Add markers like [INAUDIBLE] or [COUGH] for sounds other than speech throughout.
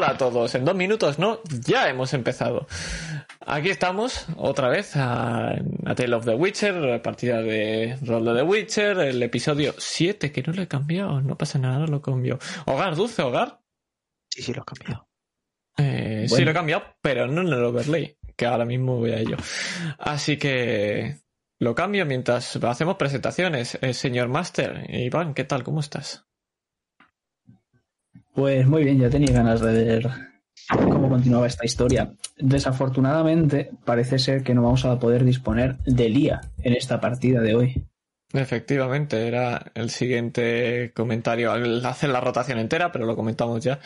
Hola a todos, en dos minutos no, ya hemos empezado. Aquí estamos, otra vez, a, a Tale of the Witcher, partida de rol de The Witcher, el episodio 7, que no lo he cambiado, no pasa nada, lo cambio. Hogar, dulce hogar. Sí, sí, lo he cambiado. Eh, Sí, lo he cambiado, pero no en el overlay, que ahora mismo voy a ello. Así que lo cambio mientras hacemos presentaciones. Eh, señor Master, Iván, ¿qué tal? ¿Cómo estás? Pues muy bien, ya tenía ganas de ver cómo continuaba esta historia. Desafortunadamente, parece ser que no vamos a poder disponer de Lía en esta partida de hoy. Efectivamente, era el siguiente comentario al hacer la rotación entera, pero lo comentamos ya.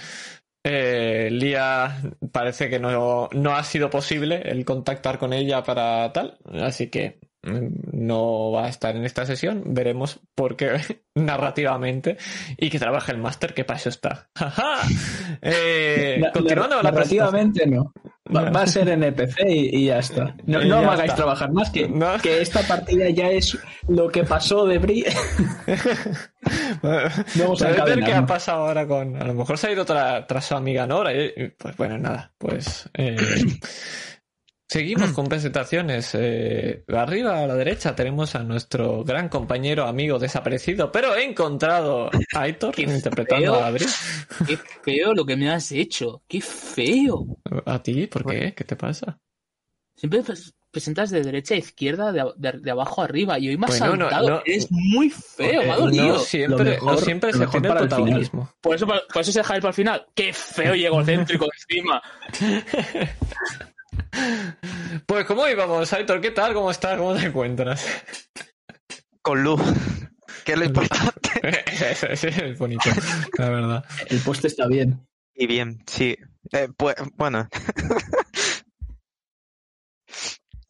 Eh, Lía parece que no, no ha sido posible el contactar con ella para tal, así que no va a estar en esta sesión. Veremos por qué [LAUGHS] narrativamente y que trabaje el máster, que para eso está. [LAUGHS] Eh, Na- continuando con la. Narrativamente no. Va, va a ser NPC y, y ya está. No, no ya me hagáis está. trabajar más, que, No. que esta partida ya es lo que pasó de Bri. [LAUGHS] Vamos a ver qué ha pasado ahora con. A lo mejor se ha ido tra- tras su amiga Nora. y, pues bueno, nada. Pues. eh, seguimos [CLEARS THROAT] con presentaciones. Eh, arriba a la derecha tenemos a nuestro gran compañero, amigo desaparecido, pero he encontrado a Aitor interpretando feo. a Abril. Qué feo lo que me has hecho. Qué feo. ¿A ti? ¿Por qué? ¿Qué te pasa? Siempre pres- presentas de derecha a izquierda, de, de- de abajo a arriba. Y hoy me has Bueno, no, saltado. no. Eres muy feo, me ha Eh, dolido. no siempre, Lo mejor- no siempre se tiene para el protagonismo. Por eso, por eso se deja ir para el final. Qué feo y egocéntrico encima. [LAUGHS] Pues, ¿cómo íbamos, Aitor? ¿Qué tal? ¿Cómo estás? ¿Cómo te encuentras? Con luz. Que es lo importante. [LAUGHS] Eso, eso es bonito, la verdad. El poste está bien. Y bien, sí. Eh, pues, bueno.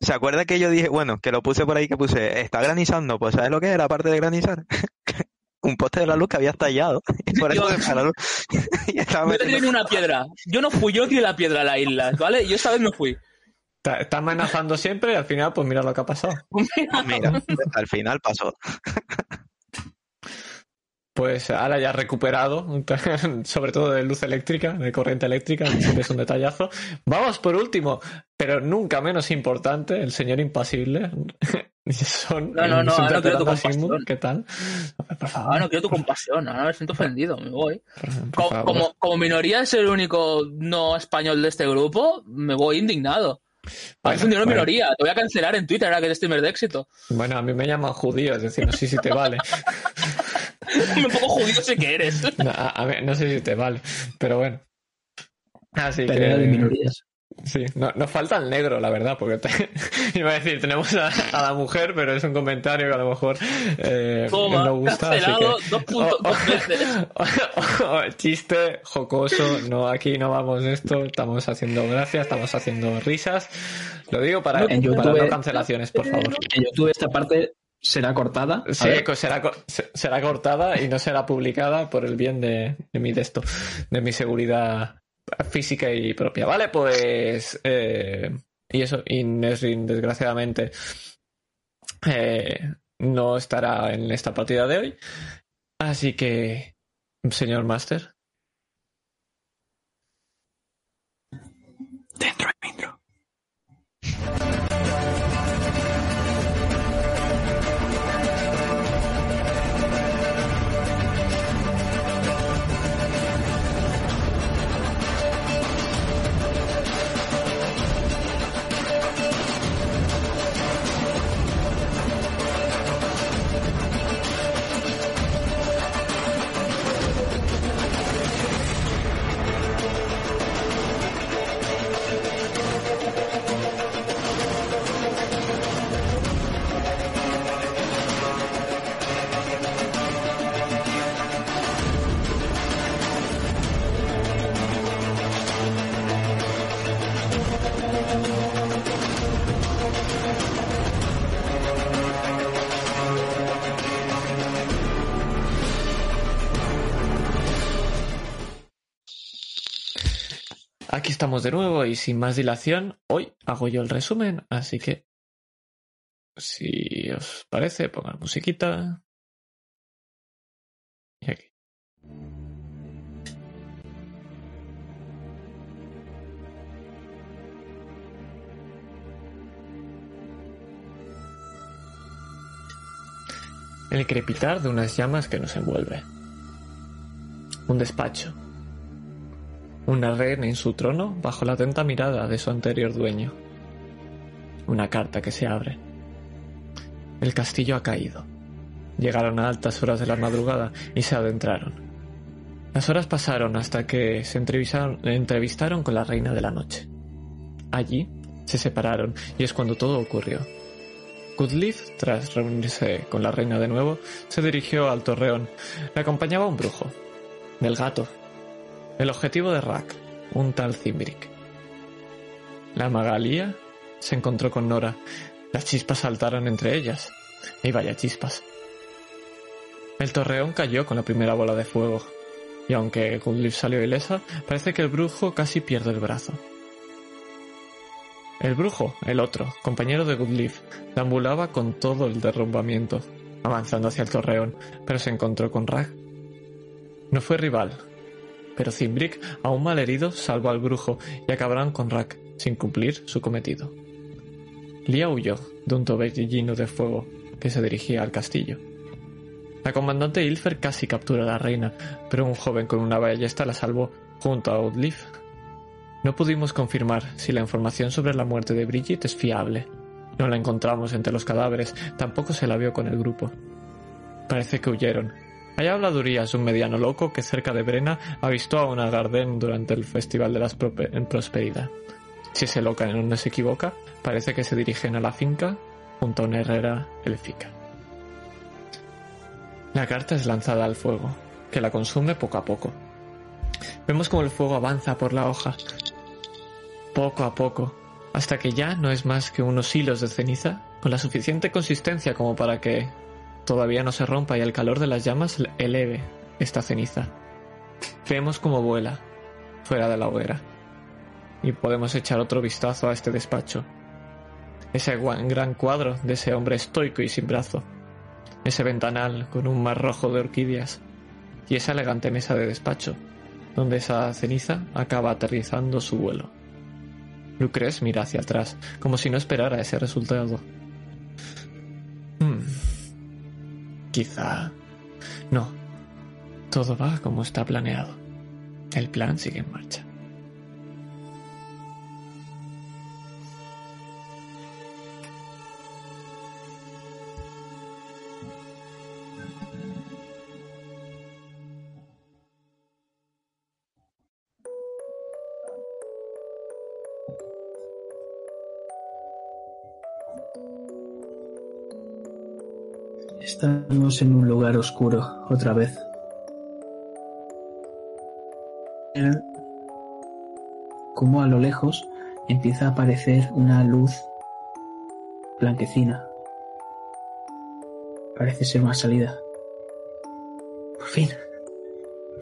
¿Se acuerda que yo dije, bueno, que lo puse por ahí, que puse, está granizando? Pues ¿sabes lo que era, aparte de granizar? [LAUGHS] Un poste de la luz que había estallado. Y por eso se fue la luz. y estaba No te tiré metiendo- una piedra. Yo no fui, yo tiré la piedra a la isla, ¿vale? Yo esta vez me fui. Está, está amenazando siempre y al final, pues mira lo que ha pasado. [LAUGHS] Mira, al final pasó. Pues ahora ya recuperado, [LAUGHS] sobre todo de luz eléctrica, de corriente eléctrica, es un detallazo. Vamos por último, pero nunca menos importante, el señor impasible. [LAUGHS] Son, No, no, no, es ahora quiero tu compasión. ¿Qué tal? Por favor, Ah, no quiero tu compasión, ahora me siento ofendido, me voy. Como, como, como minoría ser el único no español de este grupo, me voy indignado. Bueno, es un dinero bueno. minoría, te voy a cancelar en Twitter ahora que eres streamer de éxito. Bueno, a mí me llaman judío, es decir, no sé si te vale. [LAUGHS] Un poco judío sé que eres. No, a- a ver, no sé si te vale, pero bueno. Así Pelea de que. minorías. Sí, no- nos falta el negro, la verdad, porque te- [LAUGHS] iba a decir, tenemos a, a la mujer, pero es un comentario que a lo mejor eh, Toma, no gusta. Así cancelado que, dos puntos- dos veces. [LAUGHS] chiste jocoso, no, aquí no vamos de esto, estamos haciendo gracias, estamos haciendo risas. Lo digo para, En para YouTube- no cancelaciones, por favor. En YouTube esta parte será cortada. Sí, co- será, será cortada y no será publicada por el bien de, de mi de esto, de mi seguridad física y propia. Vale, pues. eh, y eso, y Nesrin, desgraciadamente, eh, no estará en esta partida de hoy. Así que, señor Master. dentro hay estamos de nuevo y sin más dilación, hoy hago yo el resumen, así que si os parece, pongan musiquita. Y aquí. El crepitar de unas llamas que nos envuelve. Un despacho una reina en su trono bajo la atenta mirada de su anterior dueño. Una carta que se abre. El castillo ha caído. Llegaron a altas horas de la madrugada y se adentraron. Las horas pasaron hasta que se entrevistaron, entrevistaron con la reina de la noche. Allí se separaron y es cuando todo ocurrió. Goodleaf, tras reunirse con la reina de nuevo, se dirigió al torreón. Le acompañaba un brujo, del gato, el objetivo de Rack, un tal Zimbrick. La magalía se encontró con Nora. Las chispas saltaron entre ellas. Y vaya chispas. El torreón cayó con la primera bola de fuego. Y aunque Goodleaf salió ilesa, parece que el brujo casi pierde el brazo. El brujo, el otro, compañero de Goodleaf, deambulaba con todo el derrumbamiento, avanzando hacia el torreón, pero se encontró con Rag. No fue rival, pero Zimbrick, aún mal herido, salvó al brujo y acabaron con Rack, sin cumplir su cometido. Lia huyó de un torbellino de fuego que se dirigía al castillo. La comandante Ilfer casi capturó a la reina, pero un joven con una ballesta la salvó junto a Outleaf. No pudimos confirmar si la información sobre la muerte de Bridget es fiable. No la encontramos entre los cadáveres, tampoco se la vio con el grupo. Parece que huyeron. Hay habladurías un mediano loco que cerca de Brena avistó a una Garden durante el Festival de la Prosperidad. Si ese loca no se equivoca, parece que se dirigen a la finca junto a una herrera élfica. La carta es lanzada al fuego, que la consume poco a poco. Vemos como el fuego avanza por la hoja, poco a poco, hasta que ya no es más que unos hilos de ceniza con la suficiente consistencia como para que todavía no se rompa y el calor de las llamas eleve esta ceniza. Vemos cómo vuela fuera de la hoguera y podemos echar otro vistazo a este despacho. Ese gran cuadro de ese hombre estoico y sin brazo. Ese ventanal con un mar rojo de orquídeas. Y esa elegante mesa de despacho, donde esa ceniza acaba aterrizando su vuelo. Lucres mira hacia atrás, como si no esperara ese resultado. Hmm. Quizá... No. Todo va como está planeado. El plan sigue en marcha. Estamos en un lugar oscuro otra vez. Como a lo lejos empieza a aparecer una luz blanquecina. Parece ser una salida. Por fin.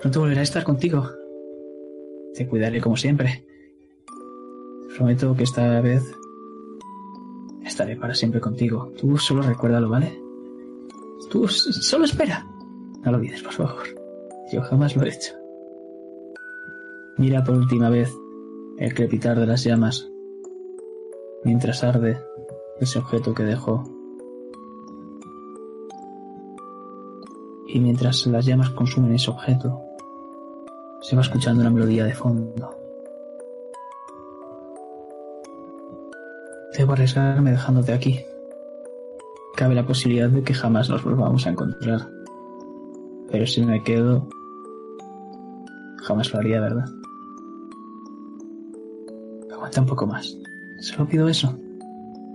Pronto volveré a estar contigo. Te cuidaré como siempre. Prometo que esta vez estaré para siempre contigo. Tú solo recuérdalo, ¿vale? Tú solo espera. No lo olvides, por favor. Yo jamás lo he hecho. Mira por última vez el crepitar de las llamas mientras arde ese objeto que dejó. Y mientras las llamas consumen ese objeto, se va escuchando una melodía de fondo. Debo arriesgarme dejándote aquí cabe la posibilidad de que jamás nos volvamos a encontrar. Pero si me quedo, jamás lo haría, ¿verdad? Aguanta un poco más. Solo pido eso.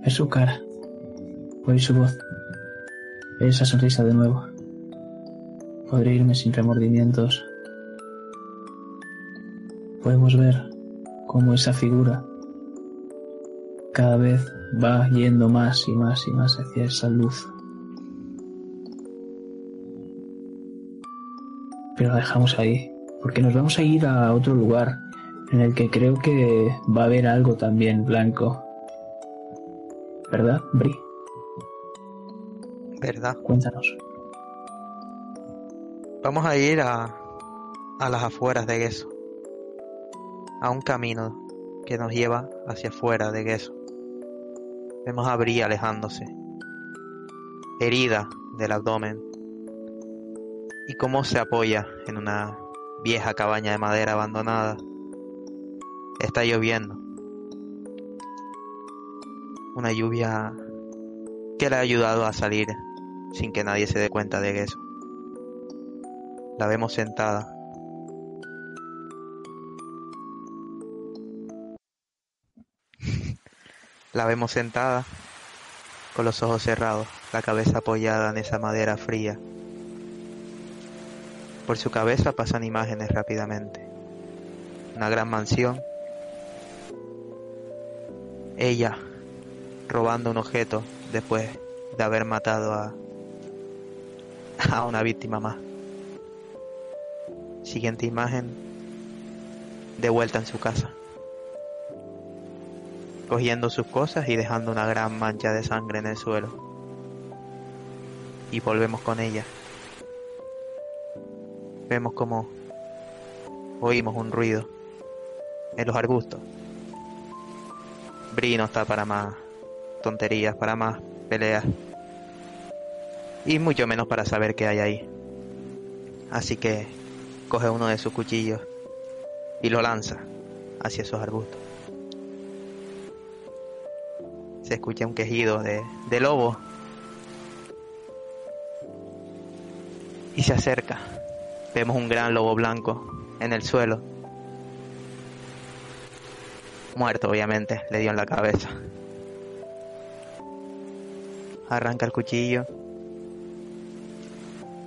Ver su cara. Oír su voz. Ver esa sonrisa de nuevo. Podré irme sin remordimientos. Podemos ver cómo esa figura cada vez va yendo más y más y más hacia esa luz. Pero la dejamos ahí, porque nos vamos a ir a otro lugar en el que creo que va a haber algo también blanco. ¿Verdad, Bri? ¿Verdad? Cuéntanos. Vamos a ir a, a las afueras de Gueso. A un camino que nos lleva hacia afuera de Gueso. Vemos a Bri alejándose, herida del abdomen, y cómo se apoya en una vieja cabaña de madera abandonada. Está lloviendo. Una lluvia que le ha ayudado a salir sin que nadie se dé cuenta de eso. La vemos sentada. La vemos sentada, con los ojos cerrados, la cabeza apoyada en esa madera fría. Por su cabeza pasan imágenes rápidamente. Una gran mansión. Ella robando un objeto después de haber matado a, a una víctima más. Siguiente imagen, de vuelta en su casa, cogiendo sus cosas y dejando una gran mancha de sangre en el suelo. Y volvemos con ella. Vemos como oímos un ruido en los arbustos. Bri no está para más tonterías, para más peleas. Y mucho menos para saber qué hay ahí. Así que coge uno de sus cuchillos y lo lanza hacia esos arbustos. Se escucha un quejido de, de lobo y se acerca. Vemos un gran lobo blanco en el suelo. Muerto, obviamente, le dio en la cabeza. Arranca el cuchillo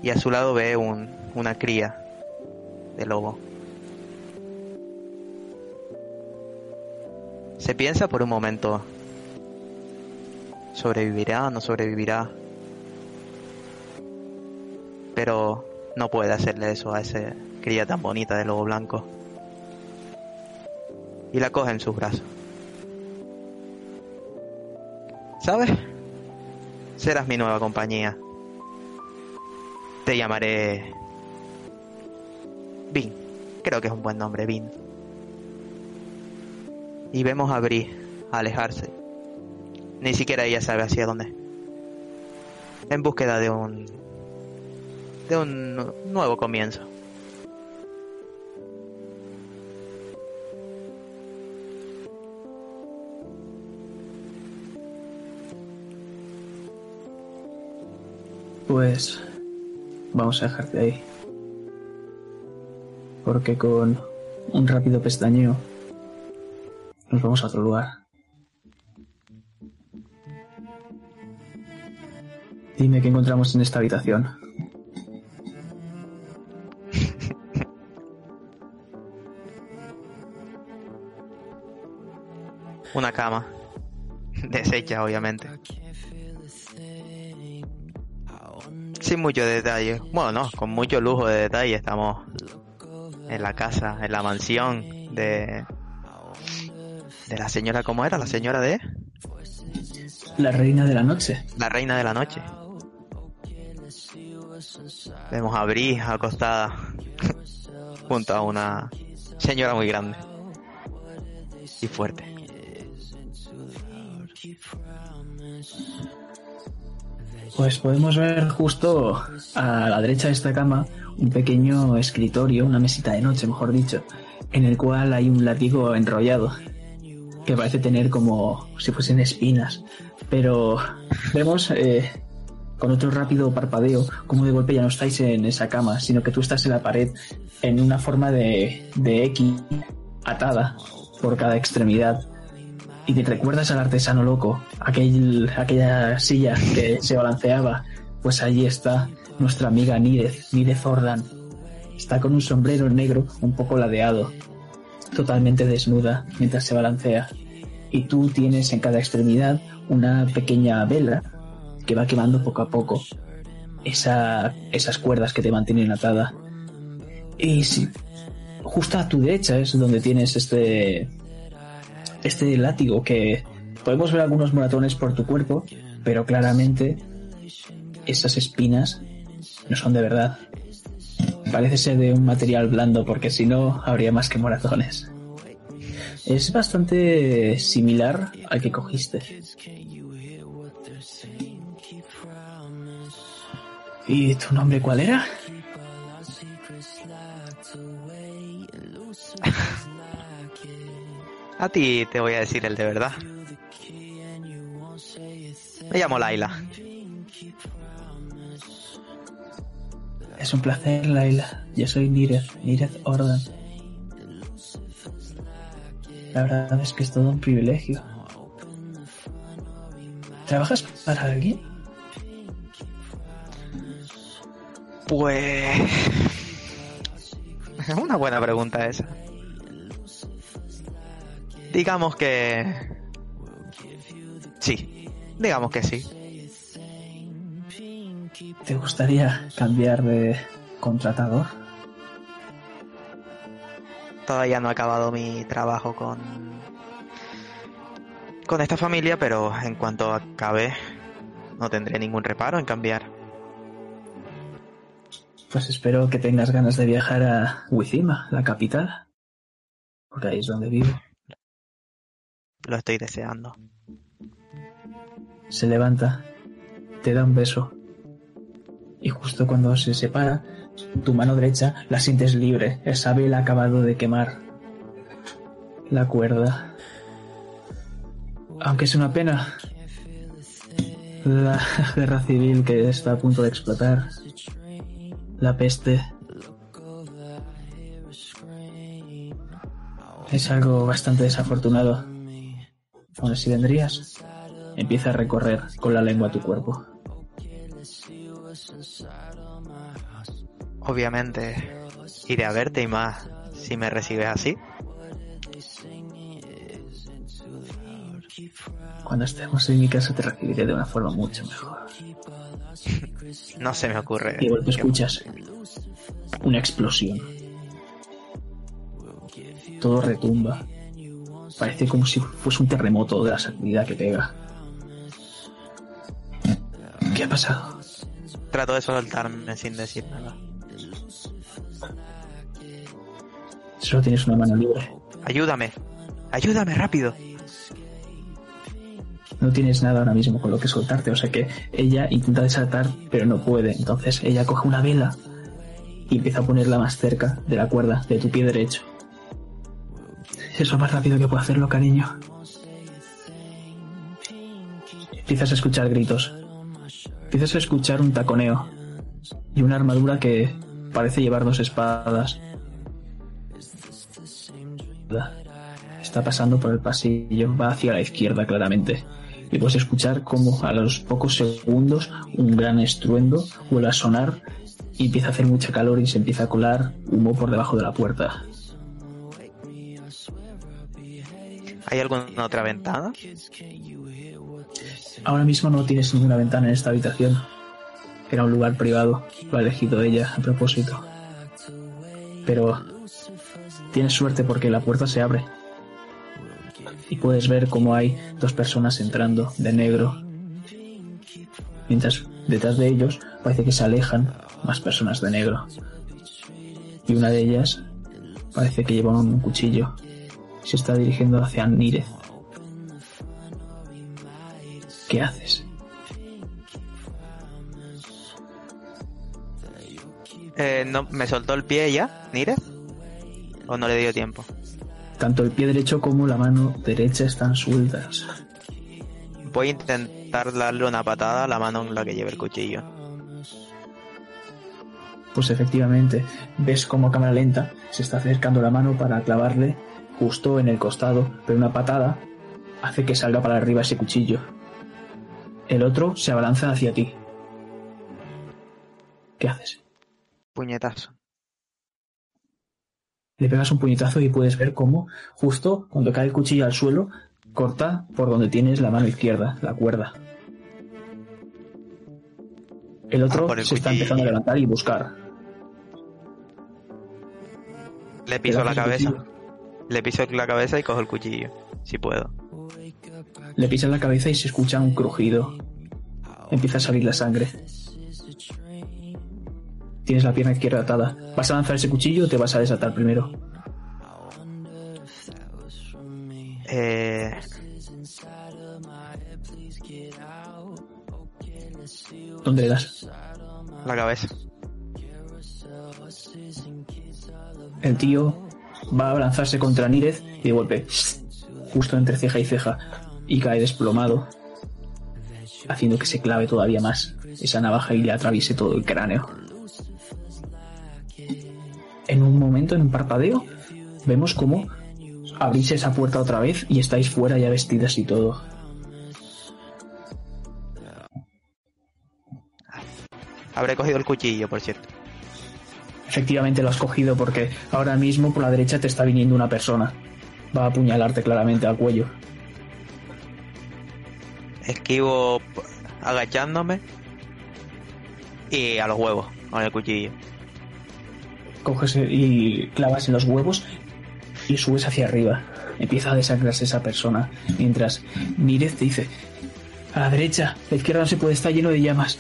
y a su lado ve un, una cría de lobo. Se piensa por un momento, ¿sobrevivirá no sobrevivirá? Pero no puede hacerle eso a esa cría tan bonita de lobo blanco. Y la coge en sus brazos. ¿Sabes? Serás mi nueva compañía. Te llamaré Vin. Creo que es un buen nombre, Vin. Y vemos a Bri alejarse. Ni siquiera ella sabe hacia dónde. En búsqueda de un de un nuevo comienzo. Pues vamos a dejarte ahí. Porque con un rápido pestañeo nos vamos a otro lugar. Dime qué encontramos en esta habitación. Una cama. Deshecha, obviamente. Sin mucho detalle. Bueno, no, con mucho lujo de detalle. Estamos en la casa, en la mansión de... De la señora, ¿cómo era? La señora de... La reina de la noche. La reina de la noche. Vemos a Bri acostada junto a una señora muy grande y fuerte. Pues podemos ver justo a la derecha de esta cama un pequeño escritorio, una mesita de noche, mejor dicho, en el cual hay un látigo enrollado que parece tener como si fuesen espinas. Pero vemos eh, con otro rápido parpadeo como de golpe ya no estáis en esa cama, sino que tú estás en la pared en una forma de, de X atada por cada extremidad y te recuerdas al artesano loco, aquel, aquella silla que se balanceaba, pues allí está nuestra amiga Nidez, Nidez Ordan. Está con un sombrero negro un poco ladeado, totalmente desnuda mientras se balancea. Y tú tienes en cada extremidad una pequeña vela que va quemando poco a poco esa, esas cuerdas que te mantienen atada. Y si, justo a tu derecha es donde tienes este, este látigo que podemos ver algunos moratones por tu cuerpo, pero claramente esas espinas no son de verdad. Parece ser de un material blando porque si no habría más que moratones. Es bastante similar al que cogiste. ¿Y tu nombre cuál era? [LAUGHS] a ti te voy a decir el de verdad. Me llamo Laila. Es un placer, Laila. Yo soy Nirez, Nirez Orden. La verdad es que es todo un privilegio. ¿Trabajas para alguien? Pues... Es una buena pregunta esa. Digamos que... Sí, digamos que sí. ¿Te gustaría cambiar de contratador? Todavía no he acabado mi trabajo con... con esta familia, pero en cuanto acabe no tendré ningún reparo en cambiar. Pues espero que tengas ganas de viajar a Wizima, la capital. Porque ahí es donde vivo. Lo estoy deseando. Se levanta, te da un beso. Y justo cuando se separa, tu mano derecha la sientes libre. El sable ha acabado de quemar la cuerda. Aunque es una pena. La [LAUGHS] guerra civil que está a punto de explotar. La peste. Es algo bastante desafortunado. Aún si vendrías, empieza a recorrer con la lengua tu cuerpo. Obviamente iré a verte y más si me recibes así. Cuando estemos en mi casa te recibiré de una forma mucho mejor. No se me ocurre. Y de golpe escuchas una explosión. Todo retumba. Parece como si fuese un terremoto de la sacudida que pega. ¿Qué ha pasado? Trato de soltarme sin decir nada. Solo tienes una mano libre. Ayúdame. Ayúdame rápido. No tienes nada ahora mismo con lo que soltarte, o sea que ella intenta desatar, pero no puede. Entonces ella coge una vela y empieza a ponerla más cerca de la cuerda de tu pie derecho. Es lo más rápido que puedo hacerlo, cariño. Empiezas a escuchar gritos. Empiezas a escuchar un taconeo y una armadura que parece llevar dos espadas. Está pasando por el pasillo, va hacia la izquierda claramente. Y puedes escuchar como a los pocos segundos un gran estruendo vuelve a sonar y empieza a hacer mucha calor y se empieza a colar humo por debajo de la puerta. ¿Hay alguna otra ventana? Ahora mismo no tienes ninguna ventana en esta habitación. Era un lugar privado, lo ha elegido ella a propósito. Pero tienes suerte porque la puerta se abre. Y puedes ver cómo hay dos personas entrando de negro. Mientras detrás de ellos parece que se alejan más personas de negro. Y una de ellas parece que lleva un cuchillo. Se está dirigiendo hacia Nírez. ¿Qué haces? Eh, no, ¿Me soltó el pie ya, Nírez? ¿O no le dio tiempo? Tanto el pie derecho como la mano derecha están sueltas. Voy a intentar darle una patada a la mano en la que lleva el cuchillo. Pues efectivamente, ves como a cámara lenta se está acercando la mano para clavarle justo en el costado, pero una patada hace que salga para arriba ese cuchillo. El otro se abalanza hacia ti. ¿Qué haces? Puñetazo. Le pegas un puñetazo y puedes ver cómo, justo cuando cae el cuchillo al suelo, corta por donde tienes la mano izquierda, la cuerda. El otro Ah, el se está empezando a levantar y buscar. Le piso la cabeza. Le piso la cabeza y cojo el cuchillo. Si puedo. Le pisas la cabeza y se escucha un crujido. Empieza a salir la sangre. Tienes la pierna izquierda atada. ¿Vas a lanzar ese cuchillo o te vas a desatar primero? Eh, ¿Dónde le das? la cabeza. El tío va a lanzarse contra Nírez y de golpe, justo entre ceja y ceja, y cae desplomado, haciendo que se clave todavía más esa navaja y le atraviese todo el cráneo. En un momento, en un parpadeo, vemos cómo abrís esa puerta otra vez y estáis fuera ya vestidas y todo. Habré cogido el cuchillo, por cierto. Efectivamente lo has cogido porque ahora mismo por la derecha te está viniendo una persona. Va a apuñalarte claramente al cuello. Esquivo agachándome y a los huevos con el cuchillo. Coges y clavas en los huevos y subes hacia arriba. Empieza a desangrarse esa persona. Mientras Nírez te dice, a la derecha, la izquierda no se puede, está lleno de llamas.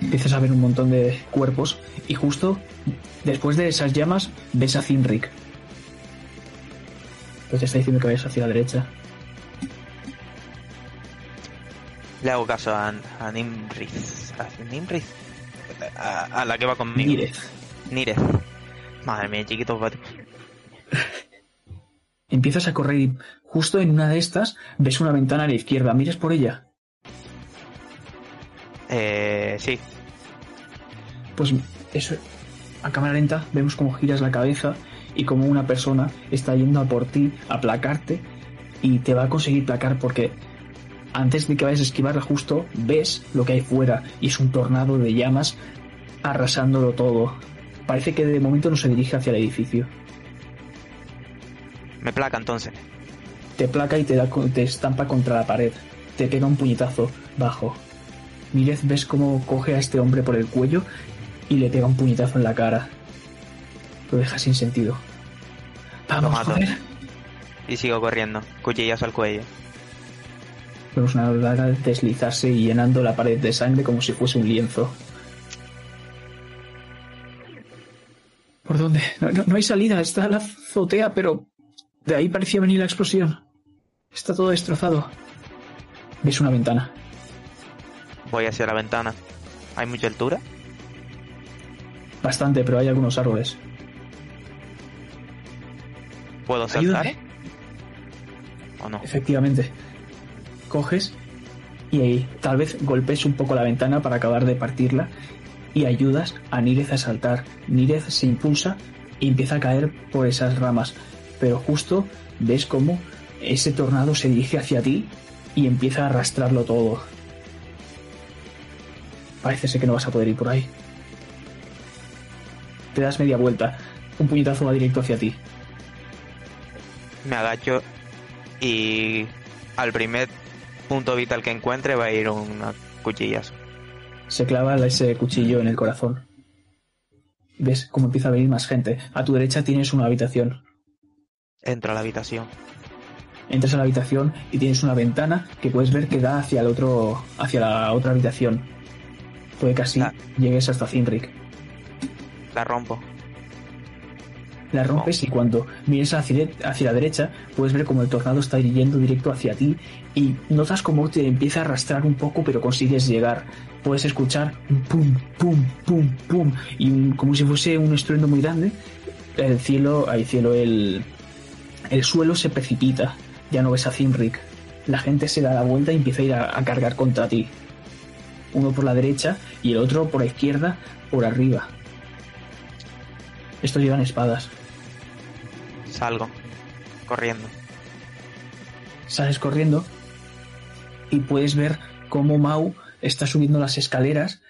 Empiezas a ver un montón de cuerpos y justo después de esas llamas ves a Zinric. Pues te está diciendo que vayas hacia la derecha. Le hago caso a, a Nimriz. ¿A Nimriz? A, a la que va conmigo. Nírez. Nírez. Madre mía, chiquito. pato. [LAUGHS] Empiezas a correr y justo en una de estas ves una ventana a la izquierda. Mires por ella. Eh, sí. Pues eso, a cámara lenta vemos cómo giras la cabeza y como una persona está yendo a por ti, a placarte y te va a conseguir placar porque antes de que vayas a esquivarla justo ves lo que hay fuera y es un tornado de llamas arrasándolo todo. Parece que de momento no se dirige hacia el edificio. Me placa entonces. Te placa y te, da, te estampa contra la pared. Te pega un puñetazo bajo. Mírez ves cómo coge a este hombre por el cuello y le pega un puñetazo en la cara. Lo deja sin sentido. Lo Vamos, mato. joder. Y sigo corriendo. Cuchillazo al cuello. Vemos una daga deslizarse y llenando la pared de sangre como si fuese un lienzo. ¿Por dónde? No, no- no hay salida, está la azotea, pero de ahí parecía venir la explosión. Está todo destrozado. Ves una ventana. Voy hacia la ventana. ¿Hay mucha altura? Bastante, pero hay algunos árboles. ¿Puedo saltar? Ayúdame. ¿O no? Efectivamente. Coges y ahí tal vez golpes un poco la ventana para acabar de partirla y ayudas a Nírez a saltar. Nírez se impulsa y empieza a caer por esas ramas, pero justo ves cómo ese tornado se dirige hacia ti y empieza a arrastrarlo todo. Parece ser que no vas a poder ir por ahí. Te das media vuelta, un puñetazo va directo hacia ti. Me agacho y al primer punto vital que encuentre va a ir una cuchillazo. Se clava ese cuchillo en el corazón. Ves cómo empieza a venir más gente. A tu derecha tienes una habitación. Entro a la habitación. Entras a la habitación y tienes una ventana que puedes ver que da hacia el otro, hacia la otra habitación. Puede que así llegues hasta Zinric. La rompo. La rompes y cuando mires hacia, hacia la derecha puedes ver como el tornado está yendo directo hacia ti y notas como te empieza a arrastrar un poco pero consigues llegar. Puedes escuchar un pum, pum, pum, pum y un- como si fuese un estruendo muy grande. El cielo, el cielo, el, el suelo se precipita. Ya no ves a Zinric. La gente se da la vuelta y empieza a ir a, a cargar contra ti. Uno por la derecha y el otro por la izquierda, por arriba. Estos llevan espadas. Salgo. Corriendo. Sales corriendo y puedes ver cómo Mau está subiendo las escaleras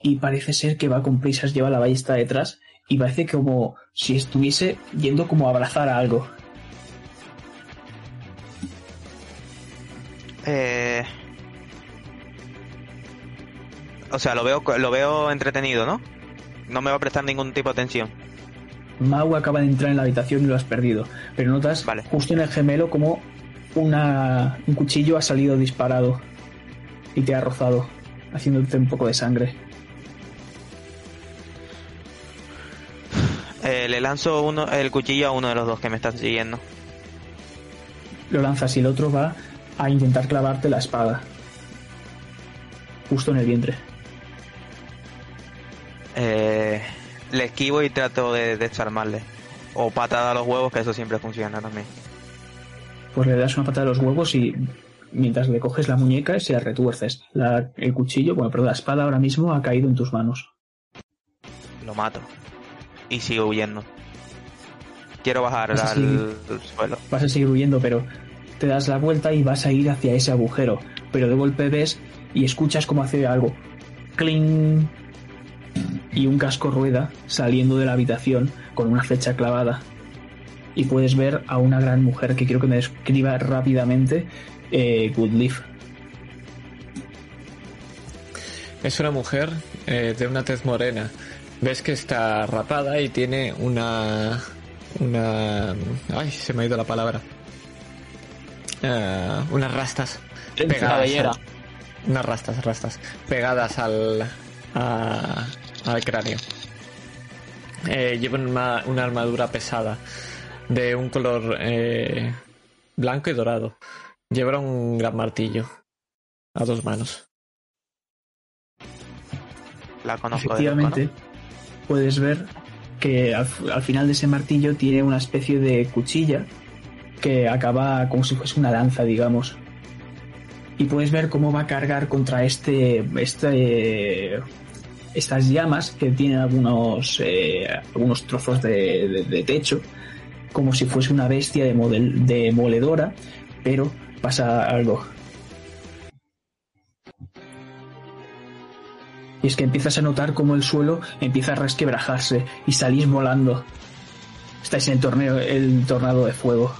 y parece ser que va con prisas, lleva la ballesta detrás y parece como si estuviese yendo como a abrazar a algo. Eh... O sea, lo veo, lo veo entretenido, ¿no? No me va a prestar ningún tipo de atención. Mau acaba de entrar en la habitación y lo has perdido, pero notas Vale. justo en el gemelo como una, un cuchillo ha salido disparado y te ha rozado, haciéndote un poco de sangre. Eh, le lanzo uno, el cuchillo a uno de los dos que me están siguiendo. Lo lanzas y el otro va a intentar clavarte la espada. Justo en el vientre. Eh, le esquivo y trato de desarmarle. O patada a los huevos, que eso siempre funciona también. Pues le das una patada a los huevos y mientras le coges la muñeca se la retuerces. La- el cuchillo, bueno, perdón, la espada ahora mismo ha caído en tus manos. Lo mato. Y sigo huyendo. Quiero bajar al seguir. suelo. Vas a seguir huyendo, pero te das la vuelta y vas a ir hacia ese agujero. Pero de golpe ves y escuchas como hace algo. ¡Cling! Y un casco rueda saliendo de la habitación con una flecha clavada. Y puedes ver a una gran mujer que quiero que me describa rápidamente eh, Goodleaf. Es una mujer eh, de una tez morena. Ves que está rapada y tiene una. Una. Ay, se me ha ido la palabra. Eh, unas rastas. pegadas al- unas rastas, rastas. Pegadas al. a- al cráneo. Eh, lleva una, una armadura pesada. De un color eh, blanco y dorado. Lleva un gran martillo. A dos manos. La conozco de Efectivamente, loco, puedes ver que al, al final de ese martillo tiene una especie de cuchilla que acaba como si fuese una lanza, digamos. Y puedes ver cómo va a cargar contra este, este estas llamas que tienen algunos, eh, algunos trozos de, de- de techo, como si fuese una bestia de, model, de moledora, pero pasa algo. Y es que empiezas a notar cómo el suelo empieza a resquebrajarse y salís volando. Estáis en el torneo, el tornado de fuego.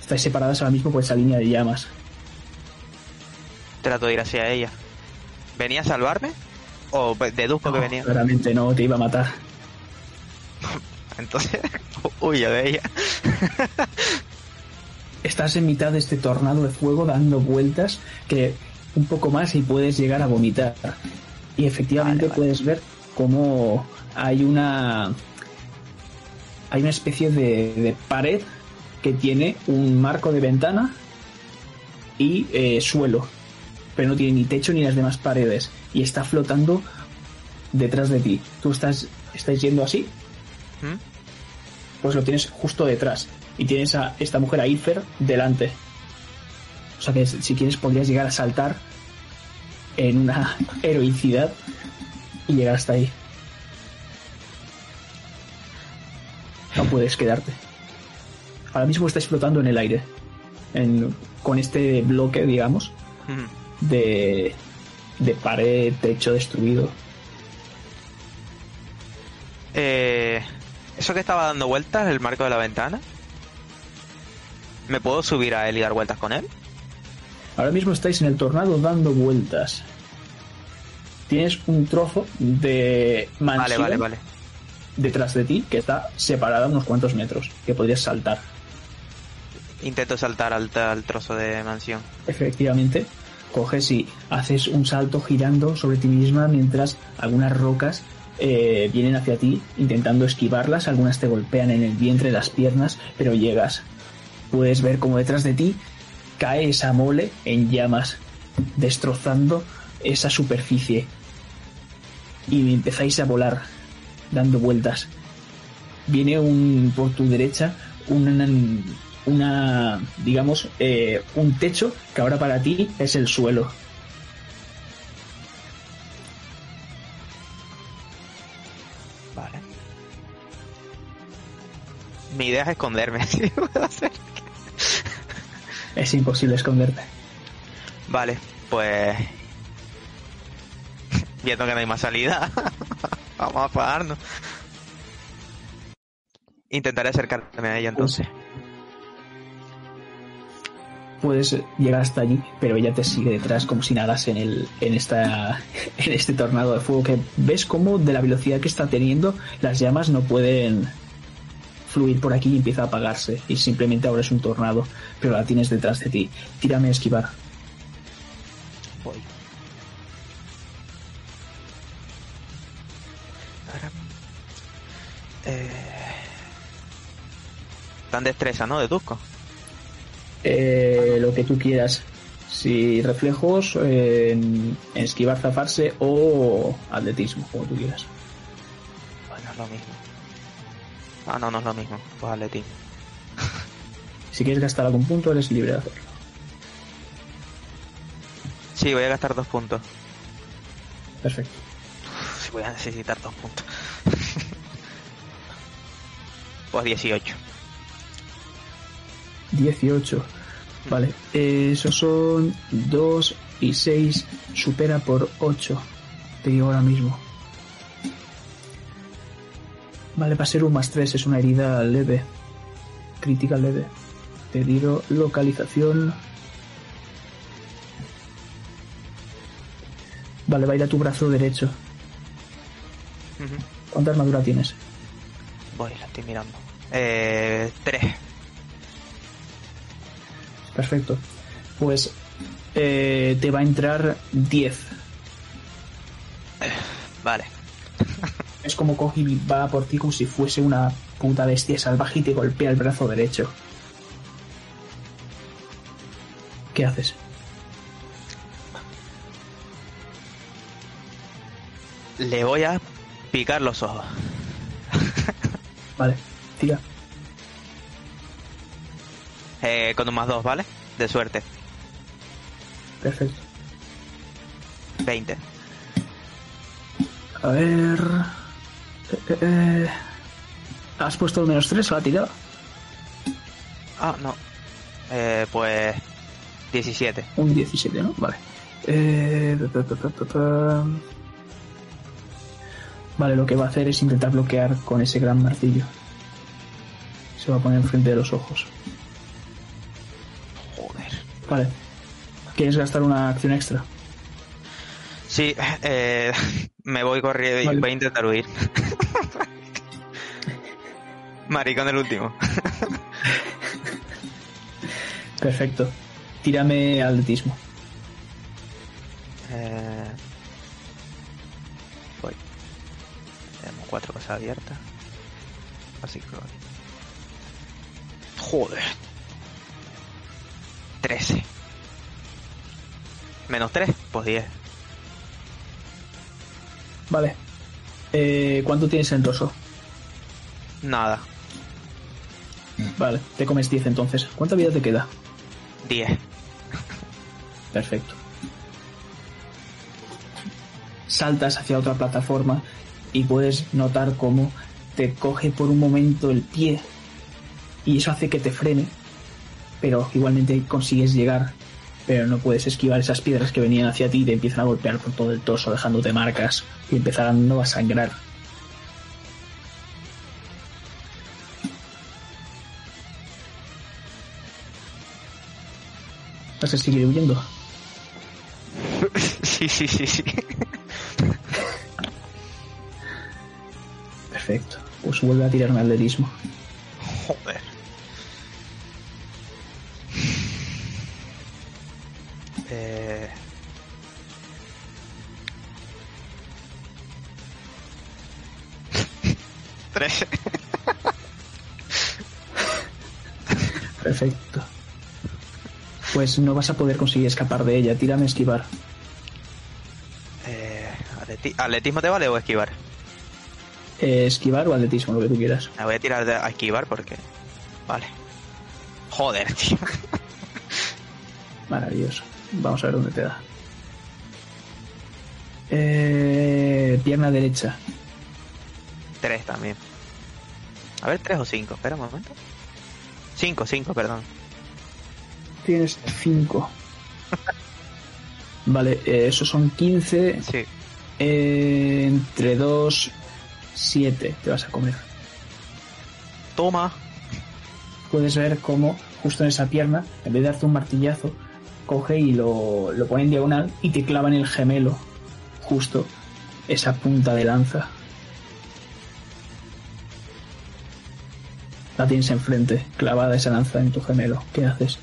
Estáis separadas ahora mismo por esa línea de llamas. Trato de ir hacia ella. ¿Venía a salvarme? ¿O deduzco que venía? Claramente no, te iba a matar. Entonces, huyo de ella. Estás en mitad de este tornado de fuego dando vueltas que un poco más y puedes llegar a vomitar. Y efectivamente Vale, vale. puedes ver cómo hay una hay una especie de, de pared que tiene un marco de ventana y eh, suelo, pero no tiene ni techo ni las demás paredes y está flotando detrás de ti. Tú estás estás yendo así, ¿Mm? pues lo tienes justo detrás. Y tienes a esta mujer, a Ifer, delante. O sea que si quieres podrías llegar a saltar en una [LAUGHS] heroicidad y llegar hasta ahí. No puedes quedarte. Ahora mismo estáis flotando en el aire. En- con este bloque, digamos, de, de pared, techo destruido. Eh, eso que estaba dando vueltas, el marco de la ventana. ¿Me puedo subir a él y dar vueltas con él? Ahora mismo estáis en el tornado dando vueltas. Tienes un trozo de Vale, mansión vale, vale. detrás de ti que está separada unos cuantos metros, que podrías saltar. Intento saltar al, al trozo de mansión. Efectivamente, coges y haces un salto girando sobre ti misma mientras algunas rocas eh, vienen hacia ti intentando esquivarlas, algunas te golpean en el vientre, las piernas, pero llegas. Puedes ver como detrás de ti cae esa mole en llamas, destrozando esa superficie. Y empezáis a volar, dando vueltas. Viene un por tu derecha una, una digamos, eh, un techo que ahora para ti es el suelo. Mi idea es esconderme. [LAUGHS] si puedo hacer. Es imposible esconderte. Vale, pues. Viendo que no hay más salida, [LAUGHS] vamos a apagarnos. Intentaré acercarme a ella entonces. Puedes llegar hasta allí, pero ella te sigue detrás como si nadas en el, en esta, en este tornado de fuego que ves como de la velocidad que está teniendo las llamas no pueden fluir por aquí y empieza a apagarse y simplemente ahora es un tornado, pero la tienes detrás de ti. Tírame a esquivar. Voy. Ahora. Eh... Tan destreza, ¿no? Deduzco. Eh, lo que tú quieras. Si reflejos, eh, en, esquivar, zafarse o atletismo, como tú quieras. Bueno, lo mismo. Ah, no, no es lo mismo. Pues [LAUGHS] atletismo. Si quieres gastar algún punto, eres libre de hacerlo. Sí, voy a gastar dos puntos. Perfecto. Uf, sí, voy a necesitar dos puntos. [LAUGHS] pues 18. 18. Vale, eh, esos son 2 y 6. Supera por 8. Te digo ahora mismo. Vale, va a ser un más 3. Es una herida leve. Crítica leve. Te digo localización. Vale, va a ir a tu brazo derecho. ¿Cuánta armadura tienes? Voy, la estoy mirando. Eh, 3. Perfecto. Pues eh, te va a entrar 10. Vale. Es como coge y va por ti como si fuese una puta bestia salvaje y te golpea el brazo derecho. ¿Qué haces? Le voy a picar los ojos. Vale, tira. Eh, con un más 2, ¿vale? De suerte. Perfecto. 20. A ver. Eh, eh, eh. ¿Has puesto el menos 3 a la tirada? Ah, no. Eh, pues 17. Un 17, ¿no? Vale. Eh. Vale, lo que va a hacer es intentar bloquear con ese gran martillo. Se va a poner enfrente de los ojos. Joder. Vale. ¿Quieres gastar una acción extra? Sí, eh, [LAUGHS] me voy corriendo y Vale. voy a intentar huir. Maricón el último. Perfecto. Tírame atletismo. Eh, voy. Tenemos cuatro cosas abiertas. Así que. Joder. 13. Menos 3, pues 10. Vale. Eh, ¿Cuánto tienes en torso? Nada. Vale, te comes 10 entonces. ¿Cuánta vida te queda? 10. Perfecto. Saltas hacia otra plataforma y puedes notar cómo te coge por un momento el pie y eso hace que te frene, pero igualmente consigues llegar, pero no puedes esquivar esas piedras que venían hacia ti y te empiezan a golpear por todo el torso dejándote marcas y empezarán a sangrar. ¿Vas a seguir huyendo? [LAUGHS] sí, sí, sí, sí. Perfecto. Pues vuelve a tirarme atletismo. Joder. Pues no vas a poder conseguir escapar de ella. Tírame a esquivar. Eh, atleti- ¿Atletismo te vale o esquivar? Eh, esquivar o atletismo, lo que tú quieras. Me voy a tirar de- a esquivar porque... Vale. Joder, tío. [LAUGHS] Maravilloso. Vamos a ver dónde te da. Eh, pierna derecha. Tres también. A ver, tres o cinco. Espera un momento. Cinco, cinco, perdón. Tienes 5. Vale, eh, esos son 15. Sí. Eh, entre 2, 7 te vas a comer. Toma. Puedes ver cómo justo en esa pierna, en vez de darte un martillazo, coge y lo, lo pone en diagonal y te clava en el gemelo. Justo esa punta de lanza. La tienes enfrente, clavada esa lanza en tu gemelo. ¿Qué haces?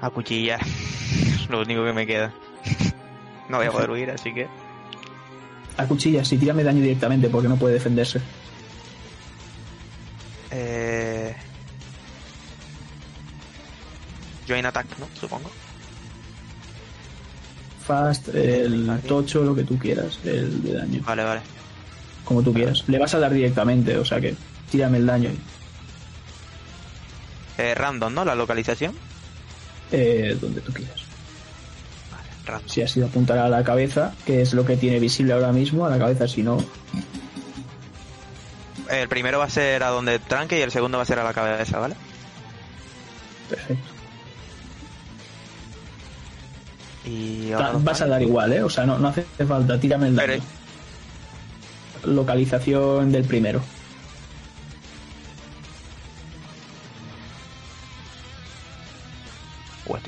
A cuchillar. [LAUGHS] Lo único que me queda. No voy a poder huir, así que... A cuchillas y tírame daño directamente porque no puede defenderse. Eh... Join attack, ¿no? Supongo. fast, el tocho, lo que tú quieras, el de daño. Vale, vale. Como tú quieras. Le vas a dar directamente, o sea que tírame el daño. Eh, random, ¿no? La localización. Eh, donde tú quieras. Vale. Si ha sido apuntar a la cabeza, que es lo que tiene visible ahora mismo, a la cabeza, si no, El primero va a ser a donde tranque y el segundo va a ser a la cabeza, ¿vale? perfecto. Y ahora Vas a dar igual, ¿eh? O sea, no, no hace falta, tírame el daño. Pero- Localización del primero.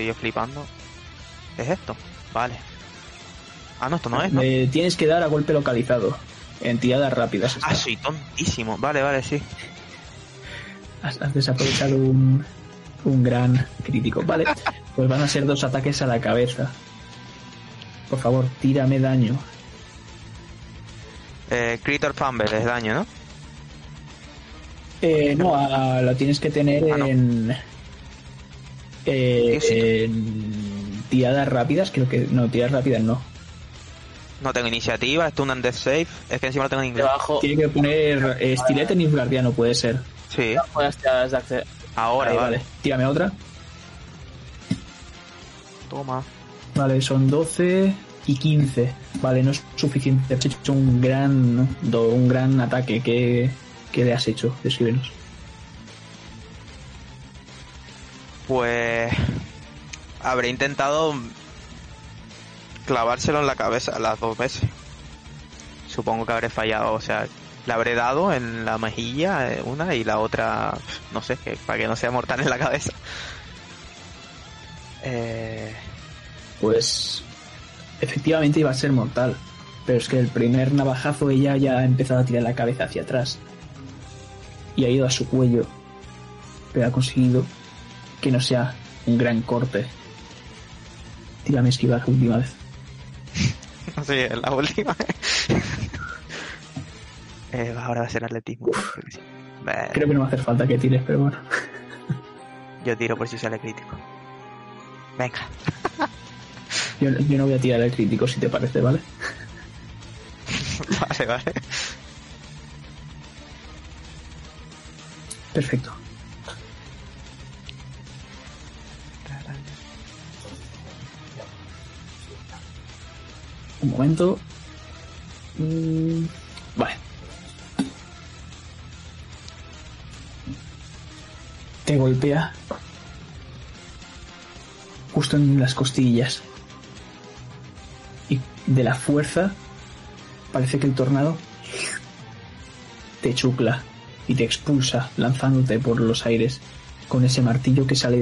Estoy yo flipando. ¿Qué es esto? Vale. Ah, no, esto no es, ¿no? Me tienes que dar a golpe localizado. En tiradas rápidas. Ah, soy tontísimo. Vale, vale, sí. Has, has desaprovechado un, un gran crítico. Vale, pues van a ser dos ataques a la cabeza. Por favor, tírame daño. Eh, Critter Fumble es daño, ¿no? Eh, no, a- la tienes que tener Ah, no. en, eh, tiradas rápidas. Creo que no, tiradas rápidas no. No tengo iniciativa, Stun and Death Save. Es que encima lo tengo en inglés. Debajo Tiene que poner eh, estilete ni guardiano, puede ser. Sí, ahora, Ahí, vale. vale. Tírame otra. Toma. Vale, son 12 y 15. Vale, no es suficiente. Has hecho un gran, do- un gran ataque. ¿Qué, qué le has hecho? Descríbenos. Pues habré intentado clavárselo en la cabeza las dos veces. Supongo que habré fallado, o sea, le habré dado en la mejilla eh, una y la otra, no sé, que, para que no sea mortal en la cabeza. Eh, Pues efectivamente iba a ser mortal. Pero es que el primer navajazo ella ya ha empezado a tirar la cabeza hacia atrás. Y ha ido a su cuello. Pero ha conseguido que no sea un gran corte. Tírame esquivar última vez. [LAUGHS] sí, es la última. [LAUGHS] Eh, ahora va a ser atletismo. Creo que no va a hacer falta que tires, pero bueno. [LAUGHS] Yo tiro por si sale crítico. Venga. Yo, yo no voy a tirar el crítico si te parece, ¿vale? vale, vale. Perfecto. Un momento. Mm, vale. Te golpea justo en las costillas. Y de la fuerza parece que el tornado te chucla y te expulsa lanzándote por los aires con ese martillo que sale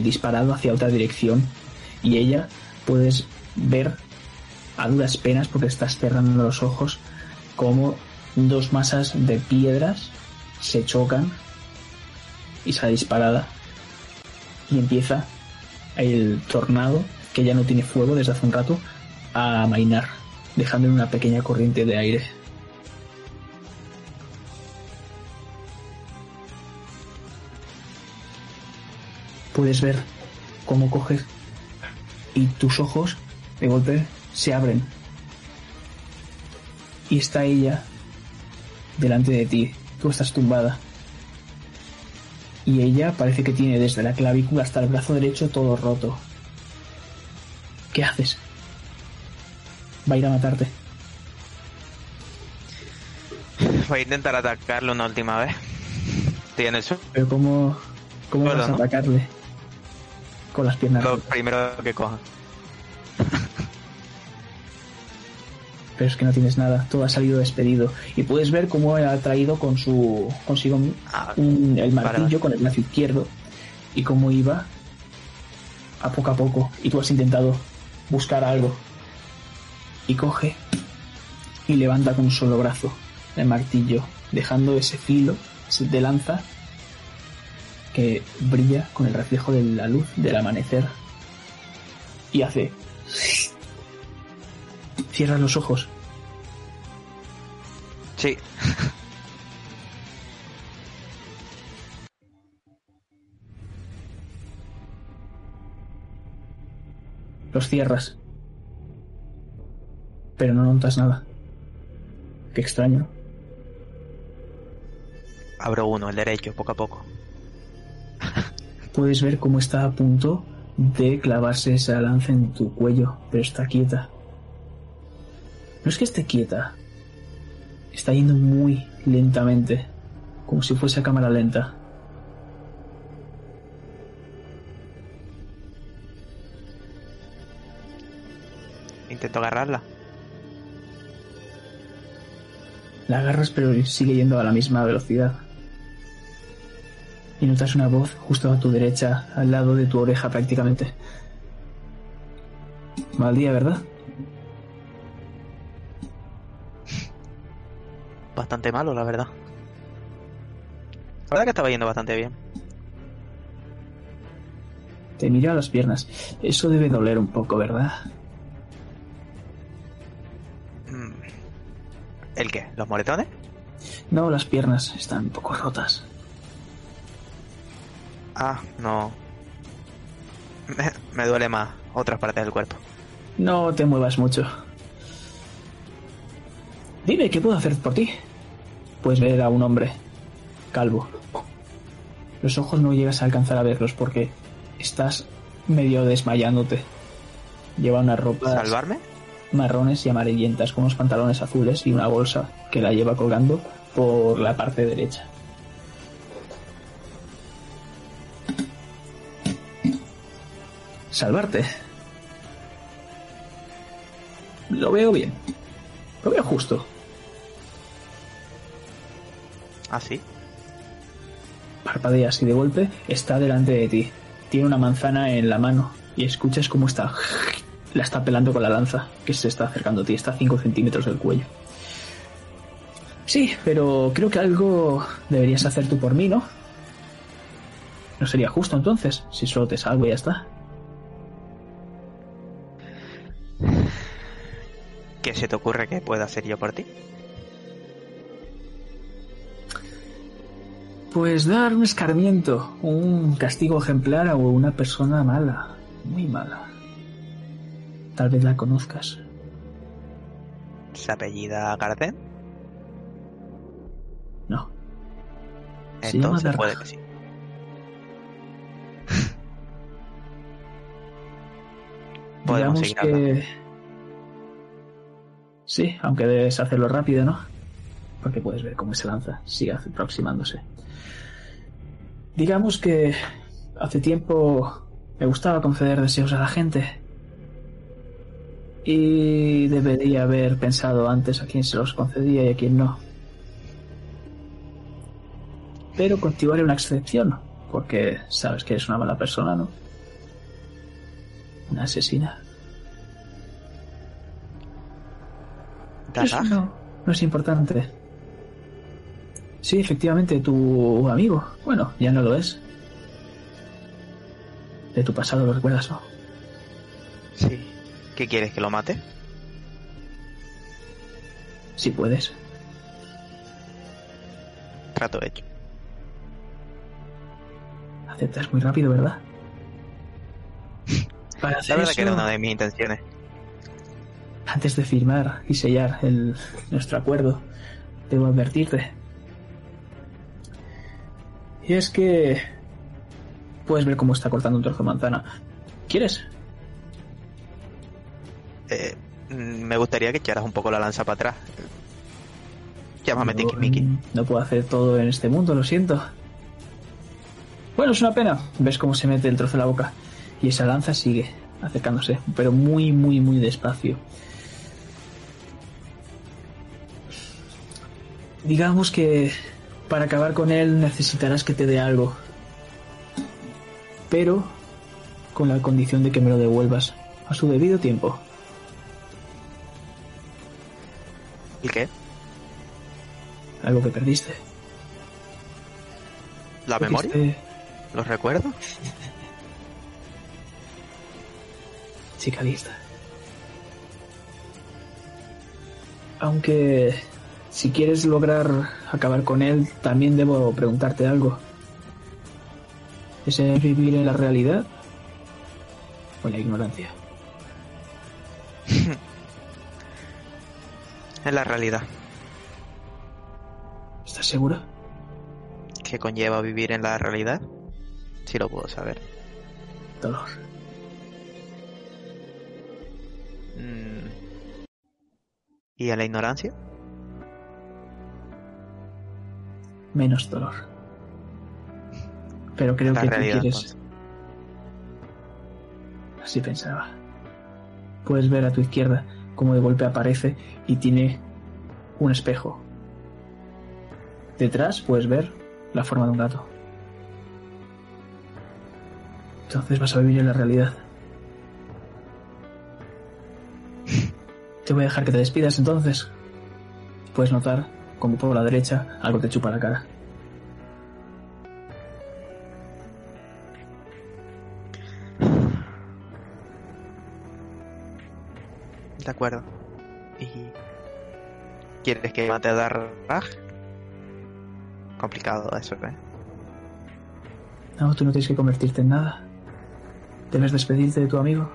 disparado hacia otra dirección y ella puedes ver a duras penas porque estás cerrando los ojos como dos masas de piedras se chocan y sale disparada y empieza el tornado que ya no tiene fuego desde hace un rato a amainar dejando una pequeña corriente de aire. Puedes ver cómo coges y tus ojos de golpe se abren y está ella delante de ti tú estás tumbada y ella parece que tiene desde la clavícula hasta el brazo derecho todo roto ¿qué haces? va a ir a matarte Voy a intentar atacarlo una última vez. Estoy en el suelo. pero ¿cómo, cómo vas a atacarle? con las piernas Lo rotas. primero que coja. Pero es que no tienes nada, todo ha salido despedido. Y puedes ver cómo ha traído con su consigo un- Ah, un- el martillo con el brazo izquierdo y cómo iba a poco a poco. Y tú has intentado buscar algo. Y coge y levanta con un solo brazo el martillo, dejando ese filo de lanza que brilla con el reflejo de la luz del amanecer. Y hace... Cierra los ojos sí. [LAUGHS] los cierras pero no notas nada. Qué extraño. Abro uno, el derecho, poco a poco. Puedes ver cómo está a punto de clavarse esa lanza en tu cuello, pero está quieta. No es que esté quieta, está yendo muy lentamente, como si fuese a cámara lenta. Intento agarrarla. La agarras pero sigue yendo a la misma velocidad. Y notas una voz justo a tu derecha, al lado de tu oreja prácticamente. Mal día, ¿verdad? Bastante malo, la verdad. La verdad que estaba yendo bastante bien. Te mira a las piernas. Eso debe doler un poco, ¿verdad? Mm. ¿El qué? ¿Los moretones? No, las piernas están un poco rotas. Ah, no. Me, me duele más otras partes del cuerpo. No te muevas mucho. Dime, ¿qué puedo hacer por ti? Puedes ver a un hombre calvo. Los ojos no llegas a alcanzar a verlos porque estás medio desmayándote. Lleva unas ropas ¿Salvarme? marrones y amarillentas con unos pantalones azules y una bolsa que la lleva colgando por la parte derecha. Salvarte. Lo veo bien. Lo veo justo. Ah, sí. Parpadeas y de golpe está delante de ti. Tiene una manzana en la mano y escuchas cómo está. La está pelando con la lanza que se está acercando a ti. Está a 5 centímetros del cuello. Sí, pero creo que algo deberías hacer tú por mí, ¿no? No sería justo entonces, si solo te salvo y ya está. ¿Qué se te ocurre que pueda hacer yo por ti? Pues dar un escarmiento, un castigo ejemplar a una persona mala, muy mala. Tal vez la conozcas. ¿Se apellida Garden? No. Se Entonces puede que sí. [LAUGHS] Podemos Digamos seguir que... Sí, aunque debes hacerlo rápido, ¿no? Porque puedes ver cómo se lanza, sigue aproximándose. Digamos que hace tiempo me gustaba conceder deseos a la gente. Y debería haber pensado antes a quién se los concedía y a quién no. Pero contigo haré una excepción, porque sabes que eres una mala persona, ¿no? Una asesina. Eso no es importante. Sí, efectivamente, tu amigo. Bueno, ya no lo es. De tu pasado lo recuerdas, ¿no? Sí. ¿Qué quieres? ¿Que lo mate? Sí puedes. Trato hecho. Aceptas muy rápido, ¿verdad? [LAUGHS] Para La hacer verdad que era una de mis intenciones. antes de firmar y sellar el, nuestro acuerdo, debo advertirte. Y es que puedes ver cómo está cortando un trozo de manzana. ¿Quieres? Eh, me gustaría que echaras un poco la lanza para atrás. Llámame No, Tiki-Miki. No puedo hacer todo en este mundo, lo siento. Bueno, es una pena. Ves cómo se mete el trozo en la boca. Y esa lanza sigue acercándose, pero muy, muy, muy despacio. Digamos que para acabar con él necesitarás que te dé algo. Pero con la condición de que me lo devuelvas a su debido tiempo. ¿El qué? Algo que perdiste. ¿La memoria? Perdiste- ¿Los recuerdos? [LAUGHS] chica lista. Aunque si quieres lograr acabar con él, también debo preguntarte algo. ¿Es vivir en la realidad o en la ignorancia? [LAUGHS] En la realidad. ¿Estás seguro? ¿Qué conlleva vivir en la realidad? Si lo puedo saber. Dolor. Mm. ¿Y en la ignorancia? Menos dolor. Pero creo La que tú quieres... entonces. Así pensaba. Puedes ver a tu izquierda cómo de golpe aparece y tiene un espejo. Detrás puedes ver la forma de un gato. Entonces vas a vivir en la realidad. [LAUGHS] Te voy a dejar que te despidas entonces. Puedes notar como por la derecha algo te chupa la cara. De acuerdo. ¿Y quieres que mate a Darraj? Complicado eso, ¿eh? No, tú no tienes que convertirte en nada. Debes despedirte de tu amigo.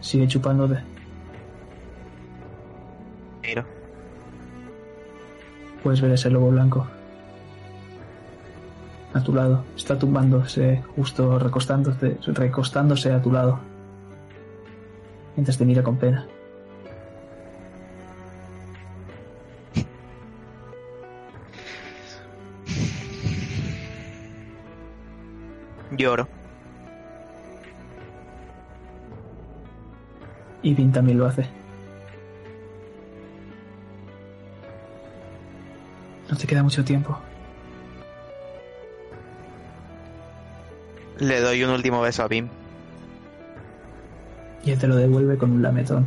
Sigue chupándote. Miro. Puedes ver ese lobo blanco. A tu lado. Está tumbándose, justo recostándose, recostándose a tu lado. Mientras te mira con pena. Lloro. Y Vin también lo hace. Queda mucho tiempo. Le doy un último beso a Bim. Y él te lo devuelve con un lametón.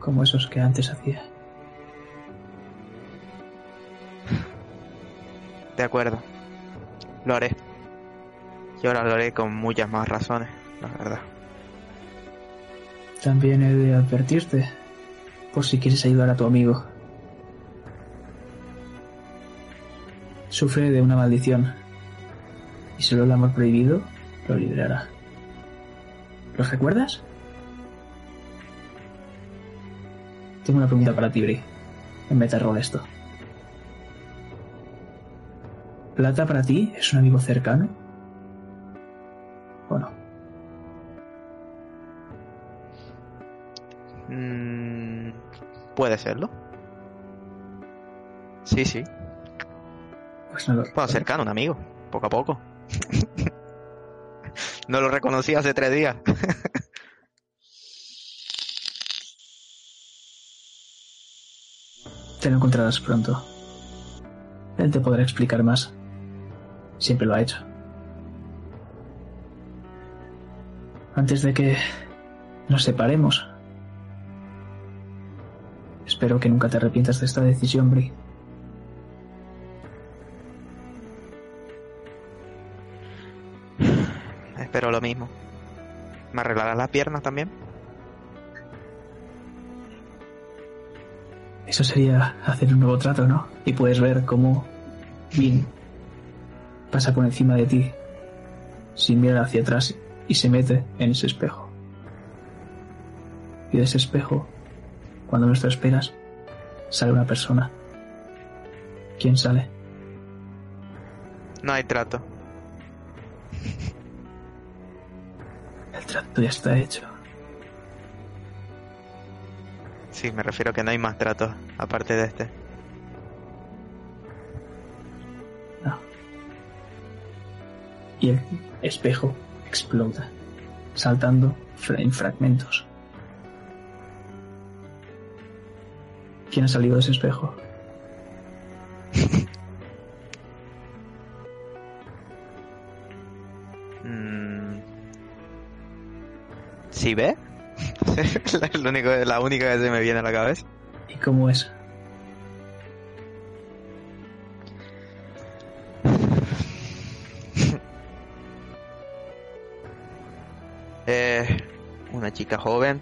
Como esos que antes hacía. De acuerdo. Lo haré. Y ahora lo haré con muchas más razones, la verdad. También he de advertirte, por si quieres ayudar a tu amigo. Sufre de una maldición, y solo el amor prohibido lo liberará. ¿Lo recuerdas? Tengo una pregunta para ti, Bri. En Metarroll esto. ¿Plata para ti es un amigo cercano? ¿O no? Mm, Puede serlo. Sí, sí. Pues no lo Puedo acercar a un amigo, poco a poco. [LAUGHS] no lo reconocí hace tres días. [LAUGHS] Te lo encontrarás pronto. Él te podrá explicar más. Siempre lo ha hecho. Antes de que nos separemos. Espero que nunca te arrepientas de esta decisión, Bri. Mismo. ¿Me arreglarás las piernas también? Eso sería hacer un nuevo trato, ¿no? Y puedes ver cómo Vin pasa por encima de ti sin mirar hacia atrás y se mete en ese espejo. Y de ese espejo, cuando menos te esperas, sale una persona. ¿Quién sale? No hay trato. El ya está hecho. Sí, me refiero que no hay más tratos aparte de este. No. Y el espejo explota, saltando en fragmentos. ¿Quién ha salido de ese espejo? ¿Sí ve? es [LAUGHS] lo único, la única que se me viene a la cabeza. ¿Y cómo es? [LAUGHS] Eh, una chica joven.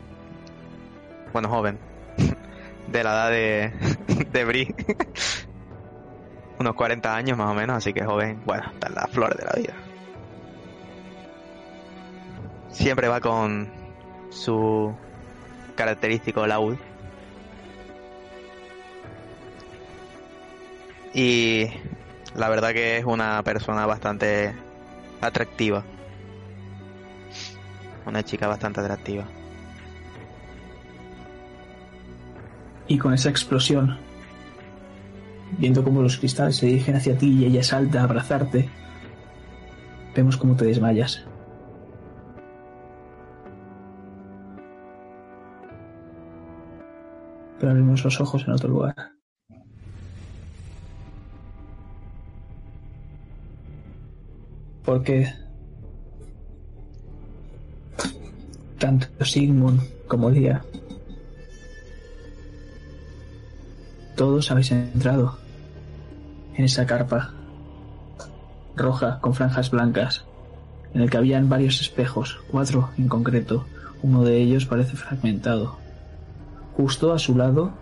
Bueno, joven. [LAUGHS] De la edad de, de Bri. Unos 40 años más o menos, así que joven. Bueno, está en la flor de la vida. Siempre va con su característico laúd. Y la verdad que es una persona bastante atractiva. Una chica bastante atractiva. Y con esa explosión, viendo cómo los cristales se dirigen hacia ti y ella salta a abrazarte, vemos cómo te desmayas. Abrimos los ojos en otro lugar. Porque tanto Sigmund como Lía todos habéis entrado en esa carpa roja con franjas blancas, en el que habían varios espejos, cuatro en concreto. Uno de ellos parece fragmentado. Justo a su lado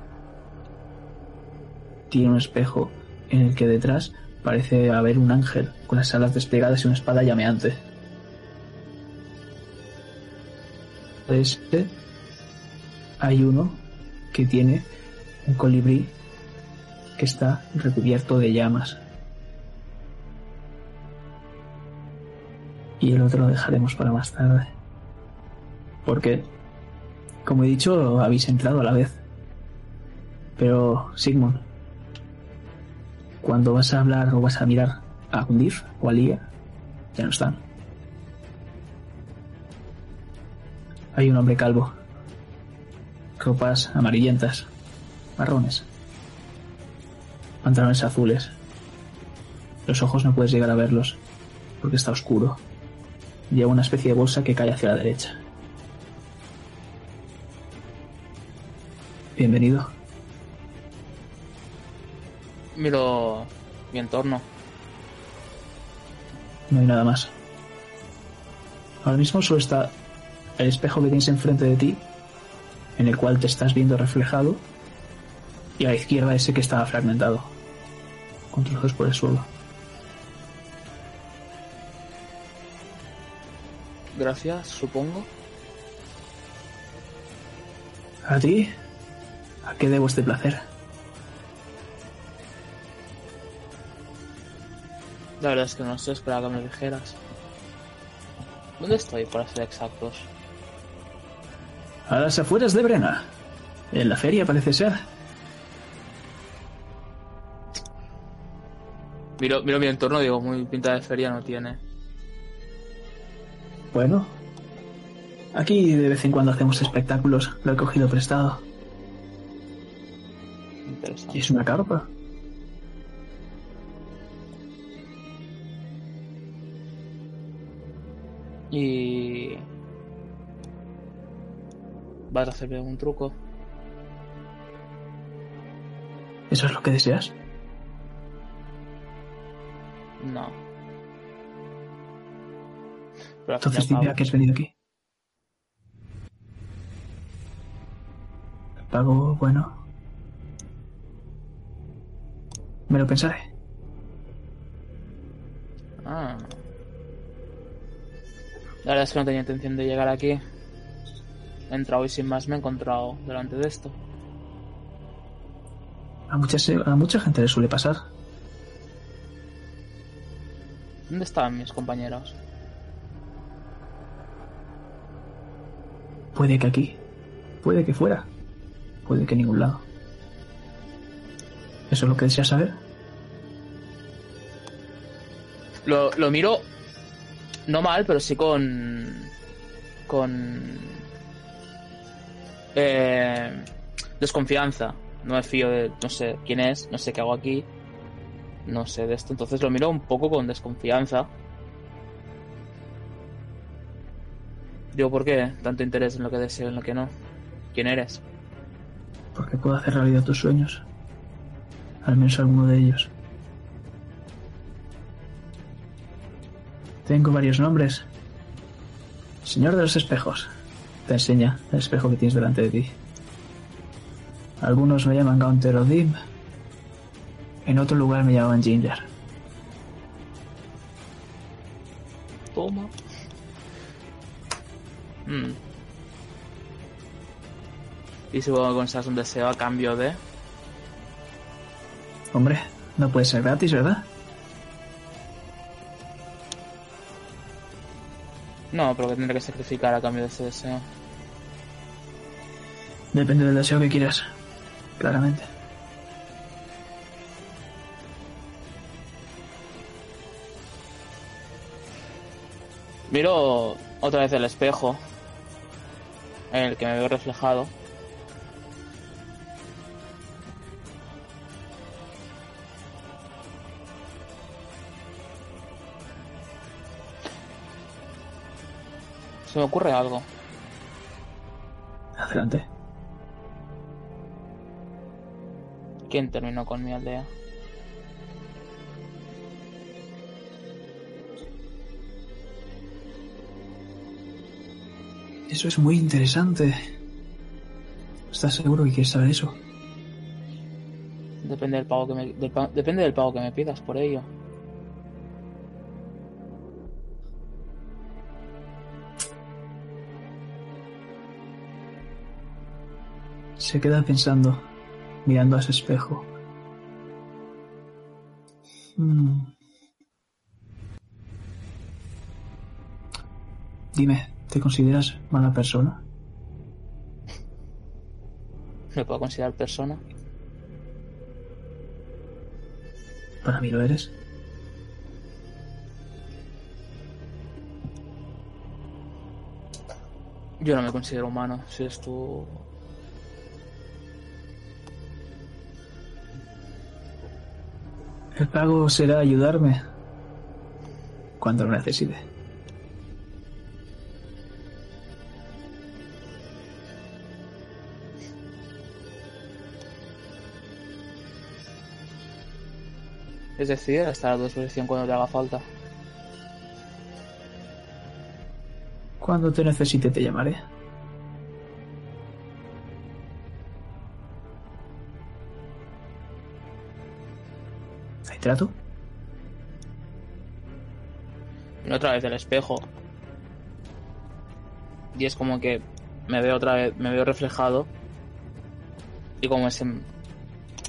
tiene un espejo en el que detrás parece haber un ángel con las alas desplegadas y una espada llameante. De este hay uno que tiene un colibrí que está recubierto de llamas. Y el otro lo dejaremos para más tarde. Porque, como he dicho, habéis entrado a la vez. Pero, Sigmund, cuando vas a hablar o vas a mirar a Gundif o a Lía, ya no están. Hay un hombre calvo. Ropas amarillentas, marrones. Pantalones azules. Los ojos no puedes llegar a verlos, porque está oscuro. Lleva una especie de bolsa que cae hacia la derecha. Bienvenido. Miro mi entorno. No hay nada más. Ahora mismo solo está el espejo que tienes enfrente de ti, en el cual te estás viendo reflejado, y a la izquierda ese que estaba fragmentado, con trozos por el suelo. Gracias, supongo. ¿A ti? ¿A qué debo este placer? La verdad es que no sé, esperaba que me dijeras. ¿Dónde estoy, para ser exactos? A las afueras de Brena. En la feria parece ser. Miro, miro mi entorno digo, muy pinta de feria no tiene. Bueno. Aquí de vez en cuando hacemos espectáculos. Lo he cogido prestado. Interesante. ¿Y es una carpa? Y... ¿Vas a hacerme un truco? ¿Eso es lo que deseas? No. Pero Entonces dime a qué has venido aquí. Pago bueno. Me lo pensaré. Ah. La verdad es que no tenía intención de llegar aquí. He entrado y sin más me he encontrado delante de esto. A a mucha gente le suele pasar. ¿Dónde estaban mis compañeros? Puede que aquí. Puede que fuera. Puede que en ningún lado. ¿Eso es lo que deseas saber? Lo, lo miro no mal, pero sí con. con. eh, desconfianza. No me fío de. no sé quién es, no sé qué hago aquí. No sé de esto. Entonces lo miro un poco con desconfianza. Digo, ¿por qué tanto interés en lo que deseo y en lo que no? ¿Quién eres? Porque puedo hacer realidad tus sueños. Al menos alguno de ellos. Tengo varios nombres. Señor de los espejos. Te enseña el espejo que tienes delante de ti. Algunos me llaman Gaunter o Dim. En otro lugar me llamaban Ginger. Toma. Mm. Y supongo que consigues un deseo a cambio de. Hombre, no puede ser gratis, ¿verdad? No, pero que tendré que sacrificar a cambio de ese deseo. Depende del deseo que quieras. Claramente. Miro otra vez el espejo en el que me veo reflejado. Se me ocurre algo. Adelante. ¿Quién terminó con mi aldea? Eso es muy interesante. ¿Estás seguro que quieres saber eso? Depende del pago que me, del depende del pago que me pidas por ello. Se queda pensando, mirando a ese espejo. Mm. Dime, ¿te consideras mala persona? ¿Me puedo considerar persona? Para mí lo eres. Yo no me considero humano, si es tú. El pago será ayudarme cuando lo necesite. Es decir, estar a tu disposición cuando te haga falta. Cuando te necesite te llamaré. ¿Hay trato? Miro otra vez el espejo. Y es como que me veo otra vez, me veo reflejado. Y como ese.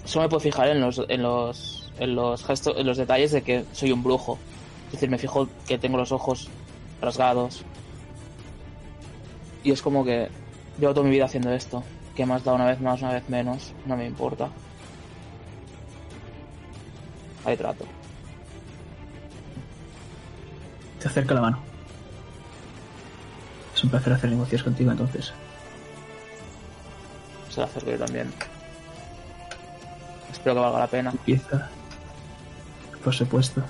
Solo me puedo fijar en los, en los, en los gestos, en los detalles de que soy un brujo. Es decir, me fijo que tengo los ojos rasgados. Y es como que llevo toda mi vida haciendo esto. Que más da una vez más, una vez menos. No me importa. Hay trato. Te acerca la mano. Es un placer hacer negocios contigo entonces. Se la acerco yo también. Espero que valga la pena. Empieza, por supuesto,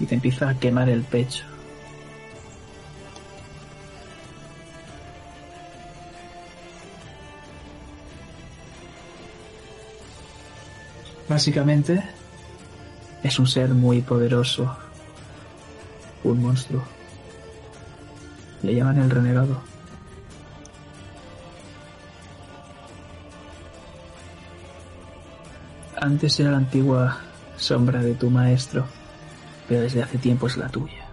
y te empieza a quemar el pecho. Básicamente, es un ser muy poderoso. Un monstruo. Le llaman el renegado. Antes era la antigua sombra de tu maestro, pero desde hace tiempo es la tuya.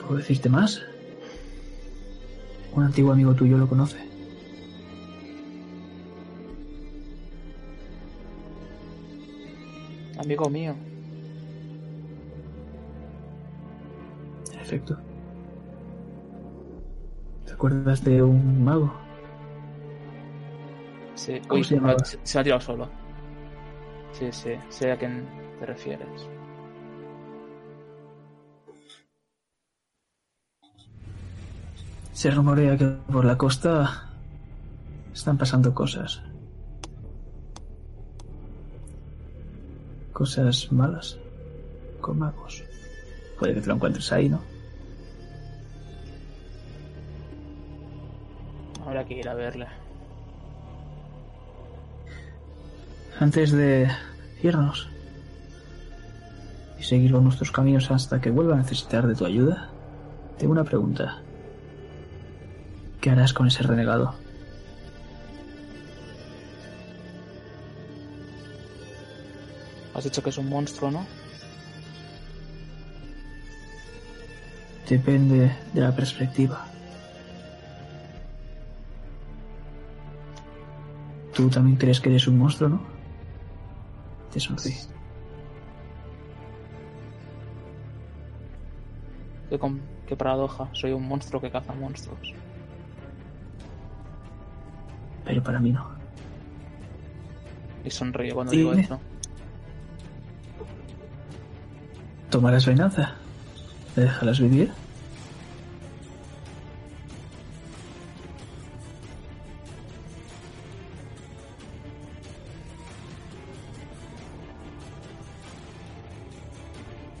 ¿Puedo decirte más? Un antiguo amigo tuyo lo conoce. Amigo mío. En efecto. ¿Te acuerdas de un mago? Sí. ¿Cómo Uy, se se, ha tirado solo. Sí, sí, sé a quién te refieres. Se rumorea que por la costa están pasando cosas. Cosas malas. Con magos. Puede que te lo encuentres ahí, ¿no? Habrá que ir a verle. Antes de irnos y seguir con nuestros caminos hasta que vuelva a necesitar de tu ayuda, tengo una pregunta. ¿Qué harás con ese renegado? Has dicho que es un monstruo, ¿no? Depende de la perspectiva. Tú también crees que eres un monstruo, ¿no? Te sonríe. Qué, qué paradoja. Soy un monstruo que caza monstruos. Pero para mí no. Y sonríe cuando Sí. digo esto. ¿Tomarás venganza? ¿Déjalas vivir?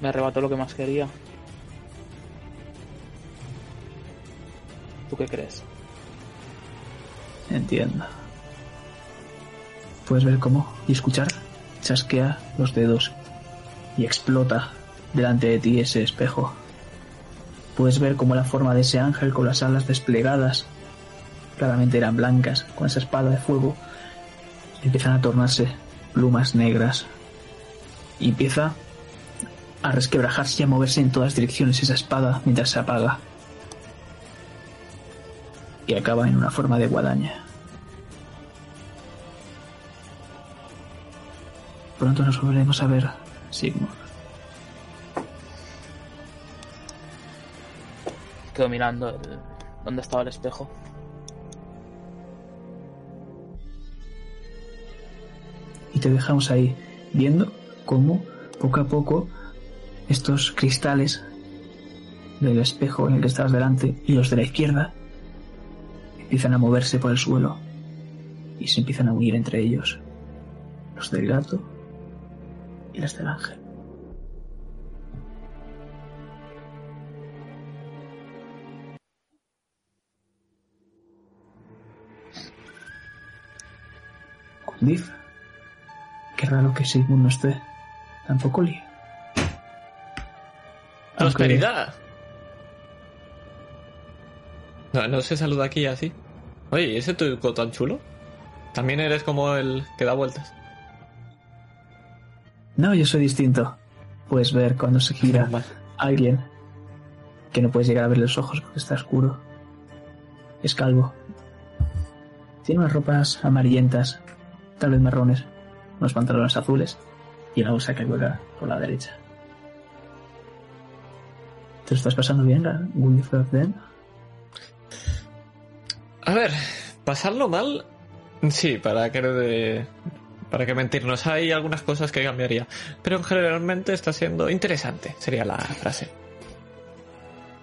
Me arrebató lo que más quería. ¿Tú qué crees? Entiendo. Puedes ver cómo y escuchar. Chasquea los dedos y explota delante de ti ese espejo. Puedes ver cómo la forma de ese ángel con las alas desplegadas, claramente eran blancas, con esa espada de fuego, empiezan a tornarse plumas negras. Y empieza a resquebrajarse y a moverse en todas direcciones esa espada mientras se apaga. Y acaba en una forma de guadaña. Pronto nos volveremos a ver, Sigmund. Quedo mirando el... dónde estaba el espejo. y te dejamos ahí viendo cómo poco a poco estos cristales del espejo en el que estabas delante y los de la izquierda empiezan a moverse por el suelo y se empiezan a unir entre ellos los del gato y las del ángel. Div, qué raro que Sigmund no esté. Tampoco. Aunque- ¡Prosperidad! No, no se saluda aquí así. Oye, ¿y ese truco tan chulo? También eres como el que da vueltas. No, yo soy distinto. Puedes ver cuando se gira alguien que no puedes llegar a ver los ojos porque está oscuro. Es calvo. Tiene unas ropas amarillentas, tal vez marrones, unos pantalones azules y una bolsa que cuelga por la derecha. ¿Te lo estás pasando bien, Winifred Den? A ver, pasarlo mal. Sí, para que de- para que mentirnos hay algunas cosas que cambiaría, pero generalmente está siendo interesante, sería la frase.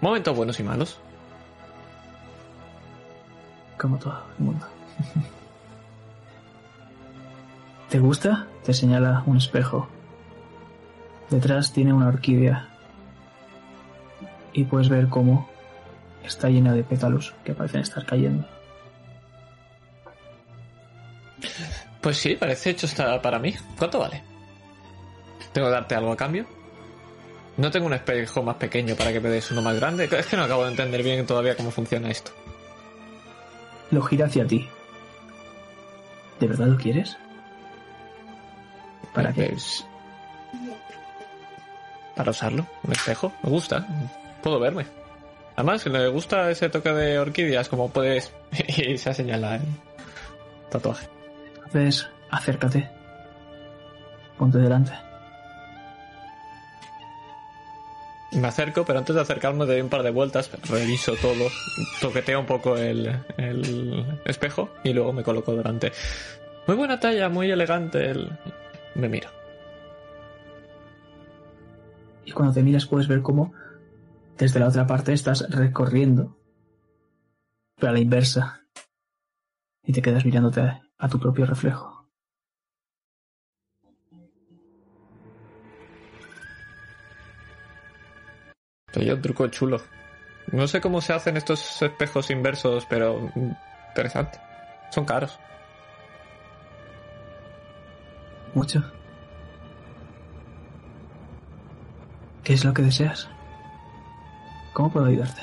Momentos buenos y malos. Como todo el mundo. ¿Te gusta? Te señala un espejo. Detrás tiene una orquídea. Y puedes ver cómo está llena de pétalos que parecen estar cayendo. Pues sí, parece hecho está para mí. ¿Cuánto vale? ¿Tengo que darte algo a cambio? No tengo un espejo más pequeño para que me des uno más grande. Es que no acabo de entender bien todavía cómo funciona esto. Lo gira hacia ti. ¿De verdad lo quieres? ¿Para qué? Pues, Para usarlo. Un espejo. Me gusta. Puedo verme. Además, le gusta ese toque de orquídeas, como puedes. [LAUGHS] y se señala el tatuaje. Entonces, acércate. Ponte delante. Me acerco, pero antes de acercarme doy un par de vueltas, reviso todo, toqueteo un poco el, el espejo y luego me coloco delante. Muy buena talla, muy elegante. El... Me miro. Y cuando te miras puedes ver cómo desde la otra parte estás recorriendo, pero a la inversa. Y te quedas mirándote a, tu propio reflejo. Soy un truco chulo. No sé cómo se hacen estos espejos inversos, pero interesante. Son caros. Mucho. ¿Qué es lo que deseas? ¿Cómo puedo ayudarte?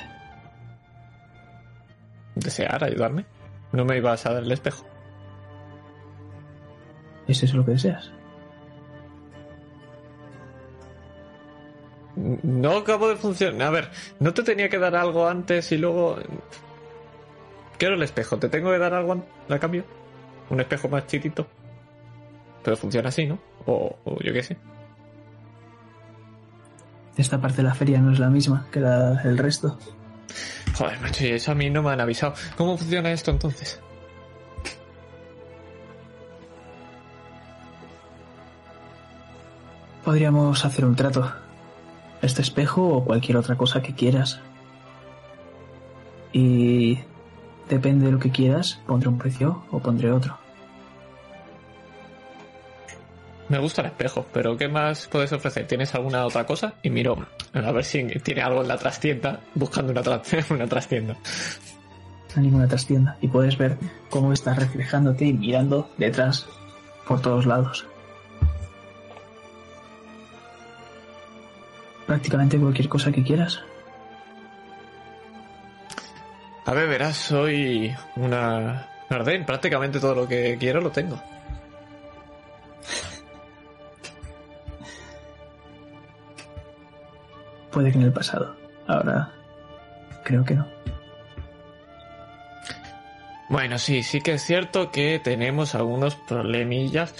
¿Desear ayudarme? ¿No me ibas a dar el espejo? ¿Es eso lo que deseas? No acabo de funcionar. A ver, ¿no te tenía que dar algo antes y luego... Quiero el espejo. ¿Te tengo que dar algo a cambio? Un espejo más chiquito. Pero funciona así, ¿no? O, o yo qué sé. Esta parte de la feria no es la misma que la, el resto. Joder, macho, y eso a mí no me han avisado. ¿Cómo funciona esto entonces? Podríamos hacer un trato. Este espejo o cualquier otra cosa que quieras. Y depende de lo que quieras, pondré un precio o pondré otro. Me gusta el espejo, pero ¿qué más puedes ofrecer? ¿Tienes alguna otra cosa? Y miro a ver si tiene algo en la trastienda, buscando una, tra- [LAUGHS] una trastienda. No hay ninguna trastienda. Y puedes ver cómo estás reflejándote y mirando detrás por todos lados. Prácticamente cualquier cosa que quieras. A ver, verás, soy una Arden. Prácticamente todo lo que quiero lo tengo. Puede que en el pasado. Ahora creo que no. Bueno, sí, sí que es cierto que tenemos algunos problemillas.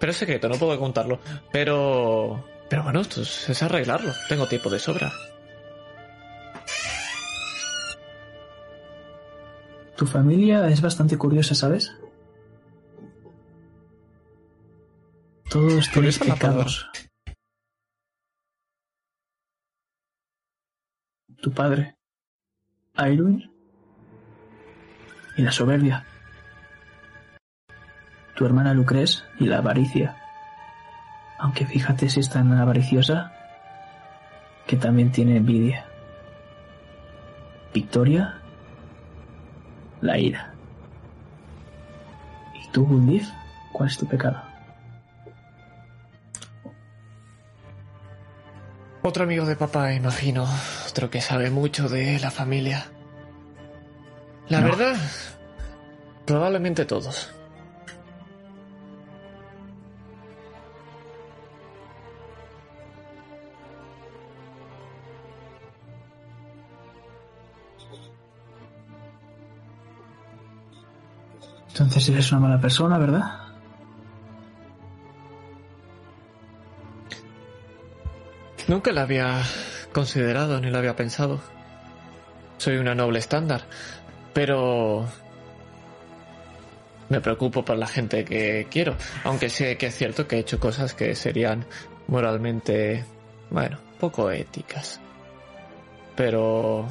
Pero es secreto, no puedo contarlo. Pero... Pero bueno, esto es, arreglarlo. Tengo tiempo de sobra. Tu familia es bastante curiosa, ¿sabes? Todos la pecados. Tu padre, Irwin, y la soberbia. Tu hermana Lucrece y la avaricia. Aunque fíjate si es tan avariciosa que también tiene envidia. Victoria la ira. ¿Y tú, Gundif? ¿Cuál es tu pecado? Otro amigo de papá, imagino. Otro que sabe mucho de la familia. La No. verdad, probablemente todos. Entonces eres una mala persona, ¿verdad? Nunca la había considerado ni lo había pensado. Soy una noble estándar, pero me preocupo por la gente que quiero, aunque sé que es cierto que he hecho cosas que serían moralmente, bueno, poco éticas. Pero...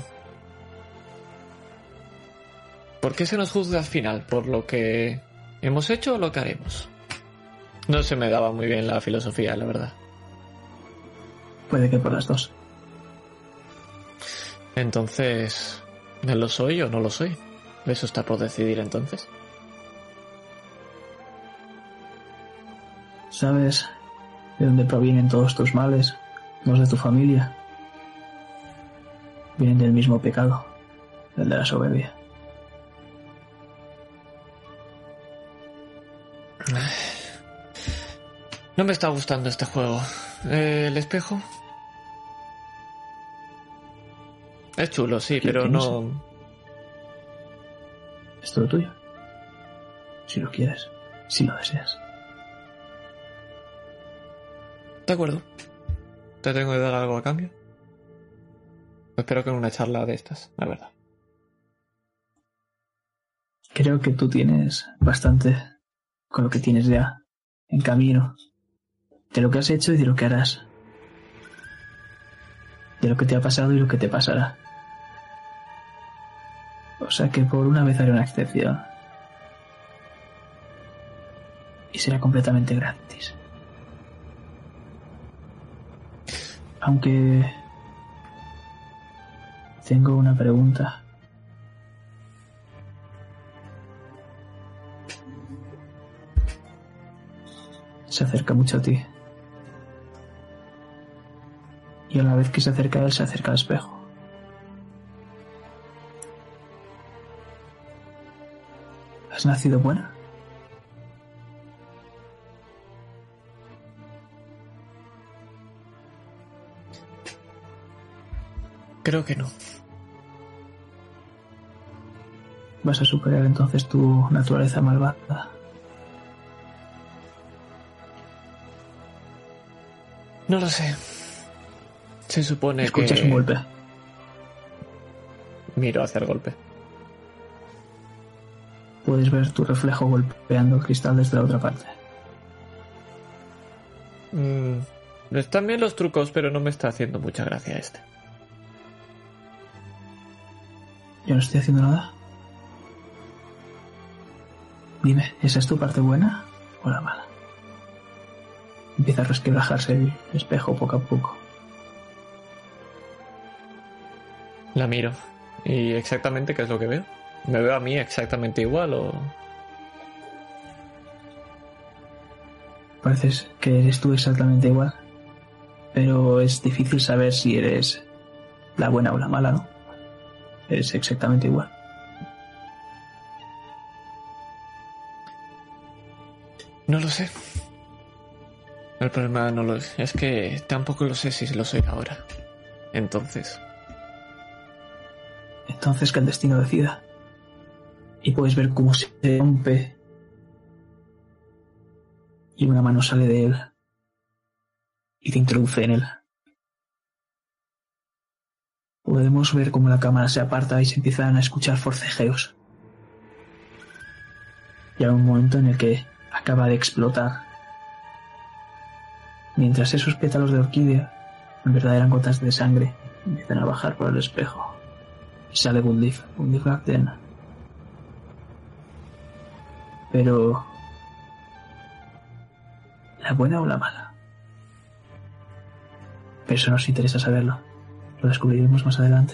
¿Por qué se nos juzga al final? ¿Por lo que hemos hecho o lo que haremos? No se me daba muy bien la filosofía, la verdad. Puede que por las dos. Entonces, ¿no lo soy o no lo soy? Eso está por decidir entonces. ¿Sabes de dónde provienen todos tus males? Los de tu familia. Vienen del mismo pecado, el de la soberbia. No me está gustando este juego. Eh, ¿El espejo? Es chulo, sí, ¿Qué pero no... Es todo tuyo. Si lo quieres, si lo deseas. De acuerdo. ¿Te tengo que dar algo a cambio? Espero que en una charla de estas, la verdad. Creo que tú tienes bastante con lo que tienes ya en camino. De lo que has hecho y de lo que harás. De lo que te ha pasado y lo que te pasará. O sea que por una vez haré una excepción. Y será completamente gratis. Aunque... Tengo una pregunta. se acerca mucho a ti. Y a la vez que se acerca a él, se acerca al espejo. ¿Has nacido buena? Creo que no. Vas a superar entonces tu naturaleza malvada. No lo sé. Se supone Escuchas que... un golpe. Miro a hacer golpe. Puedes ver tu reflejo golpeando el cristal desde la otra parte. Mm, están bien los trucos, pero no me está haciendo mucha gracia este. Yo no estoy haciendo nada. Dime, ¿esa es tu parte buena o la mala? Empieza a resquebrajarse el espejo poco a poco. La miro. ¿Y exactamente qué es lo que veo? ¿Me veo a mí exactamente igual o...? Pareces que eres tú exactamente igual. Pero es difícil saber si eres la buena o la mala, ¿no? Eres exactamente igual. No lo sé. El problema no lo es. Es que tampoco lo sé si lo soy ahora. Entonces... Entonces que el destino decida. Y puedes ver cómo se rompe. Y una mano sale de él. Y te introduce en él. Podemos ver cómo la cámara se aparta y se empiezan a escuchar forcejeos. Y hay un momento en el que acaba de explotar. Mientras esos pétalos de orquídea, en verdad eran gotas de sangre, empiezan a bajar por el espejo. Sale Gundif, Gundif Gakden. Pero... ¿La buena o la mala? Pero eso nos interesa saberlo. Lo descubriremos más adelante.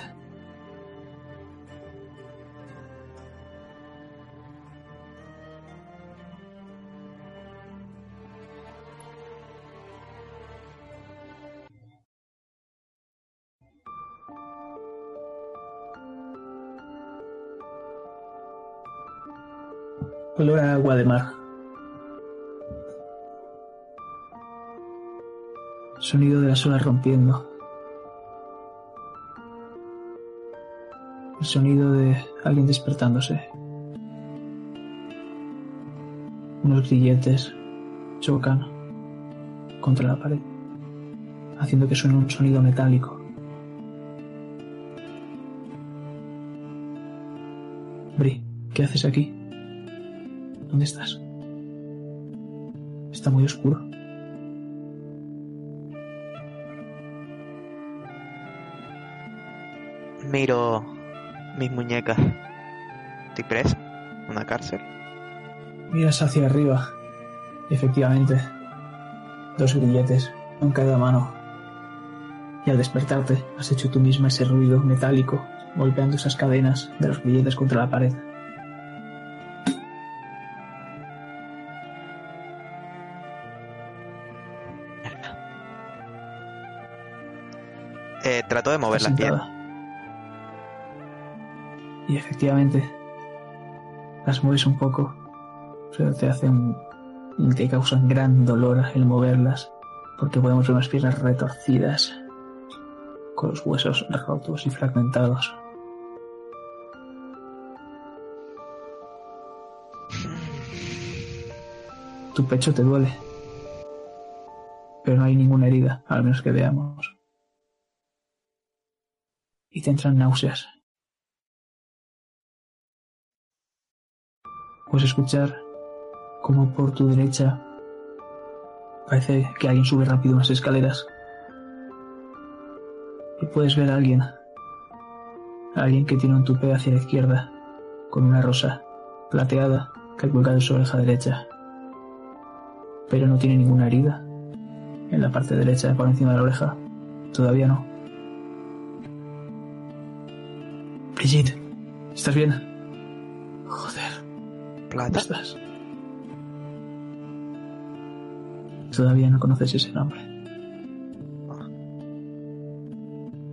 Olor a agua de mar. Sonido de las olas rompiendo. El sonido de alguien despertándose. Unos grilletes chocan contra la pared, haciendo que suene un sonido metálico. Bri, ¿qué haces aquí? ¿Dónde estás? Está muy oscuro. Miro mis muñecas. Estoy preso. Una cárcel. Miras hacia arriba. Efectivamente, dos grilletes en cada mano. Y al despertarte, has hecho tú misma ese ruido metálico, golpeando esas cadenas de los grilletes contra la pared. De mover piernas. sentada. Y efectivamente, las mueves un poco, pero te hacen. te causan gran dolor el moverlas, porque podemos ver unas piernas retorcidas, con los huesos rotos y fragmentados. Tu pecho te duele, pero no hay ninguna herida, al menos que veamos. Te entran náuseas. Puedes escuchar como por tu derecha parece que alguien sube rápido unas escaleras. Y puedes ver a alguien. Alguien que tiene un tupé hacia la izquierda, con una rosa plateada que cuelga de su oreja derecha. Pero no tiene ninguna herida. En la parte derecha, por encima de la oreja. Todavía no. Brigitte, ¿estás bien? Joder. ¿Dónde Plata. estás? Todavía no conoces ese nombre.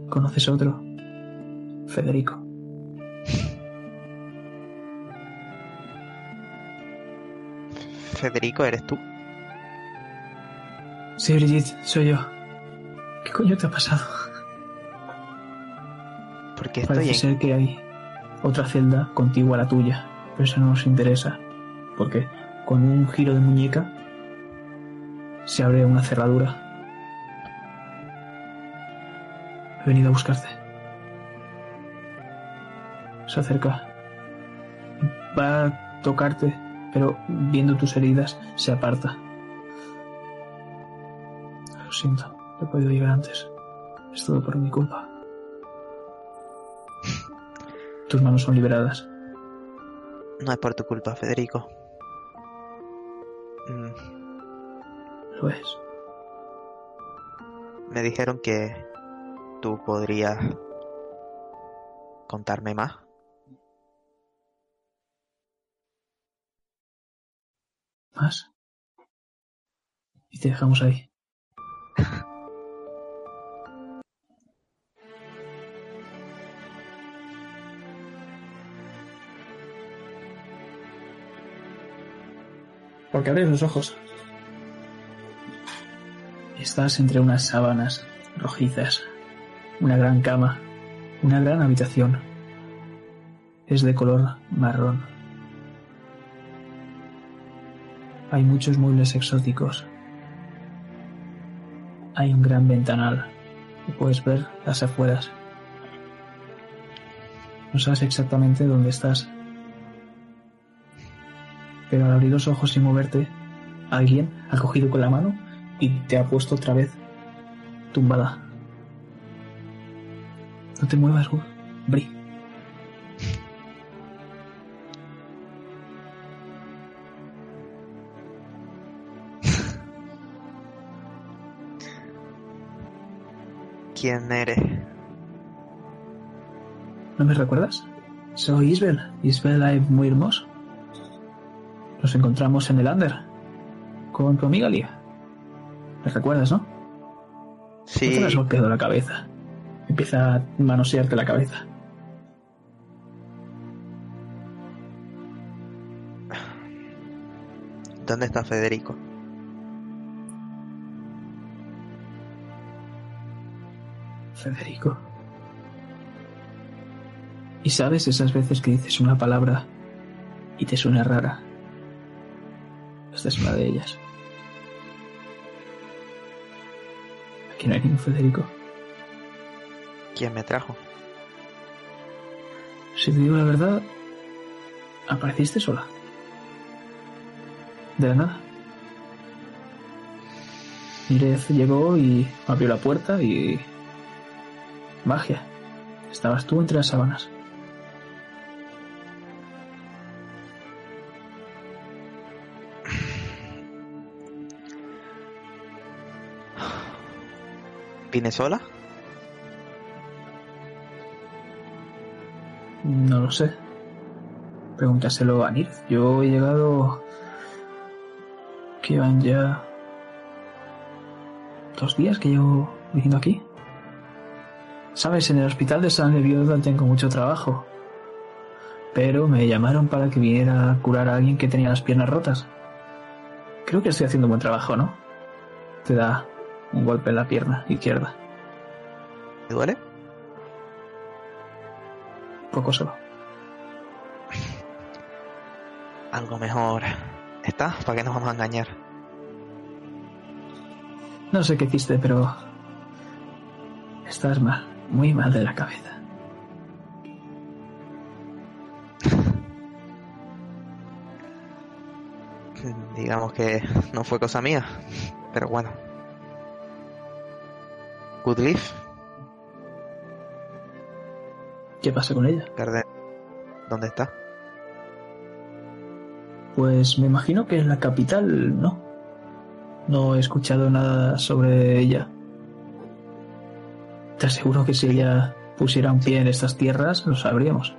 ¿Conoces otro? Federico. Federico, ¿eres tú? Sí, Brigitte, soy yo. ¿Qué coño te ha pasado? Porque estoy Parece en... ser que hay otra celda contigua a la tuya, pero eso no nos interesa, porque con un giro de muñeca se abre una cerradura. He venido a buscarte. Se acerca. Va a tocarte, pero viendo tus heridas se aparta. Lo siento, no he podido llegar antes. Es todo por mi culpa. Tus manos son liberadas. No es por tu culpa, Federico. Mm, Lo es. me dijeron que tú podrías contarme más. ¿Más? Y te dejamos ahí. Porque abres los ojos. Estás entre unas sábanas rojizas, una gran cama, una gran habitación. Es de color marrón. Hay muchos muebles exóticos. Hay un gran ventanal y puedes ver las afueras. No sabes exactamente dónde estás. Pero al abrir los ojos sin moverte, alguien ha cogido con la mano y te ha puesto otra vez tumbada. No te muevas. Bri. ¿Quién eres? ¿No me recuerdas? Soy Isbel, Isbel Aib muy hermoso. Nos encontramos en el Under con tu amiga Lia. ¿Me recuerdas, no? ¿No Sí, te la has golpeado la cabeza? Empieza a manosearte la cabeza. ¿dónde está Federico? Federico. Y sabes esas veces que dices una palabra y te suena rara. Esta es una de ellas. Aquí no hay ningún Federico. ¿Quién me trajo? Si te digo la verdad, apareciste sola. De la nada. Mirez llegó y abrió la puerta y... Magia. Estabas tú entre las sábanas. ¿Vine sola? No lo sé. Pregúntaselo a Nir. Yo he llegado... Que van ya... Dos días que llevo viviendo aquí. Sabes, en el hospital de San Viuda tengo mucho trabajo. Pero me llamaron para que viniera a curar a alguien que tenía las piernas rotas. Creo que estoy haciendo un buen trabajo, ¿no? Te da un golpe en la pierna izquierda. ¿Me duele? Poco solo. [LAUGHS] Algo mejor. ¿Está? ¿Para qué nos vamos a engañar? No sé qué hiciste, pero... Estás mal, muy mal de la cabeza. [LAUGHS] Digamos que no fue cosa mía. Pero bueno. Goodleaf, ¿Qué pasa con ella? Garden. ¿Dónde está? Pues me imagino que en la capital, ¿no? No he escuchado nada sobre ella. Te aseguro que si ella pusiera un pie en estas tierras, lo sabríamos.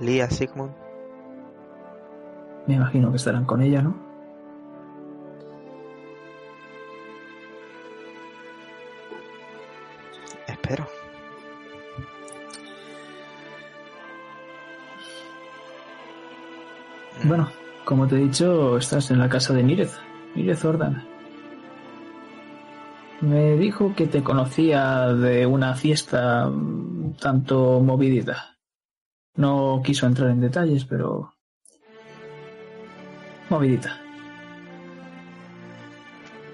Lia Sigmund. Me imagino que estarán con ella, ¿no? Como te he dicho, estás en la casa de Mírez, Mírez Ordan. Me dijo que te conocía de una fiesta mm, tanto movidita. No quiso entrar en detalles, pero... Movidita.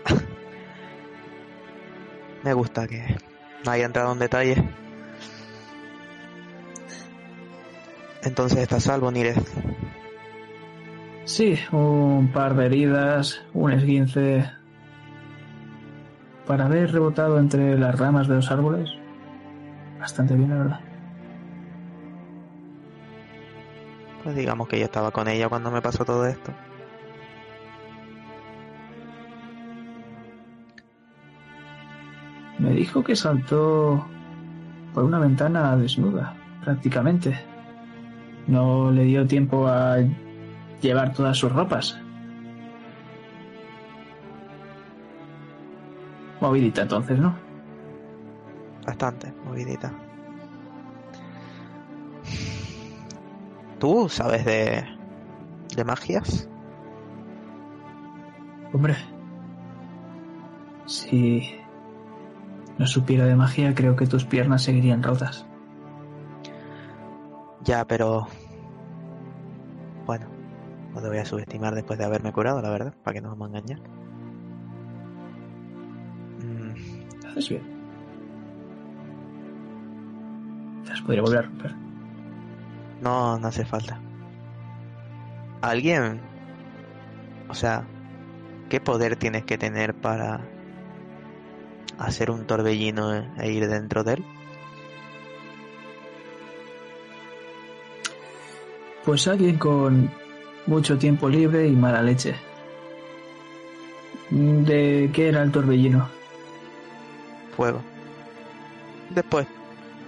[LAUGHS] Me gusta que no haya entrado en detalle. Entonces está salvo, Nires. Sí, un par de heridas, un esguince. Para haber rebotado entre las ramas de los árboles, bastante bien, la verdad. Pues digamos que yo estaba con ella cuando me pasó todo esto. Me dijo que saltó por una ventana desnuda, prácticamente. No le dio tiempo a llevar todas sus ropas. Movidita entonces, ¿no? Bastante, movidita. ¿Tú sabes de, de magias? Hombre, si no supiera de magia, creo que tus piernas seguirían rotas. Ya, pero... Bueno, no te voy a subestimar después de haberme curado, la verdad, para que no vamos a engañar. Mm, Haces bien. Las podría volver a romper. No, no hace falta. ¿Alguien? O sea, ¿qué poder tienes que tener para hacer un torbellino e ir dentro de él? Pues alguien con mucho tiempo libre y mala leche. ¿De qué era el torbellino? Fuego. Después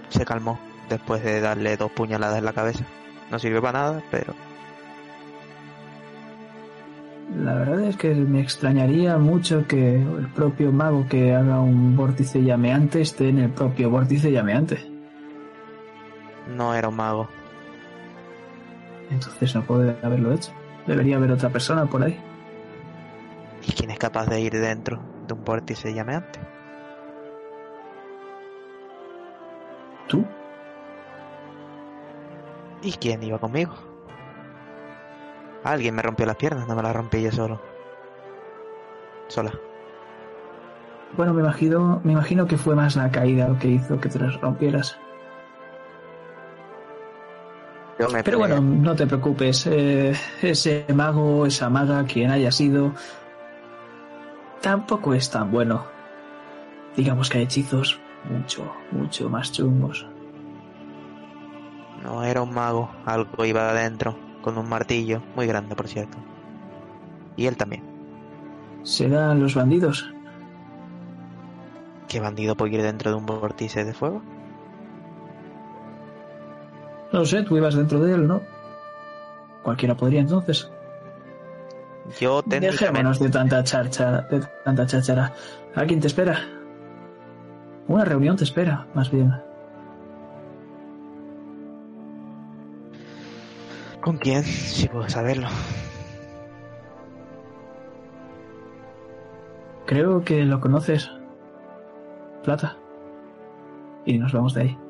se calmó, después de darle dos puñaladas en la cabeza. No sirve para nada, pero La verdad es que me extrañaría mucho que el propio mago que haga un vórtice llameante esté en el propio vórtice llameante. no era un mago. Entonces no puede haberlo hecho. Debería haber otra persona por ahí. ¿Y quién es capaz de ir dentro de un vórtice llameante? ¿Tú? ¿Y quién iba conmigo? Alguien me rompió las piernas, no me las rompí yo solo. Sola. Bueno, me imagino, me imagino que fue más la caída lo que hizo que te las rompieras. Yo me Pero bueno, no te preocupes. eh, ese mago, esa maga, quien haya sido, tampoco es tan bueno. Digamos que hay hechizos mucho, mucho más chungos. No era un mago, algo iba adentro, con un martillo, muy grande por cierto. Y él también. ¿Serán los bandidos? ¿Qué bandido puede ir dentro de un vórtice de fuego? No lo sé, tú ibas dentro de él, ¿no? Cualquiera podría entonces. Yo. Dejémonos de tanta charcha, de tanta cháchara. ¿Alguien te espera? Una reunión te espera, más bien. ¿Con quién? Si puedo saberlo. Creo que lo conoces. Plata. Y nos vamos de ahí.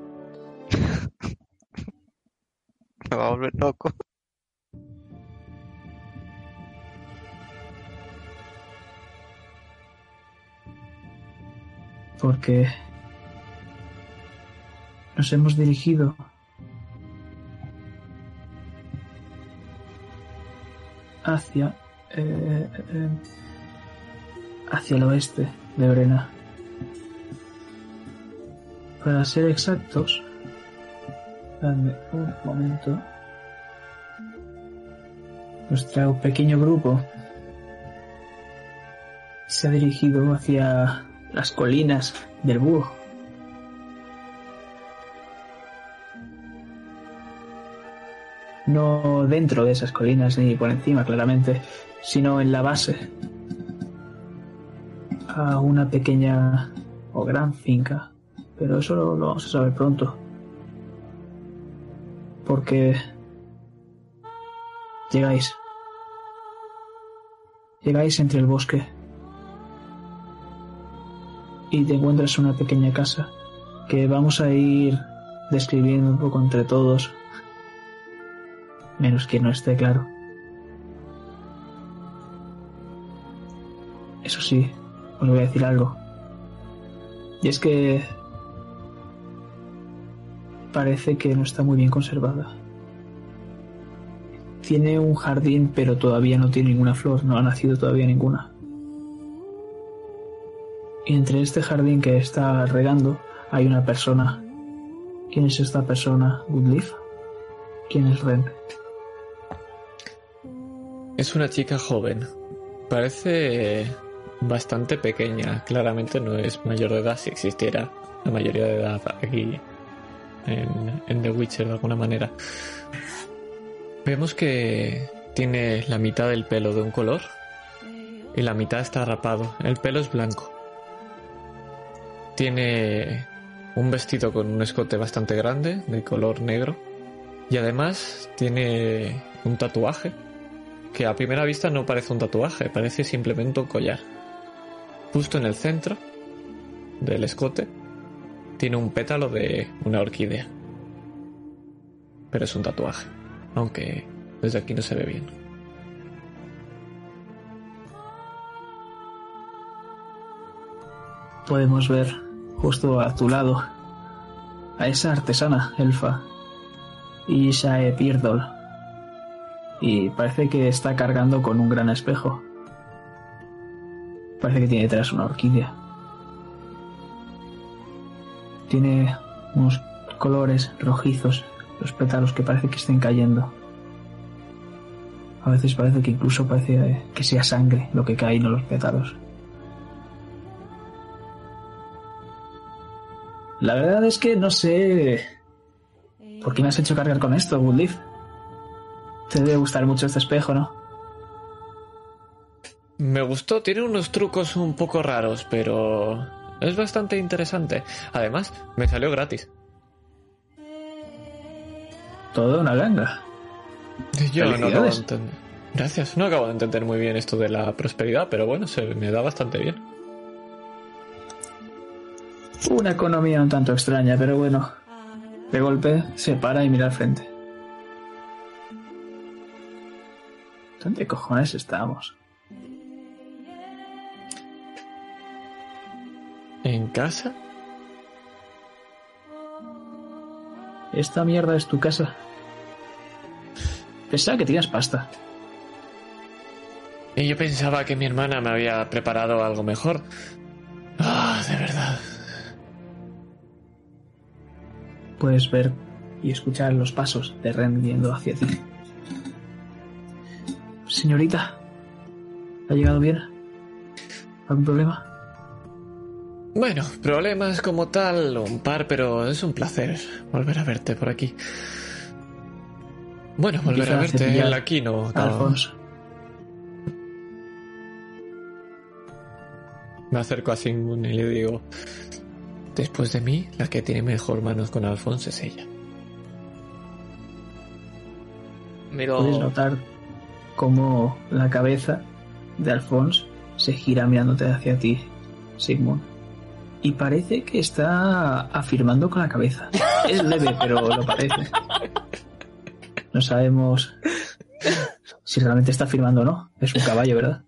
[LAUGHS] Me va a volver loco. Porque nos hemos dirigido hacia eh, eh, hacia el oeste de Brena. Para ser exactos, un momento. Nuestro pequeño grupo se ha dirigido hacia las colinas del búho. No dentro de esas colinas ni por encima, claramente, sino en la base. A una pequeña o gran finca. Pero eso lo vamos a saber pronto. Porque llegáis. Llegáis entre el bosque y te encuentras una pequeña casa que vamos a ir describiendo un poco entre todos. Menos que no esté claro. Eso sí, os voy a decir algo. Y es que parece que no está muy bien conservada. Tiene un jardín, pero todavía no tiene ninguna flor, no ha nacido todavía ninguna. Y entre este jardín que está regando hay una persona. ¿Quién es esta persona? ¿Goodleaf? ¿Quién es Ren? Es una chica joven. Parece bastante pequeña. Claramente no es mayor de edad si existiera la mayoría de edad aquí en, The Witcher de alguna manera. Vemos que tiene la mitad del pelo de un color y la mitad está rapado. El pelo es blanco. Tiene un vestido con un escote bastante grande, de color negro. Y además tiene un tatuaje, que a primera vista no parece un tatuaje, parece simplemente un collar. Justo en el centro del escote tiene un pétalo de una orquídea. Pero es un tatuaje, aunque desde aquí no se ve bien. Podemos ver justo a tu lado a esa artesana elfa, Ishae Pirdol. Y parece que está cargando con un gran espejo. Parece que tiene detrás una orquídea. Tiene unos colores rojizos, los pétalos que parece que estén cayendo. A veces parece que incluso parece que sea sangre lo que cae no los pétalos. La verdad es que no sé por qué me has hecho cargar con esto, Woodleaf. Te debe gustar mucho este espejo, ¿no? Me gustó, tiene unos trucos un poco raros, pero es bastante interesante. Además, me salió gratis. Toda una ganga. Yo no acabo de entender. Gracias, no acabo de entender muy bien esto de la prosperidad, pero bueno, se me da bastante bien. Una economía un tanto extraña, pero bueno. De golpe se para y mira al frente. ¿Dónde cojones estamos? ¿En casa? Esta mierda es tu casa. Pensaba que tenías pasta. Y yo pensaba que mi hermana me había preparado algo mejor. Ah, de verdad. Puedes ver y escuchar los pasos de Ren yendo hacia ti. Señorita, ¿ha llegado bien? ¿Algún problema? Bueno, problemas como tal, un par, pero es un placer volver a verte por aquí. Bueno, volver a verte cepillar él aquí no. no. Alfonso. Me acerco a Sigmund y le digo: Después de mí, la que tiene mejor manos con Alfonso es ella. Miro. Puedes notar cómo la cabeza de Alphonse se gira mirándote hacia ti, Sigmund. Y parece que está afirmando con la cabeza. Es leve, pero lo parece. No sabemos si realmente está afirmando o no. Es un caballo, ¿verdad?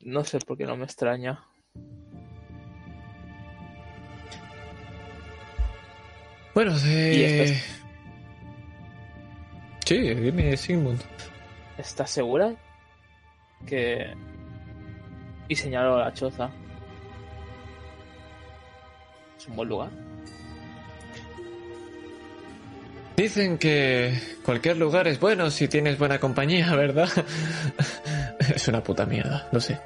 No sé por qué no me extraña. Bueno, ¿Y eh... Sí, dime, Sigmund. ¿Estás segura? Que. Y señalo la choza. Es un buen lugar. Dicen que cualquier lugar es bueno si tienes buena compañía, [LAUGHS] ¿verdad? es una puta mierda, lo sé.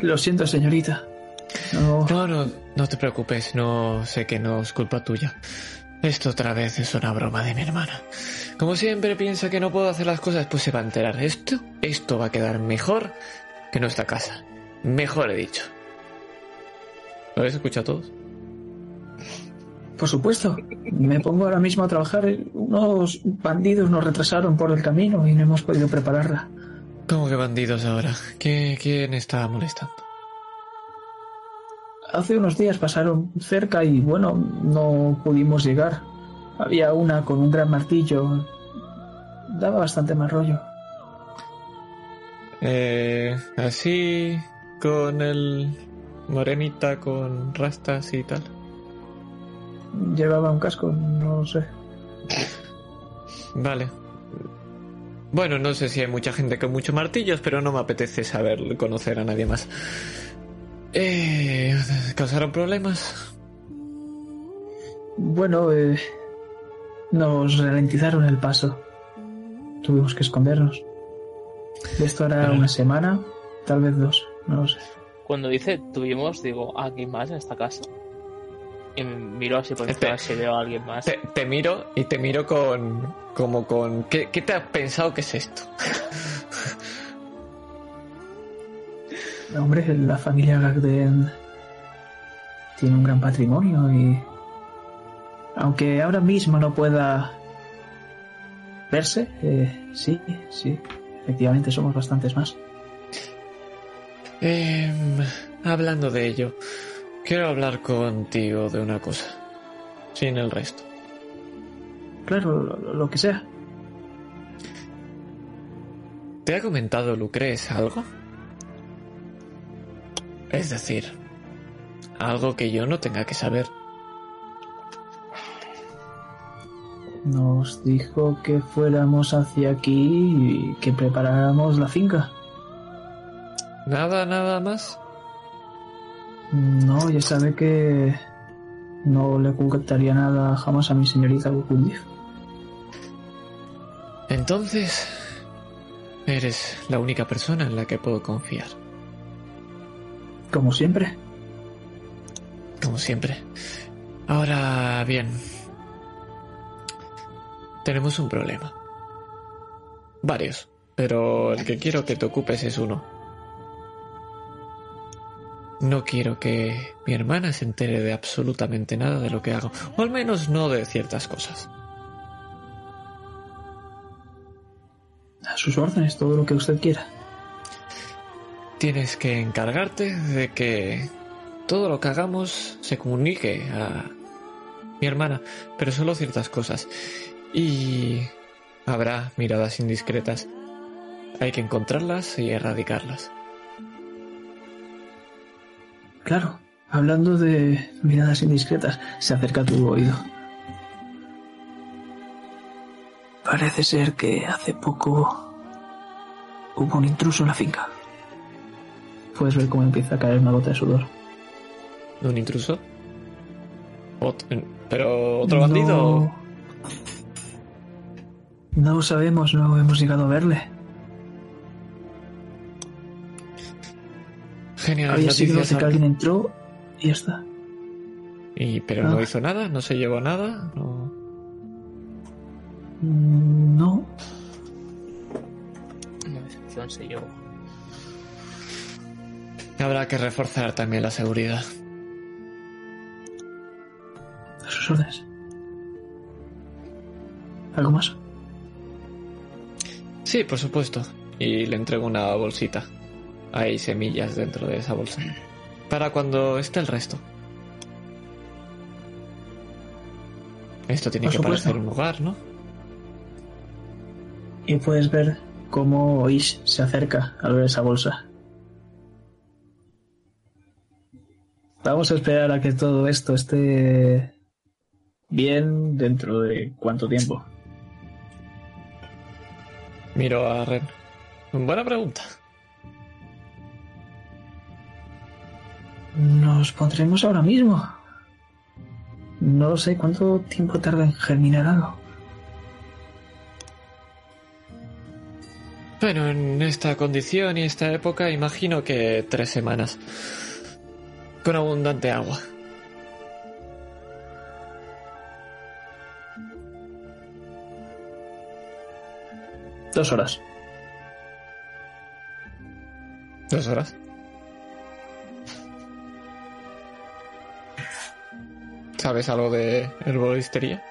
Lo siento, señorita. No, No, no, no te preocupes, no sé que no es culpa tuya. Esto otra vez es una broma de mi hermana. Como siempre piensa que no puedo hacer las cosas, pues se va a enterar. Esto, esto va a quedar mejor que nuestra casa. Mejor he dicho. ¿Lo habéis escuchado todos? por supuesto. Me pongo ahora mismo a trabajar. Unos bandidos nos retrasaron por el camino y no hemos podido prepararla. ¿Cómo que bandidos ahora? ¿Qué- ¿Quién está molestando? Hace unos días pasaron cerca y bueno, no pudimos llegar. Había una con un gran martillo. Daba bastante mal rollo. Eh, así, con el morenita, con rastas y tal. Llevaba un casco, no sé. Vale. Bueno, no sé si hay mucha gente con muchos martillos, pero no me apetece saber conocer a nadie más. Eh, ¿Causaron problemas? Bueno, eh, nos ralentizaron el paso. Tuvimos que escondernos. Esto hará Vale. una semana, tal vez dos, no lo sé. Cuando dice tuvimos, digo, ¿a quién más en esta casa? Y me miro así por Este- encima si veo a alguien más. Te, te miro y te miro con. como con. ¿Qué, qué te has pensado que es esto? [LAUGHS] Hombre, la familia Gagden tiene un gran patrimonio y aunque ahora mismo no pueda verse, eh, sí, sí, efectivamente somos bastantes más. Em, hablando de ello, quiero hablar contigo de una cosa. Sin el resto. Claro, lo, lo que sea. ¿Te ha comentado Lucres algo? Es decir, algo que yo no tenga que saber. Nos dijo que fuéramos hacia aquí y que preparáramos la finca. Nada, nada más. No, ya sabe que no le ocultaría nada jamás a mi señorita Bukundif. Entonces, eres la única persona en la que puedo confiar. Como siempre. Como siempre. Ahora bien. Tenemos un problema. Varios. Pero el que quiero que te ocupes es uno. No quiero que mi hermana se entere de absolutamente nada de lo que hago. O al menos no de ciertas cosas. A sus órdenes, todo lo que usted quiera. Tienes que encargarte de que todo lo que hagamos se comunique a mi hermana, pero solo ciertas cosas. Y habrá miradas indiscretas. Hay que encontrarlas y erradicarlas. Claro, hablando de miradas indiscretas, se acerca a tu oído. Parece ser que hace poco hubo un intruso en la finca. Puedes ver cómo empieza a caer una gota de sudor. ¿Un intruso? Ot- ¿Pero otro bandido? No, no sabemos, no hemos llegado a verle. Genial, Había sido de que al- alguien entró y ya está. Y, pero no Ah. hizo nada, no se llevó nada. No. Mm, No, Una decepción se llevó. Habrá que reforzar también la seguridad. a sus órdenes. ¿Algo más? Sí, por supuesto. Y le entrego una bolsita. Hay semillas dentro de esa bolsa. Para cuando esté el resto. Esto tiene Por que supuesto. parecer un lugar, ¿no? Y puedes ver cómo Ish se acerca al ver esa bolsa. Vamos a esperar a que todo esto esté bien dentro de cuánto tiempo. Miro a Ren. Buena pregunta. Nos pondremos ahora mismo. No sé cuánto tiempo tarda en germinar algo. Bueno, en esta condición y esta época imagino que tres semanas. Con abundante agua. Dos horas. Dos horas. ¿Sabes algo de herboristería?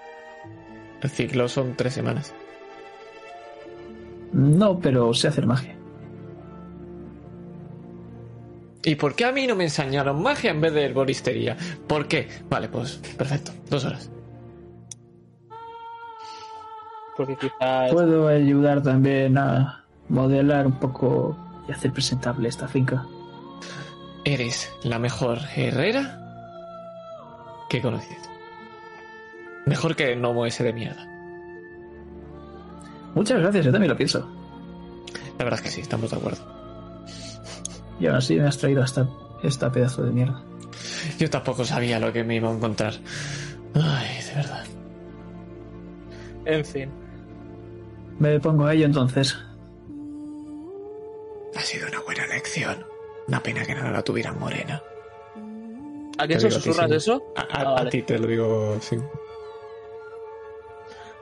El ciclo son tres semanas. No, pero sé hacer magia. ¿Y por qué a mí no me enseñaron magia en vez de herboristería? ¿Por qué? Vale, pues perfecto. Dos horas. Porque quizás. Puedo ayudar también a modelar un poco y hacer presentable esta finca. Eres la mejor herrera que he conocido. Mejor que el gnomo ese de mierda. Muchas gracias, yo también lo pienso. La verdad es que sí, estamos de acuerdo. Y aún así me has traído hasta esta pedazo de mierda. Yo tampoco sabía lo que me iba a encontrar. Ay, de verdad. En fin. Me pongo a ello entonces. Ha sido una buena lección. Una pena que no la tuvieran morena. ¿A a ti, susurras sí. eso? A, a- Ah, a ti te lo digo, sí.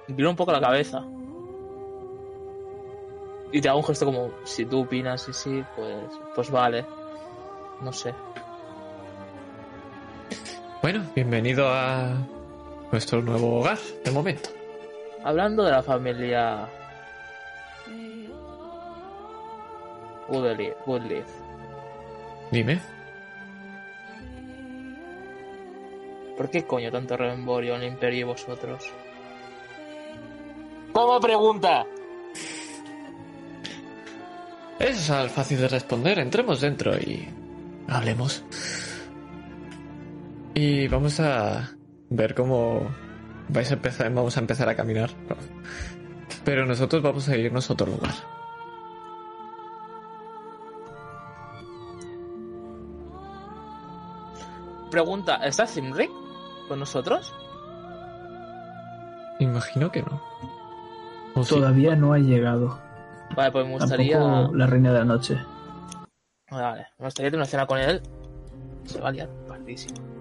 Un poco la cabeza. Y te hago un gesto como, si tú opinas y sí, pues, pues vale. No sé. Bueno, bienvenido a nuestro nuevo hogar, de momento. Hablando de la familia Woodleaf, Dime. ¿por qué coño tanto rememborio en el imperio y vosotros? ¿Cómo pregunta? Es al fácil de responder. Entremos dentro y hablemos. Y vamos a ver cómo vais a empezar, vamos a empezar a caminar. Pero nosotros vamos a irnos a otro lugar. Pregunta, ¿está Zimrick con nosotros? Imagino que no. ¿O sí? Todavía no ha llegado. Vale, pues me gustaría... Tampoco la reina de la noche. Vale, me gustaría tener una cena con él. Se va a liar pardísimo.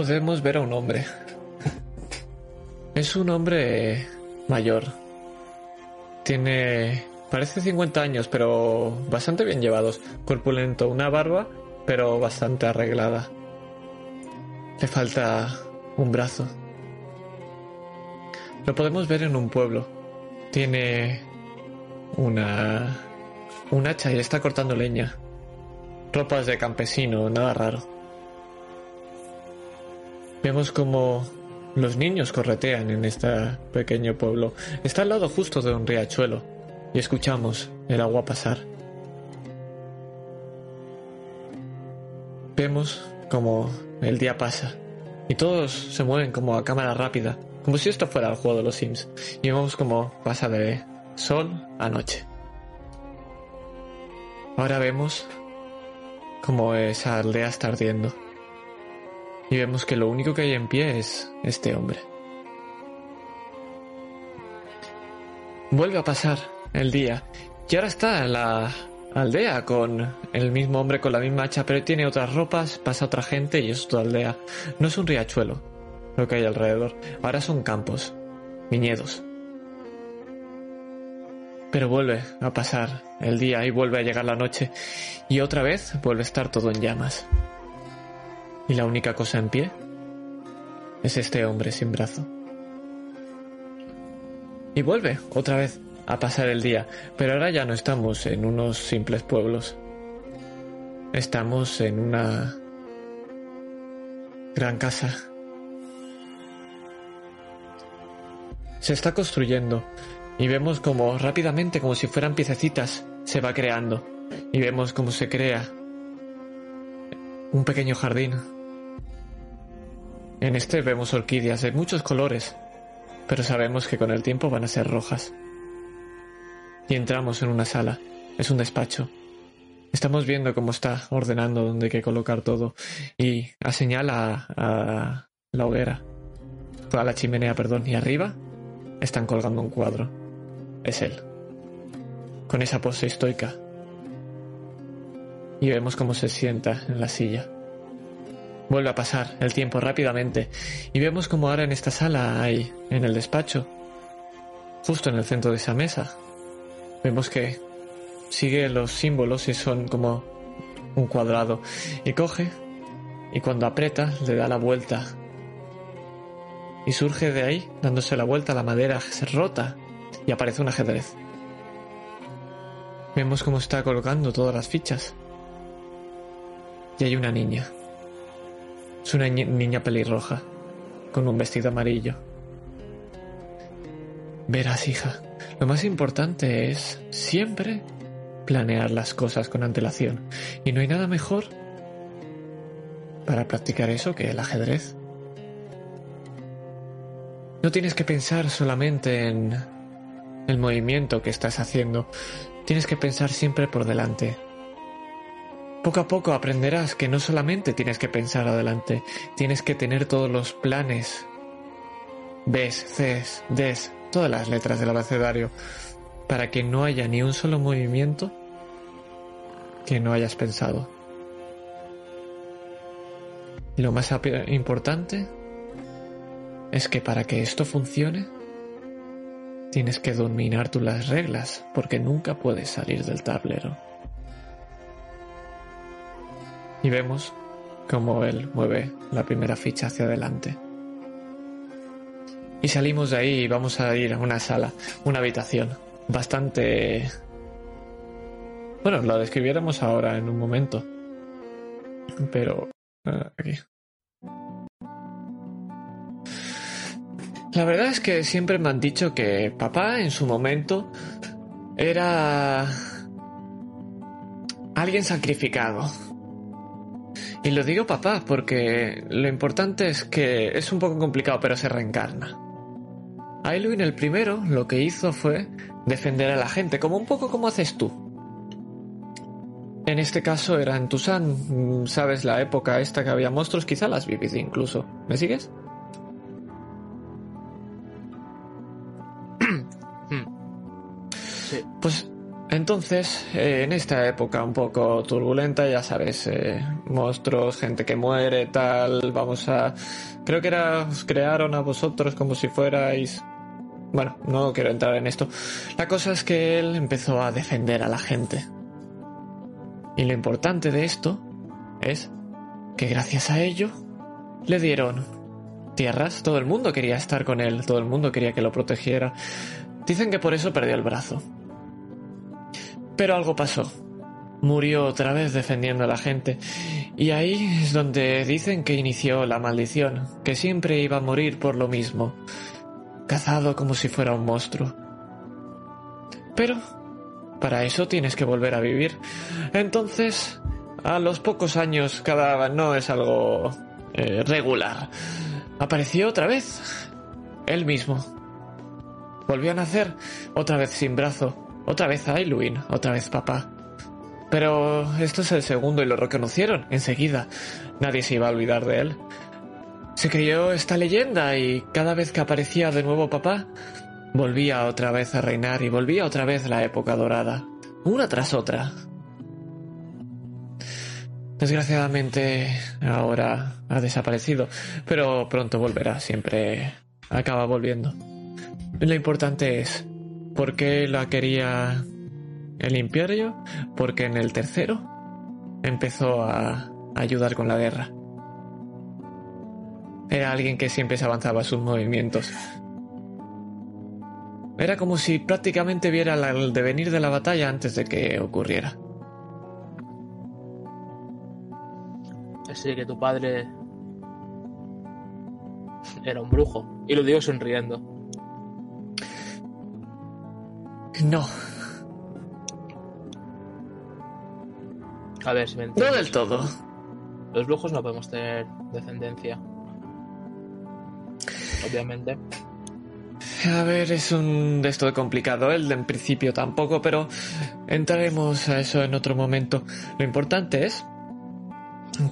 podemos ver a un hombre. Es un hombre mayor. Tiene... Parece 50 años, pero bastante bien llevados. Corpulento, una barba, pero bastante arreglada. Le falta un brazo. Lo podemos ver en un pueblo. Tiene una... un hacha y está cortando leña. Ropas de campesino, nada raro. Vemos como los niños corretean en este pequeño pueblo. Está al lado justo de un riachuelo y escuchamos el agua pasar. Vemos como el día pasa y todos se mueven como a cámara rápida, como si esto fuera el juego de los Sims. Y vemos como pasa de sol a noche. Ahora vemos como esa aldea está ardiendo. Y vemos que lo único que hay en pie es este hombre. Vuelve a pasar el día. Y ahora está la aldea con el mismo hombre con la misma hacha, pero tiene otras ropas, pasa otra gente y es otra aldea. No es un riachuelo lo que hay alrededor. Ahora son campos, viñedos. Pero vuelve a pasar el día y vuelve a llegar la noche. Y otra vez vuelve a estar todo en llamas. Y la única cosa en pie es este hombre sin brazo. Y vuelve otra vez a pasar el día, pero ahora ya no estamos en unos simples pueblos. Estamos en una gran casa. Se está construyendo y vemos como rápidamente, como si fueran piececitas, se va creando. Y vemos cómo se crea un pequeño jardín en este vemos orquídeas de muchos colores, pero sabemos que con el tiempo van a ser rojas. Y entramos en una sala. Es un despacho. Estamos viendo cómo está ordenando dónde que colocar todo y a señala a la hoguera, a la chimenea, perdón, y arriba están colgando un cuadro. Es él. Con esa pose estoica. Y vemos cómo se sienta en la silla. Vuelve a pasar el tiempo rápidamente y vemos como ahora en esta sala hay, en el despacho, justo en el centro de esa mesa, vemos que sigue los símbolos y son como un cuadrado y coge y cuando aprieta le da la vuelta y surge de ahí, dándose la vuelta, la madera se rota y aparece un ajedrez. Vemos cómo está colocando todas las fichas. Y hay una niña. Es una niña pelirroja, con un vestido amarillo. Verás, hija, lo más importante es siempre planear las cosas con antelación. Y no hay nada mejor para practicar eso que el ajedrez. No tienes que pensar solamente en el movimiento que estás haciendo. Tienes que pensar siempre por delante. Poco a poco aprenderás que no solamente tienes que pensar adelante, tienes que tener todos los planes. Bs, Cs, Ds, todas las letras del abecedario, para que no haya ni un solo movimiento que no hayas pensado. Lo más importante es que para que esto funcione, tienes que dominar tú las reglas, porque nunca puedes salir del tablero. Y vemos cómo él mueve la primera ficha hacia adelante. Y salimos de ahí y vamos a ir a una sala, una habitación, bastante... Bueno, lo describiéramos ahora en un momento. Pero... eh, aquí. La verdad es que siempre me han dicho que papá en su momento era alguien sacrificado. Y lo digo papá porque lo importante es que es un poco complicado pero se reencarna. Ailwin el primero lo que hizo fue defender a la gente, como un poco como haces tú. En este caso era en Tucson, ¿sabes la época esta que había monstruos? Quizá las vivido incluso. ¿Me sigues? Sí. Pues entonces, eh, en esta época un poco turbulenta, ya sabes, eh, monstruos, gente que muere, tal, vamos a... Creo que era, os crearon a vosotros como si fuerais... Bueno, no quiero entrar en esto. La cosa es que él empezó a defender a la gente. Y lo importante de esto es que gracias a ello le dieron tierras, todo el mundo quería estar con él, todo el mundo quería que lo protegiera. Dicen que por eso perdió el brazo. Pero algo pasó. Murió otra vez defendiendo a la gente. Y ahí es donde dicen que inició la maldición, que siempre iba a morir por lo mismo, cazado como si fuera un monstruo. Pero para eso tienes que volver a vivir. Entonces, a los pocos años, cada no es algo eh, regular. Apareció otra vez. Él mismo. Volvió a nacer, otra vez sin brazo, otra vez Ailuin, otra vez papá. Pero esto es el segundo y lo reconocieron enseguida. Nadie se iba a olvidar de él. Se creyó esta leyenda y cada vez que aparecía de nuevo papá, volvía otra vez a reinar y volvía otra vez la época dorada, una tras otra. Desgraciadamente ahora ha desaparecido, pero pronto volverá, siempre acaba volviendo. Lo importante es por qué la quería el imperio, porque en el tercero empezó a ayudar con la guerra. Era alguien que siempre se avanzaba sus movimientos. Era como si prácticamente viera el devenir de la batalla antes de que ocurriera. Así que tu padre era un brujo. Y lo digo sonriendo. No, A ver si me no entiendes. del todo. Los brujos no podemos tener descendencia. Obviamente. A ver, es un de esto de complicado. Él en principio tampoco, pero entraremos a eso en otro momento. Lo importante es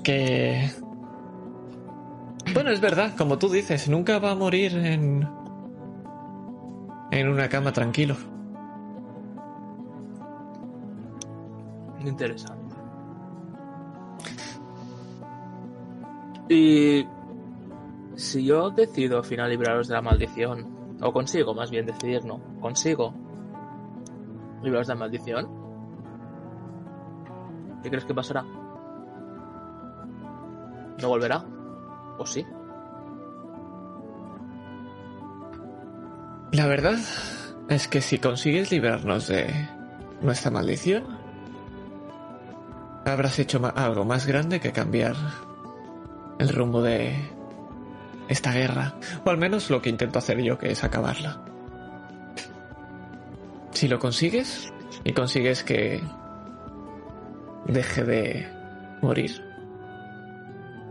que... Bueno, es verdad, como tú dices, nunca va a morir en... en una cama tranquilo. Interesante. Y si yo decido al final libraros de la maldición, o consigo más bien decidir, no, consigo libraros de la maldición, ¿qué crees que pasará? ¿No volverá? ¿O sí? La verdad es que si consigues librarnos de nuestra maldición, habrás hecho algo más grande que cambiar el rumbo de esta guerra. O al menos lo que intento hacer yo, que es acabarla. Si lo consigues y consigues que deje de morir,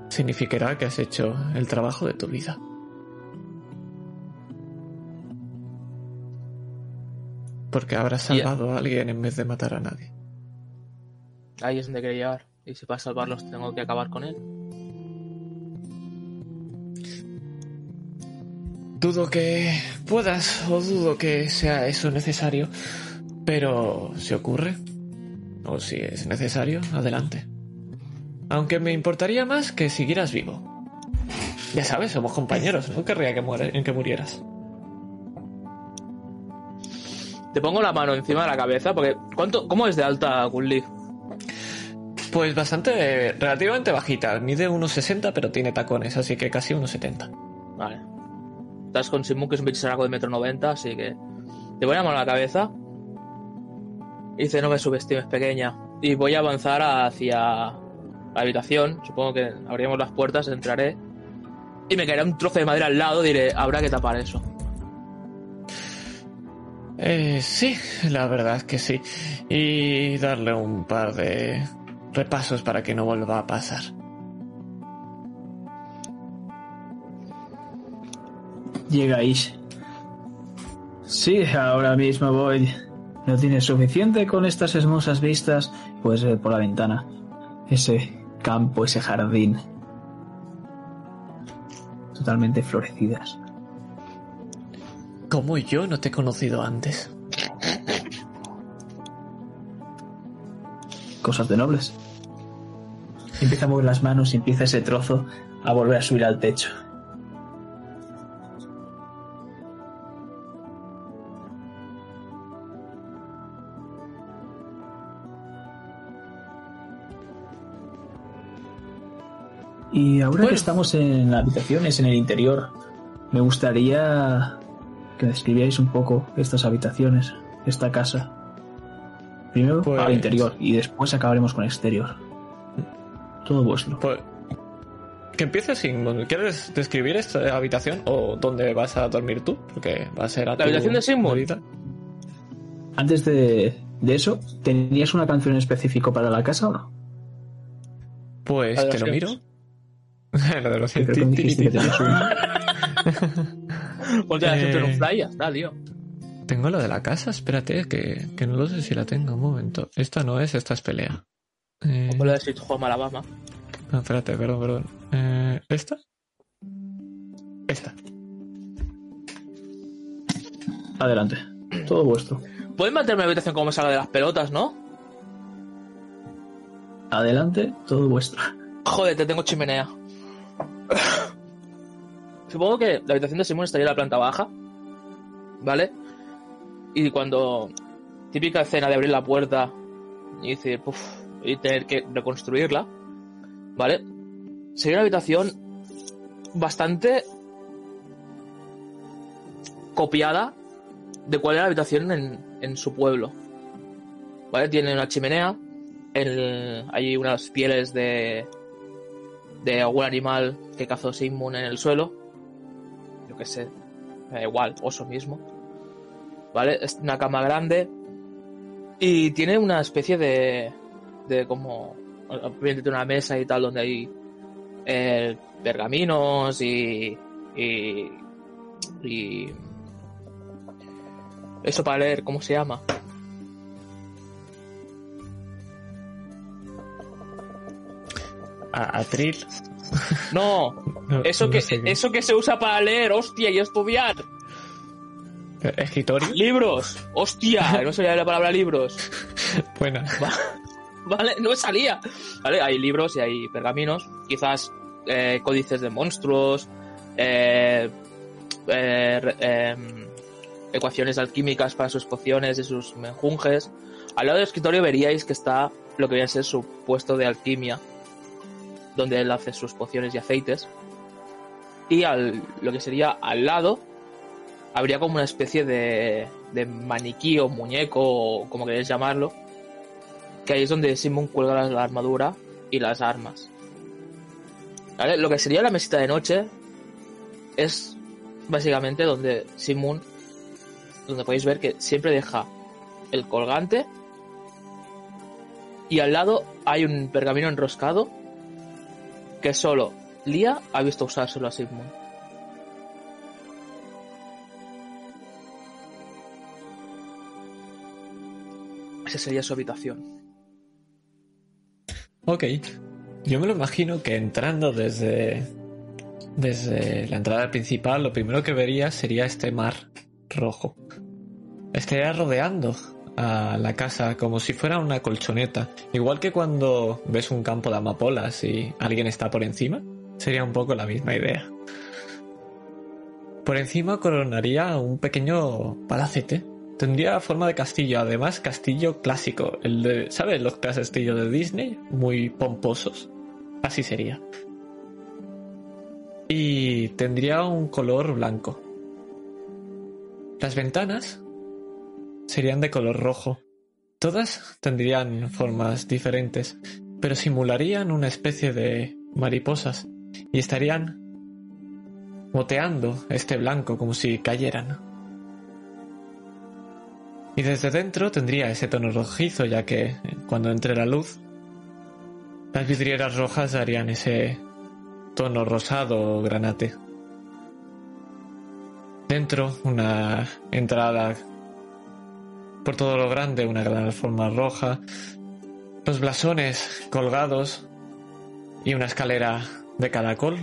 significará que has hecho el trabajo de tu vida. Porque habrás salvado a alguien en vez de matar a nadie. Ahí es donde quería llegar. Y si para salvarlos tengo que acabar con él. Dudo que puedas o dudo que sea eso necesario, pero si ocurre, o si es necesario, adelante. Aunque me importaría más que siguieras vivo. Ya sabes, somos compañeros, no querría que, muere- que murieras. Te pongo la mano encima de la cabeza porque... ¿cuánto, ¿Cómo es de alta Gunlig? Pues bastante, relativamente bajita, mide 1,60 pero tiene tacones, así que casi 1,70. Vale. Estás con Simón, que es un bicharraco de metro noventa, así que... Te voy a mano la cabeza. Y dice, no me subestimes, pequeña. Y voy a avanzar hacia la habitación. Supongo que abriremos las puertas, entraré. Y me caerá un trozo de madera al lado, diré, habrá que tapar eso. Eh, sí, la verdad es que sí. Y darle un par de repasos para que no vuelva a pasar. Llegáis. Sí, ahora mismo voy. ¿No tienes suficiente con estas hermosas vistas? Puedes ver por la ventana. Ese campo, ese jardín. Totalmente florecidas. Como yo no te he conocido antes. Cosas de nobles. Empieza a mover las manos y empieza ese trozo a volver a subir al techo. Y ahora Bueno. que estamos en las habitaciones, en el interior, me gustaría que describierais un poco estas habitaciones, esta casa. Primero Pues- al interior y después acabaremos con el exterior. Todo vuestro. Pues. Que empieces sin. ¿Quieres describir esta habitación o dónde vas a dormir tú? Porque va a ser a ¿La tu habitación de Sigmund? Antes de, de eso, ¿tenías una canción en específico para la casa o no? Pues te lo miro. [LAUGHS] Lo de los. [LAUGHS] [LAUGHS] Ponte la Eh. en un fly, ya está, tío. Tengo lo de la casa, espérate, que, que no lo sé si la tengo. Un momento. Esta no es, esta es pelea. Eh, O la de Sweet Home Alabama. no, espérate, perdón, perdón. Eh, ¿Esta? Esta. Adelante. Todo vuestro. Puedes mantenerme en la habitación como me salga de las pelotas, ¿no? Adelante, todo vuestro. Joder, te tengo chimenea. [LAUGHS] Supongo que la habitación de Simón estaría en la planta baja. ¿Vale? Y cuando. Típica escena de abrir la puerta y decir, y tener que reconstruirla. ¿Vale? Sería una habitación bastante copiada de cuál era la habitación en, en su pueblo. ¿Vale? Tiene una chimenea. Hay unas pieles de, de algún animal que cazó Sigmund en el suelo. Yo qué sé. da igual, oso mismo. ¿Vale? Es una cama grande. Y tiene una especie de. de como. Obviamente una mesa y tal donde hay. eh, pergaminos y. y. y. Eso para leer, ¿cómo se llama? A, Atril. [LAUGHS] No, No, eso no que, sé qué. eso que se usa para leer, hostia, y estudiar. Escritorio. Libros, hostia, [LAUGHS] no salía la palabra libros. Buena. [LAUGHS] Vale, no salía. Vale, hay libros y hay pergaminos, quizás eh, códices de monstruos, eh, eh, em, ecuaciones alquímicas para sus pociones y sus menjunjes. Al lado del escritorio veríais que está lo que viene a ser su puesto de alquimia, donde él hace sus pociones y aceites. Y al, lo que sería al lado habría como una especie de, de maniquí o muñeco o como queréis llamarlo, que ahí es donde Simon cuelga la, armadura y las armas. Lo que sería la mesita de noche es básicamente donde Simon, donde podéis ver que siempre deja el colgante y al lado hay un pergamino enroscado que solo Lia ha visto usárselo a Sigmund. Esa sería su habitación. Ok. Yo me lo imagino que entrando desde, desde la entrada principal, lo primero que vería sería este mar rojo. Estaría rodeando a la casa como si fuera una colchoneta. Igual que cuando ves un campo de amapolas y alguien está por encima. Sería un poco la misma idea. Por encima coronaría un pequeño palacete. Tendría forma de castillo, además castillo clásico, el de, ¿sabes? Los castillos de Disney, muy pomposos. Así sería. Y tendría un color blanco. Las ventanas serían de color rojo. Todas tendrían formas diferentes, pero simularían una especie de mariposas y estarían moteando este blanco como si cayeran. Y desde dentro tendría ese tono rojizo, ya que cuando entre la luz, las vidrieras rojas darían ese tono rosado o granate. Dentro, una entrada por todo lo grande, una gran forma roja, los blasones colgados y una escalera de caracol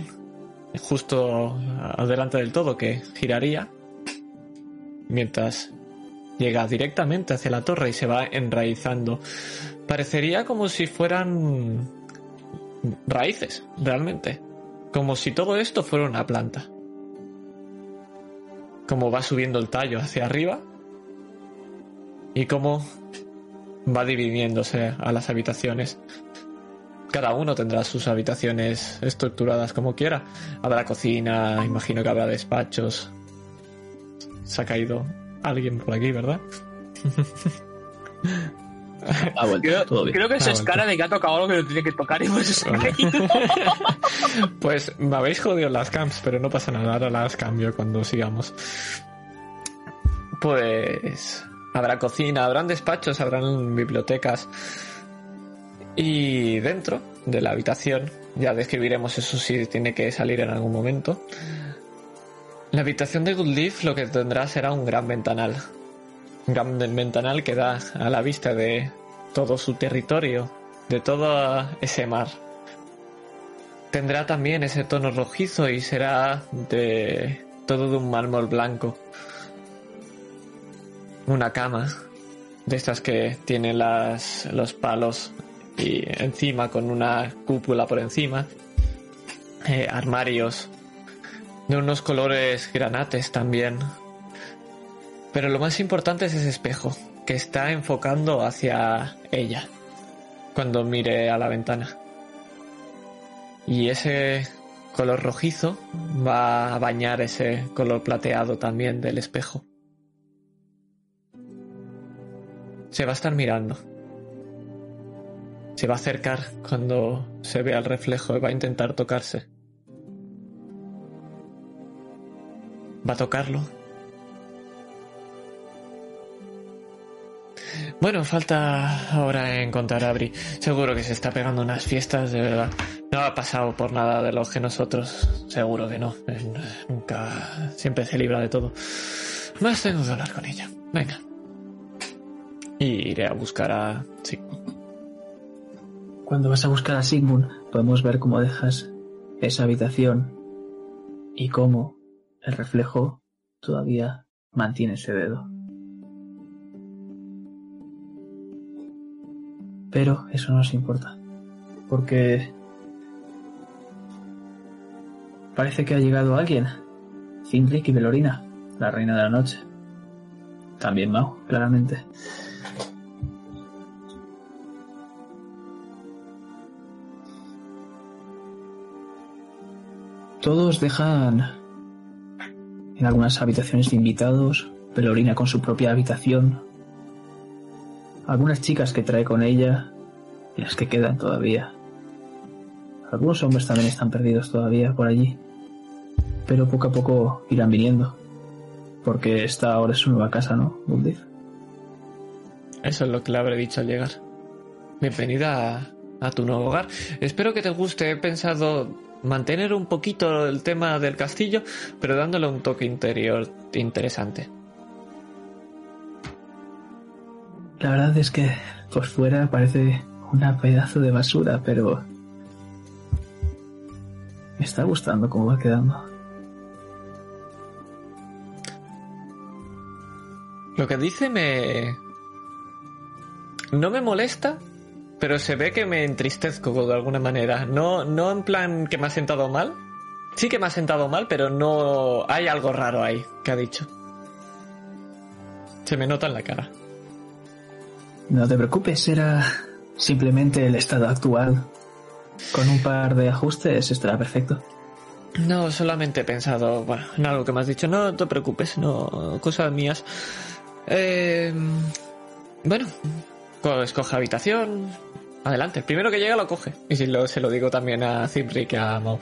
justo adelante del todo que giraría mientras llega directamente hacia la torre y se va enraizando. Parecería como si fueran raíces, realmente. Como si todo esto fuera una planta. Como va subiendo el tallo hacia arriba y cómo va dividiéndose a las habitaciones. Cada uno tendrá sus habitaciones estructuradas como quiera. Habrá cocina, imagino que habrá despachos. Se ha caído alguien por aquí, ¿verdad? Ha vuelto, Creo, todo bien. creo que eso Ah, es cara de que ha tocado algo que no tiene que tocar y pues se ha Vale. caído. [LAUGHS] Pues me habéis jodido las camps, pero no pasa nada, ahora las cambio cuando sigamos. Pues habrá cocina, habrán despachos, habrán bibliotecas. Y dentro de la habitación, ya describiremos eso si tiene que salir en algún momento. La habitación de Goodleaf lo que tendrá será un gran ventanal. Un gran ventanal que da a la vista de todo su territorio, de todo ese mar tendrá también ese tono rojizo y será de todo de un mármol blanco. Una cama de estas que tiene las, los palos y encima con una cúpula por encima. Eh, armarios de unos colores granates también. Pero lo más importante es ese espejo que está enfocando hacia ella cuando mire a la ventana. Y ese color rojizo va a bañar ese color plateado también del espejo. Se va a estar mirando. Se va a acercar cuando se vea el reflejo y va a intentar tocarse. Va a tocarlo. Bueno, falta ahora encontrar a Abri. Seguro que se está pegando unas fiestas, de verdad. No ha pasado por nada de lo que nosotros. Seguro que no. Nunca. Siempre se libra de todo. Más tengo que hablar con ella. Venga. Y iré a buscar a. Sí. Cuando vas a buscar a Sigmund, podemos ver cómo dejas esa habitación y cómo el reflejo todavía mantiene ese dedo. Pero eso no nos importa, porque parece que ha llegado alguien. Findrick y Velorina, la reina de la noche. También Mau, claramente. Todos dejan en algunas habitaciones de invitados, Pelorina con su propia habitación, algunas chicas que trae con ella y las que quedan todavía. Algunos hombres también están perdidos todavía por allí, pero poco a poco irán viniendo, porque esta ahora es su nueva casa, ¿no, Gundif? Eso es lo que le habré dicho al llegar. Bienvenida a tu nuevo hogar. Espero que te guste. He pensado mantener un poquito el tema del castillo, pero dándole un toque interior interesante. La verdad es que por fuera parece una pedazo de basura, pero me está gustando cómo va quedando. Lo que dice me... No me molesta, pero se ve que me entristezco de alguna manera. No, no en plan que me ha sentado mal. Sí que me ha sentado mal, pero no... Hay algo raro ahí que ha dicho. Se me nota en la cara. No te preocupes, era simplemente el estado actual. Con un par de ajustes estará perfecto. No, solamente he pensado, bueno, en algo que me has dicho. No te preocupes, no, cosas mías. Eh, bueno, escoge habitación. Adelante, el primero que llega lo coge. Y si lo, se lo digo también a Zimri que a Mau.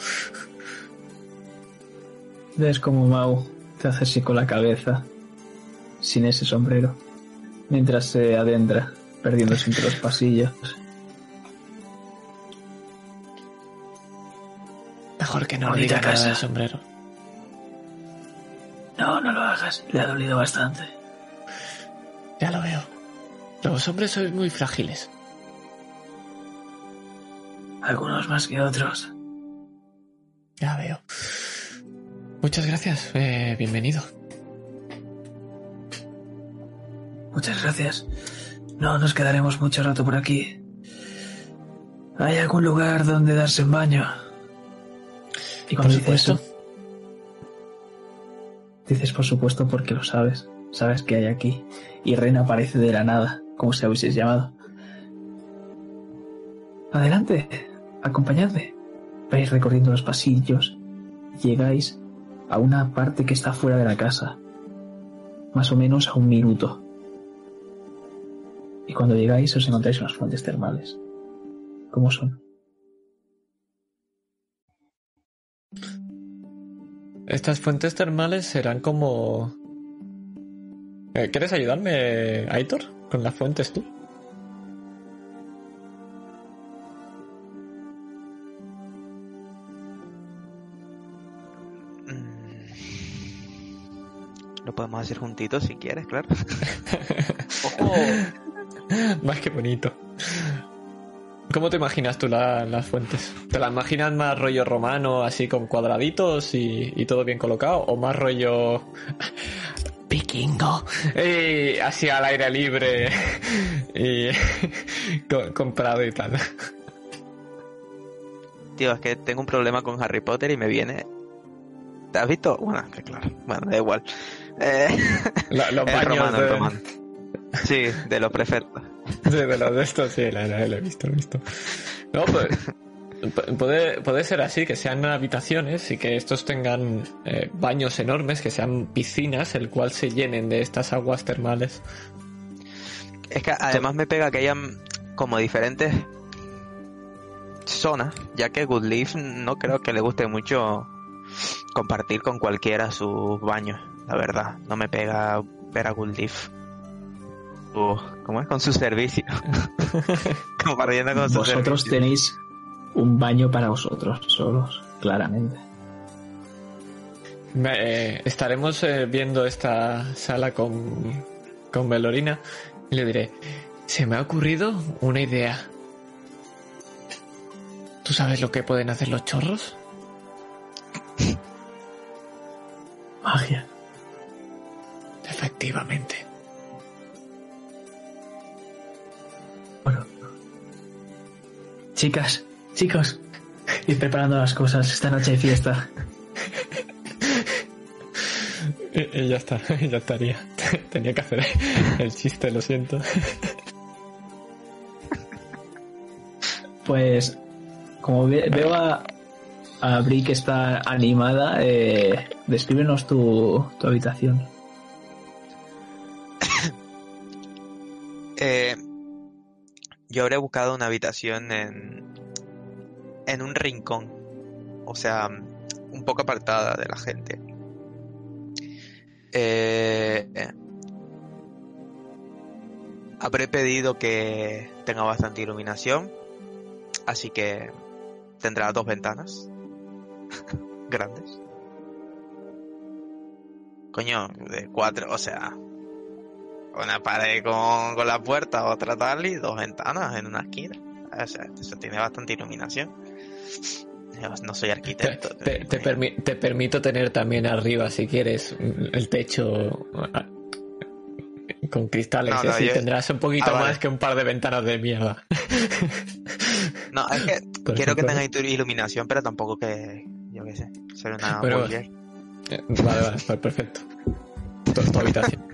Ves como Mau te hace así con la cabeza, sin ese sombrero, mientras se adentra, perdiéndose entre los pasillos. Mejor que no Bonita diga nada casa. del sombrero. No, no lo hagas, le ha dolido bastante. Ya lo veo. Los hombres sois muy frágiles. Algunos más que otros. Ya veo. Muchas gracias. eh, bienvenido. Muchas gracias. No nos quedaremos mucho rato por aquí. ¿Hay algún lugar donde darse un baño? Y Por dices supuesto. eso, dices por supuesto porque lo sabes. Sabes que hay aquí. Y Ren aparece de la nada, como si hubieses llamado. Adelante, acompañadme. Vais recorriendo los pasillos. Llegáis a una parte que está fuera de la casa. Más o menos a un minuto. Y cuando llegáis os encontráis unas fuentes termales. ¿Cómo son? Estas fuentes termales serán como... Eh, ¿Quieres ayudarme, Aitor? ¿Con las fuentes tú? Lo podemos hacer juntitos si quieres, claro. [LAUGHS] Ojo, Más que bonito. ¿Cómo te imaginas tú la- las fuentes? ¿Te las imaginas más rollo romano, así con cuadraditos y, y todo bien colocado? ¿O más rollo vikingo? Y así al aire libre [LAUGHS] y [LAUGHS] con, con prado y tal. Tío, es que tengo un problema con Harry Potter y me viene. ¿Te has visto? Bueno, que claro. Bueno, da igual. Eh, [LAUGHS] los el baños romano, de, el romano. Sí, de los prefectos. Sí, de los de estos, sí, lo, he visto, lo he visto. No, pues, pu- puede, puede ser así, que sean habitaciones y que estos tengan eh, baños enormes, que sean piscinas, el cual se llenen de estas aguas termales. Es que además me pega que hayan como diferentes zonas, ya que Good Leaf no creo que le guste mucho compartir con cualquiera sus baños, la verdad. No me pega ver a Good Leaf. su- ¿Cómo es? Con su servicio. [LAUGHS] Compartiendo con su Vosotros servicio. tenéis un baño para vosotros solos, claramente. Me- eh, estaremos eh, viendo esta sala con, con Melorina y le diré, se me ha ocurrido una idea. ¿Tú sabes lo que pueden hacer los chorros? [LAUGHS] Magia. Efectivamente. Bueno. Chicas, chicos, id preparando las cosas. Esta noche hay fiesta. Y, [LAUGHS] y ya está, [LAUGHS] ya estaría. [LAUGHS] Tenía que hacer el chiste, lo siento. Pues, como ve- veo a, a Bri que está animada, eh, descríbenos tu, tu habitación. [COUGHS] Eh, yo habré buscado una habitación en, en un rincón, o sea, un poco apartada de la gente. Eh, habré pedido que tenga bastante iluminación, así que tendrá dos ventanas [LAUGHS] grandes. Coño, de cuatro, o sea, una pared con, con la puerta, otra tal y dos ventanas en una esquina. O sea, eso tiene bastante iluminación. No soy Te, arquitecto. te- te permi- te permito tener también arriba, si quieres, el techo ah, con cristales. No, así yo- tendrás un poquito Ah, vale. más que un par de ventanas de mierda. No, es que [LAUGHS] Por quiero que ejemplo. tenga tu- iluminación, pero tampoco que, yo qué sé, ser una Bueno. Eh, Vale, vale, pues perfecto. Tu, tu habitación. [LAUGHS]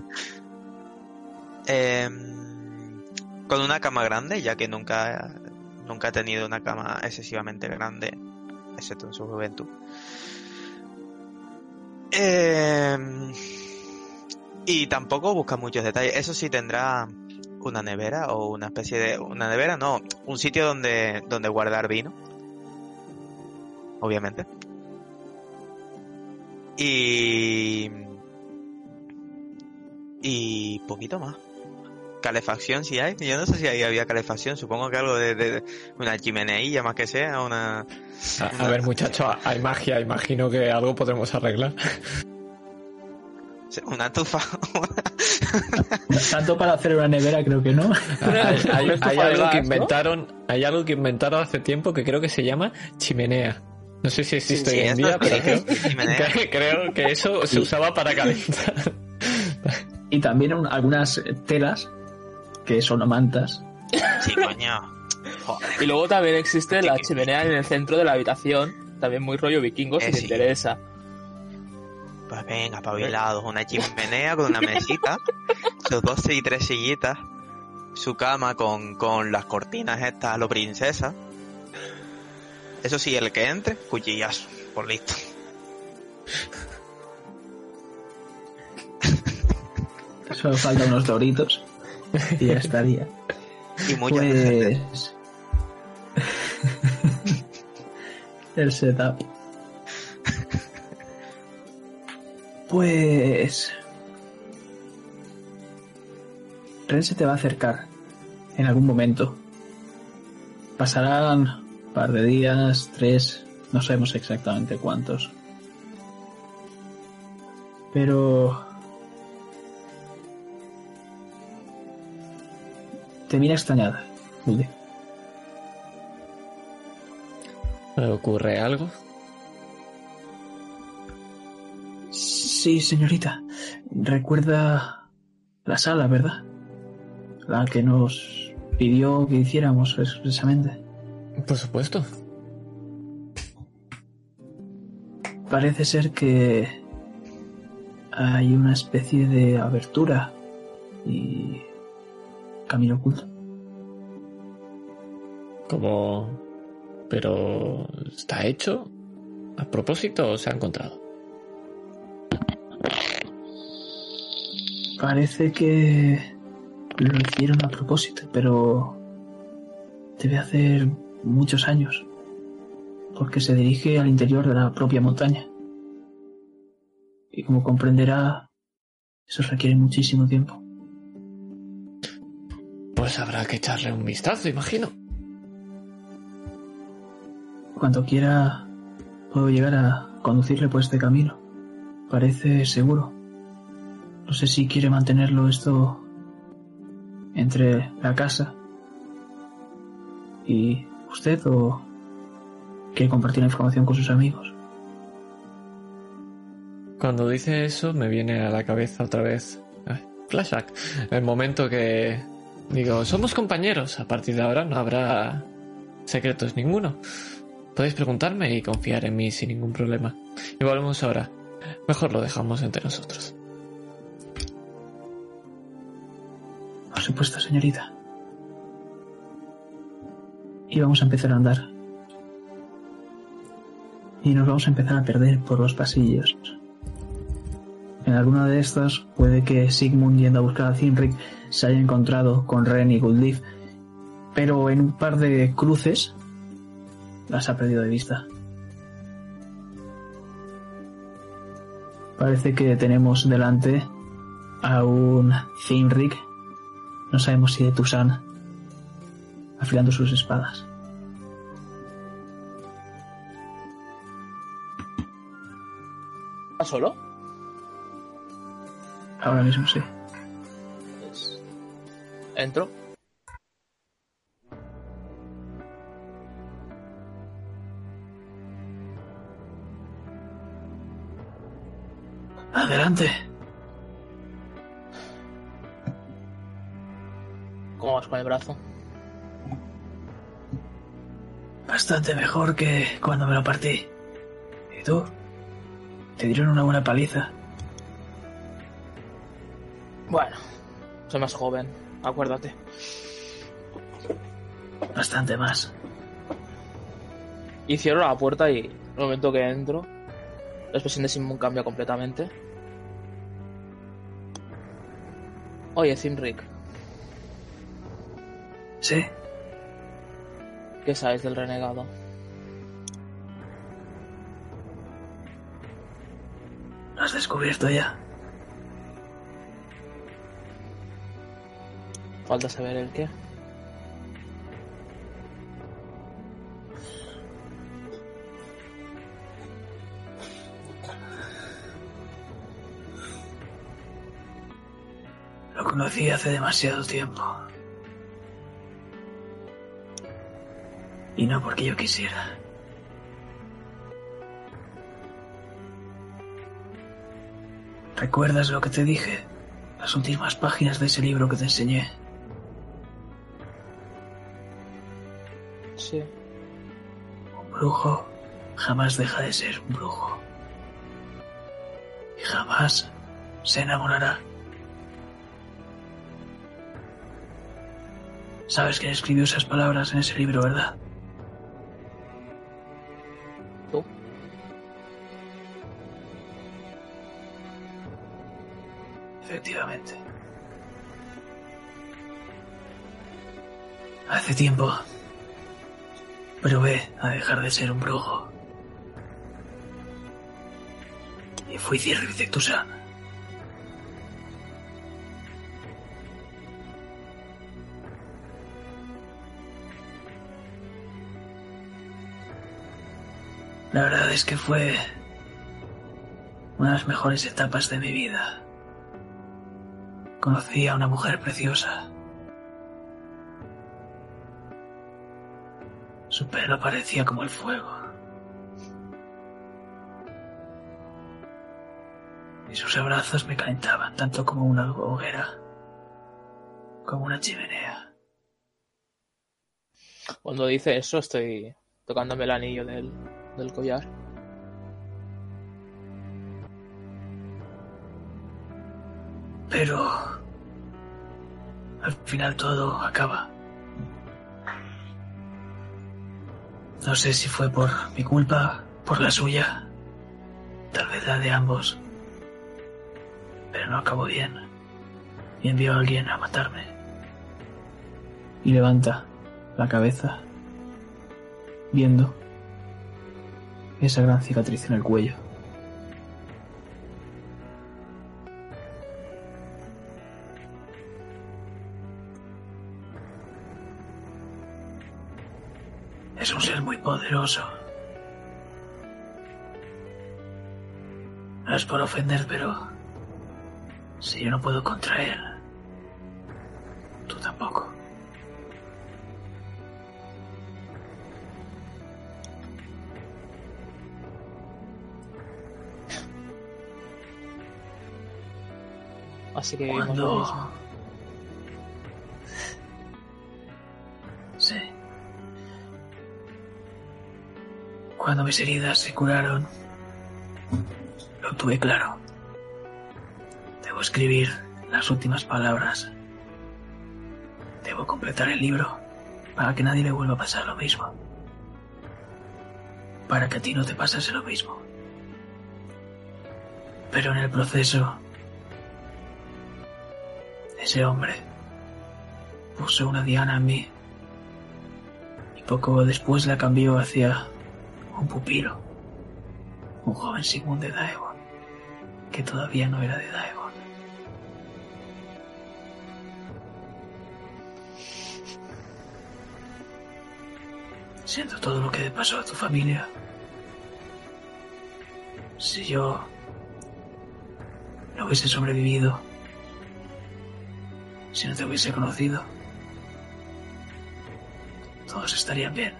Em, con una cama grande, ya que nunca, nunca he tenido una cama excesivamente grande, excepto en su juventud. Em, y tampoco busca muchos detalles. Eso sí tendrá una nevera o una especie de una nevera, no, un sitio donde donde guardar vino. Obviamente. Y y poquito más. Calefacción si hay. Yo no sé si ahí había calefacción. Supongo que algo de, de- una chimeneilla más que sea, una A, a ver, muchacho, hay magia. Imagino que algo podremos arreglar. [LAUGHS] una estufa. Tanto para hacer una nevera creo que no. Hay, hay- [LAUGHS] hay algo que inventaron, hay algo que inventaron hace tiempo que creo que se llama chimenea. No sé si existe Sí, hoy en día, pero creo, [LAUGHS] que- creo que eso se usaba para calentar. Y también un- algunas telas que son mantas. Sí, coño. Joder. Y luego también existe la chimenea en el centro de la habitación, también muy rollo vikingo Eh, si te sí. interesa. Pues venga, pabilados. Una chimenea con una mesita, [LAUGHS] sus dos y tres sillitas, su cama con, con las cortinas estas a lo princesa. Eso sí, el que entre, cuchillazo, por listo. Solo faltan unos doritos y ya estaría. Y. Pues... [LAUGHS] El setup. Pues... Ren se te va a acercar en algún momento. Pasarán un par de días, tres, no sabemos exactamente cuántos. Pero... Te mira extrañada, Ulde. ¿Me ocurre algo? Sí, señorita. Recuerda la sala, ¿verdad? La que nos pidió que hiciéramos expresamente. Por supuesto. Parece ser que hay una especie de abertura y camino oculto. Como... Pero... ¿Está hecho? ¿A propósito o se ha encontrado? Parece que lo hicieron a propósito, pero debe hacer muchos años, porque se dirige al interior de la propia montaña. Y como comprenderá, eso requiere muchísimo tiempo. Pues habrá que echarle un vistazo, imagino. Cuando quiera, puedo llegar a conducirle por este camino. Parece seguro. No sé si quiere mantenerlo esto entre la casa y usted o quiere compartir la información con sus amigos. Cuando dice eso me viene a la cabeza otra vez eh, flashback. El momento que digo, somos compañeros, a partir de ahora no habrá secretos ninguno. Podéis preguntarme y confiar en mí sin ningún problema. Y volvemos ahora. Mejor lo dejamos entre nosotros. Por supuesto, señorita. Y vamos a empezar a andar. Y nos vamos a empezar a perder por los pasillos. En alguna de estas puede que Sigmund yendo a buscar a Zinric se haya encontrado con Ren y Goodleaf, pero en un par de cruces las ha perdido de vista. Parece que tenemos delante a un Zinric, no sabemos si de Tusan, afilando sus espadas. ¿Está solo? Ahora mismo sí. Pues, entro. Adelante. ¿Cómo vas con el brazo? Bastante mejor que cuando me lo partí. ¿Y tú? Te dieron una buena paliza. Soy más joven, acuérdate. Bastante más. Y cierro la puerta y en el momento que entro, la expresión de Simon cambia completamente. Oye, Zimric, ¿Sí? ¿qué sabes del renegado? ¿Lo has descubierto ya? Falta saber el qué. Lo conocí hace demasiado tiempo. Y no porque yo quisiera. ¿Recuerdas lo que te dije? Las últimas páginas de ese libro que te enseñé. Un brujo jamás deja de ser un brujo. Y jamás se enamorará. Sabes quién escribió esas palabras en ese libro, ¿verdad? ¿Tú? Efectivamente. Hace tiempo probé a dejar de ser un brujo. Y fui Tusan. La verdad es que fue una de las mejores etapas de mi vida. Conocí a una mujer preciosa. Su pelo parecía como el fuego. Y sus abrazos me calentaban tanto como una hoguera, como una chimenea. Cuando dice eso, estoy tocándome el anillo del, del collar. Pero al final todo acaba. No sé si fue por mi culpa, por la suya, tal vez la de ambos. Pero no acabó bien. Y envió a alguien a matarme. Y levanta la cabeza, viendo esa gran cicatriz en el cuello. Poderoso. No es por ofender, pero si yo no puedo contra él, tú tampoco. Así que Cuando... Cuando mis heridas se curaron, lo tuve claro. Debo escribir las últimas palabras. Debo completar el libro para que nadie le vuelva a pasar lo mismo. Para que a ti no te pasase lo mismo. Pero en el proceso, ese hombre puso una diana en mí y poco después la cambió hacia un pupilo, un joven Sigmund de Daegon, que todavía no era de Daegon. Siento todo lo que le pasó a tu familia. Si yo no hubiese sobrevivido, si no te hubiese conocido, todos estarían bien.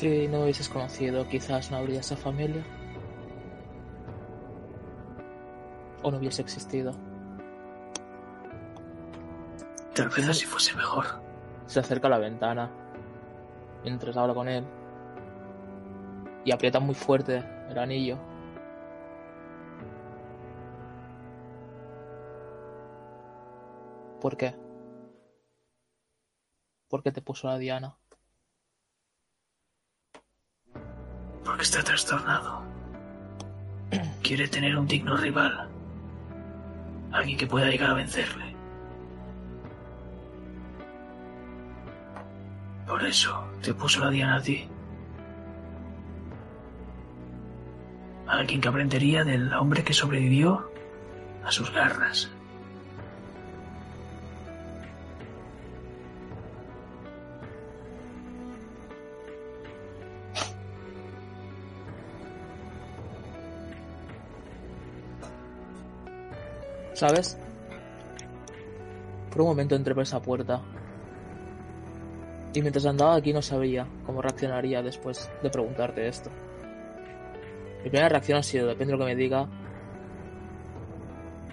Si no hubieses conocido, quizás no habría esa familia. O no hubiese existido. Tal vez así fuese mejor. Se acerca a la ventana mientras habla con él y aprieta muy fuerte el anillo. ¿Por qué? ¿Por qué te puso la diana? Porque está trastornado. Quiere tener un digno rival. Alguien que pueda llegar a vencerle. Por eso te puso la diana a ti. Alguien que aprendería del hombre que sobrevivió a sus garras. ¿Sabes? Por un momento entré por esa puerta. Y mientras andaba aquí no sabía cómo reaccionaría después de preguntarte esto. Mi primera reacción ha sido, depende de lo que me diga,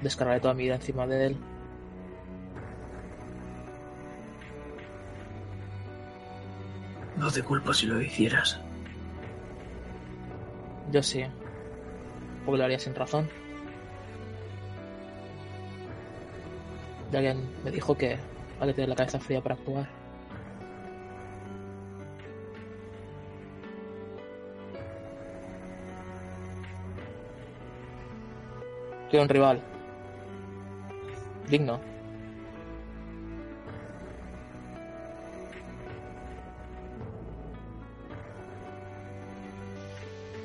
descargaré toda mi vida encima de él. No te culpo si lo hicieras. Yo sí. Porque lo haría sin razón. Alguien me dijo que hay que tener la cabeza fría para actuar. Quiero un rival. Digno.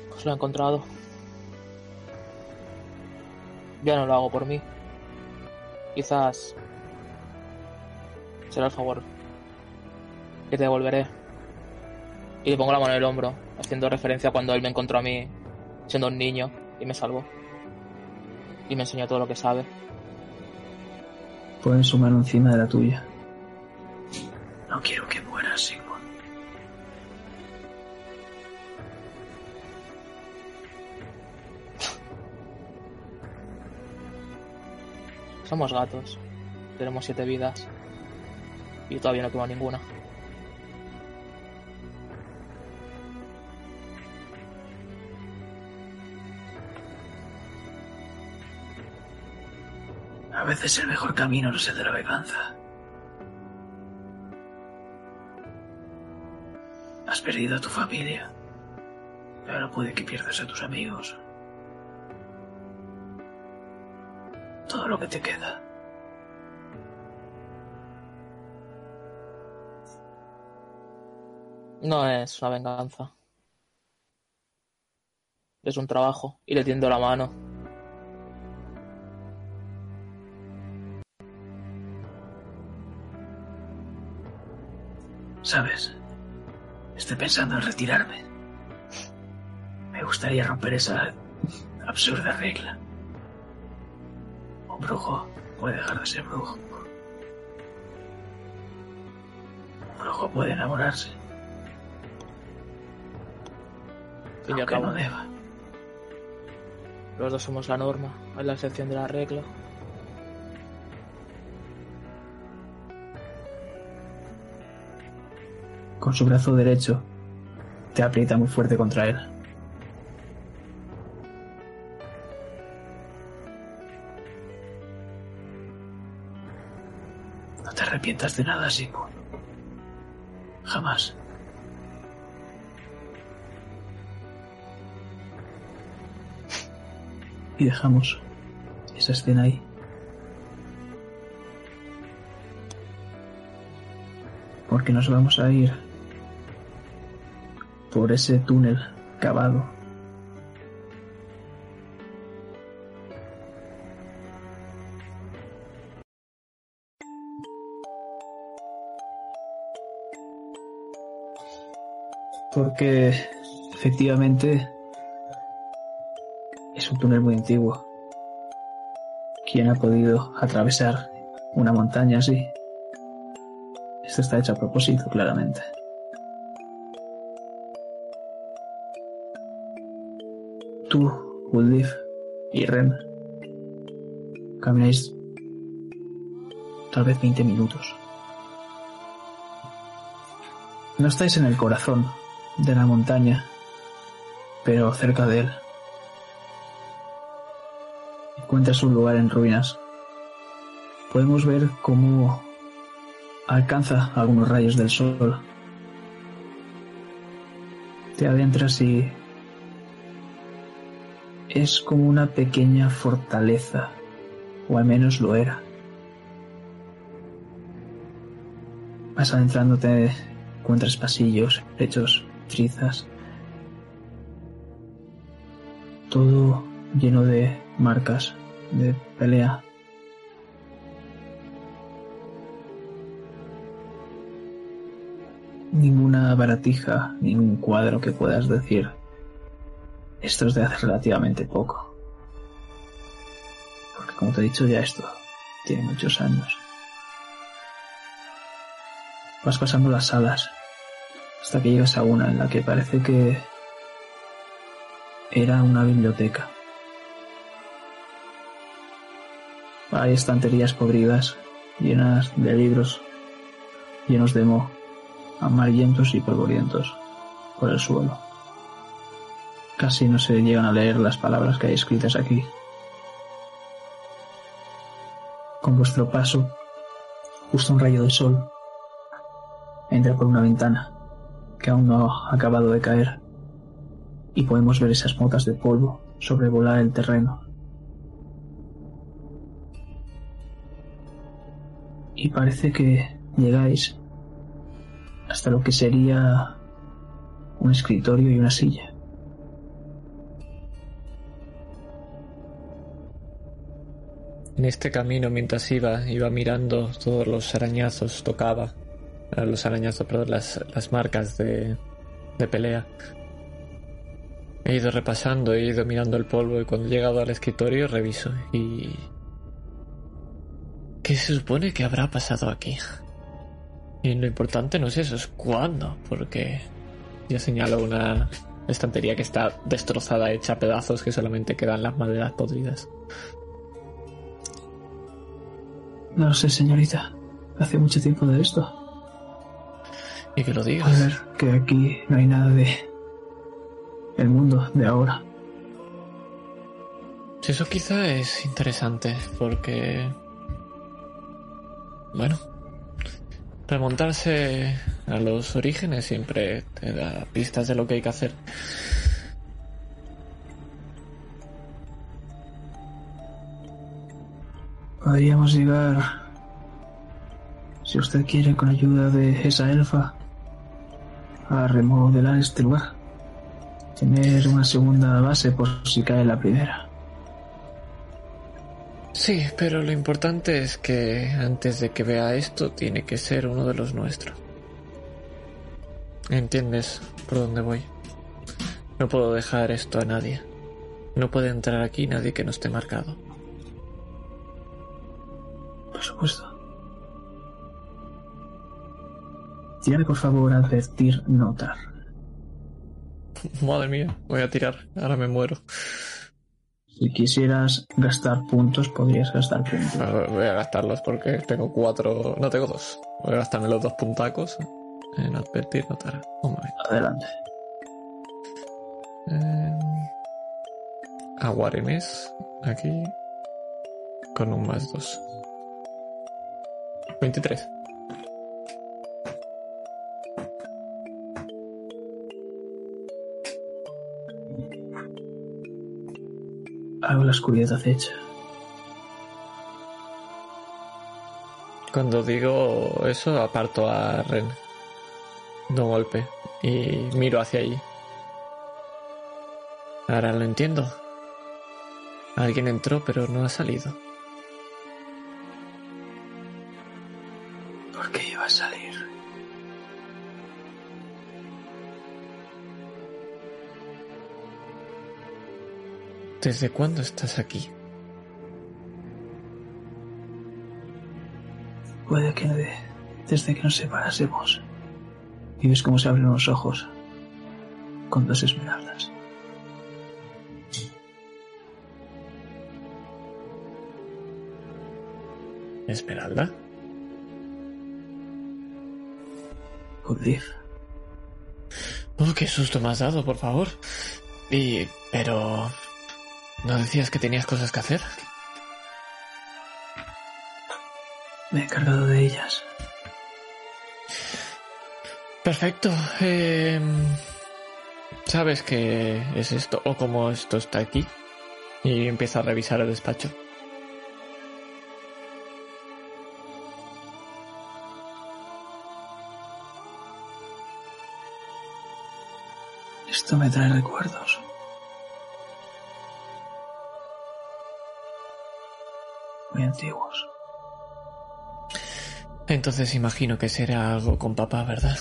Pues lo he encontrado. Ya no lo hago por mí. Quizás será el favor que te devolveré. Y le pongo la mano en el hombro, haciendo referencia a cuando él me encontró a mí siendo un niño y me salvó. Y me enseñó todo lo que sabe. Pon su mano encima de la tuya. No quiero que Somos gatos. Tenemos siete vidas. Y todavía no tomo ninguna. A veces el mejor camino no es el de la venganza. Has perdido a tu familia. Ahora puede que pierdas a tus amigos. Lo que te queda. No es una venganza. Es un trabajo. Y le tiendo la mano. ¿Sabes? Estoy pensando en retirarme. Me gustaría romper esa absurda regla. Un brujo puede dejar de ser brujo. Un brujo puede enamorarse, Fin aunque no deba. los dos somos la norma, es la excepción de la regla. Con su brazo derecho te aprieta muy fuerte contra él. arrepientas de nada, Sigmund. Jamás. Y dejamos esa escena ahí. Porque nos vamos a ir por ese túnel cavado Porque efectivamente es un túnel muy antiguo. ¿Quién ha podido atravesar una montaña así? Esto está hecho a propósito, claramente. Tú, Woodleaf y Ren camináis tal vez 20 minutos. No estáis en el corazón de la montaña, pero cerca de él. Encuentras un lugar en ruinas. Podemos ver cómo alcanza algunos rayos del sol. Te adentras y es como una pequeña fortaleza, o al menos lo era. Vas adentrándote, encuentras pasillos hechos trizas, todo lleno de marcas de pelea. Ninguna baratija, ningún cuadro que puedas decir. Esto es de hace relativamente poco. Porque como te he dicho ya esto tiene muchos años. Vas pasando las salas hasta que llegas a una en la que parece que era una biblioteca. Hay estanterías podridas, llenas de libros, llenos de moho, amarillentos y polvorientos, por el suelo. Casi no se llegan a leer las palabras que hay escritas aquí. Con vuestro paso, justo un rayo de sol entra por una ventana que aún no ha acabado de caer y podemos ver esas motas de polvo sobrevolar el terreno. Y parece que llegáis hasta lo que sería un escritorio y una silla. En este camino, mientras iba, iba mirando todos los arañazos, tocaba los arañazos, perdón, las, las marcas de, de pelea. He ido repasando, he ido mirando el polvo y cuando he llegado al escritorio reviso y... ¿Qué se supone que habrá pasado aquí? Y lo importante no es eso, es cuándo, porque ya señalo una estantería que está destrozada, hecha a pedazos, que solamente quedan las maderas podridas. No sé, señorita. Hace mucho tiempo de esto. Y que lo A digas. ver, que aquí no hay nada de el mundo de ahora. Eso quizá es interesante, porque... Bueno, remontarse a los orígenes siempre te da pistas de lo que hay que hacer. Podríamos llegar, si usted quiere, con ayuda de esa elfa, a remodelar este lugar. Tener una segunda base por si cae la primera. Sí, pero lo importante es que antes de que vea esto tiene que ser uno de los nuestros. ¿Entiendes por dónde voy? No puedo dejar esto a nadie. No puede entrar aquí nadie que no esté marcado. Por supuesto. Tírame por favor a advertir notar. Madre mía, voy a tirar. Ahora me muero. Si quisieras gastar puntos, podrías gastar puntos. Ah, Voy a gastarlos porque tengo cuatro. No tengo dos. Voy a gastarme los dos puntacos en advertir, notar. Un momento. Adelante. Eh, Aguaremes, aquí, con un más dos. 23. En la oscuridad acecha. Cuando digo eso, aparto a Ren un golpe y miro hacia allí. Ahora lo entiendo. Alguien entró pero no ha salido. ¿Desde cuándo estás aquí? Puede que de- desde que nos separásemos. Y ves cómo se abren los ojos con dos esmeraldas. ¿Esmeralda? Udif, Oh, qué susto me has dado, por favor. Y... pero... ¿No decías que tenías cosas que hacer? me he encargado de ellas. Perfecto. eh, ¿Sabes qué es esto? ¿O cómo esto está aquí? Y empieza a revisar el despacho. Esto me trae recuerdos. Muy antiguos. Entonces imagino que será algo con papá, ¿verdad?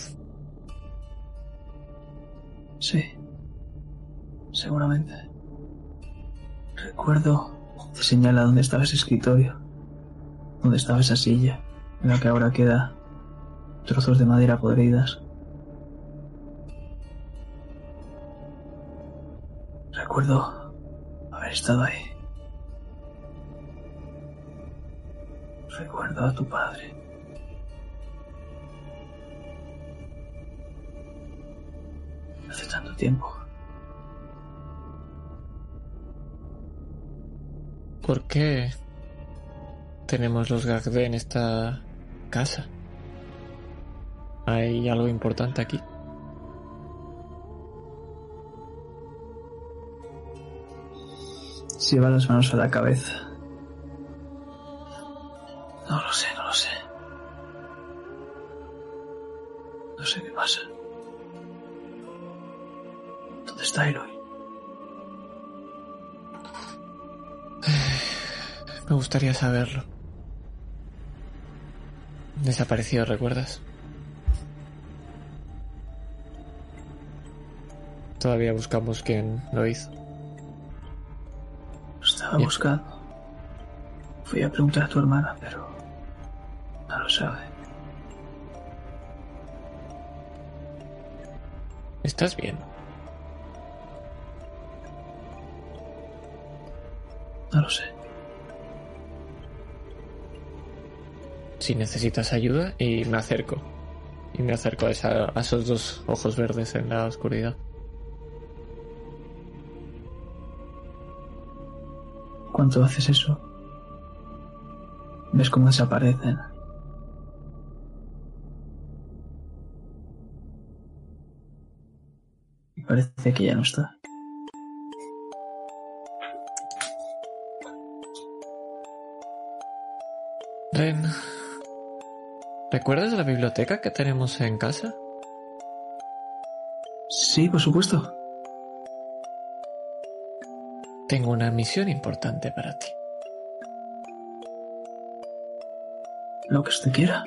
Sí. Seguramente. Recuerdo. Te señala dónde estaba ese escritorio. Dónde estaba esa silla. En la que ahora queda trozos de madera podridas. Recuerdo haber estado ahí. A tu padre. Hace tanto tiempo. ¿Por qué tenemos los Gagde en esta casa? ¿Hay algo importante aquí? Lleva las manos a la cabeza. Saberlo. Desapareció, ¿recuerdas? Todavía buscamos quién lo hizo. Lo estaba Bien. buscando. Fui a preguntar a tu hermana, pero no lo sabe. ¿Estás bien? Si necesitas ayuda y me acerco. Y me acerco a, esa- esos dos ojos verdes en la oscuridad. ¿Cuánto haces eso? ¿Ves cómo desaparecen? Parece que ya no está. ¿Recuerdas la biblioteca que tenemos en casa? Sí, por supuesto. Tengo una misión importante para ti. Lo que usted quiera.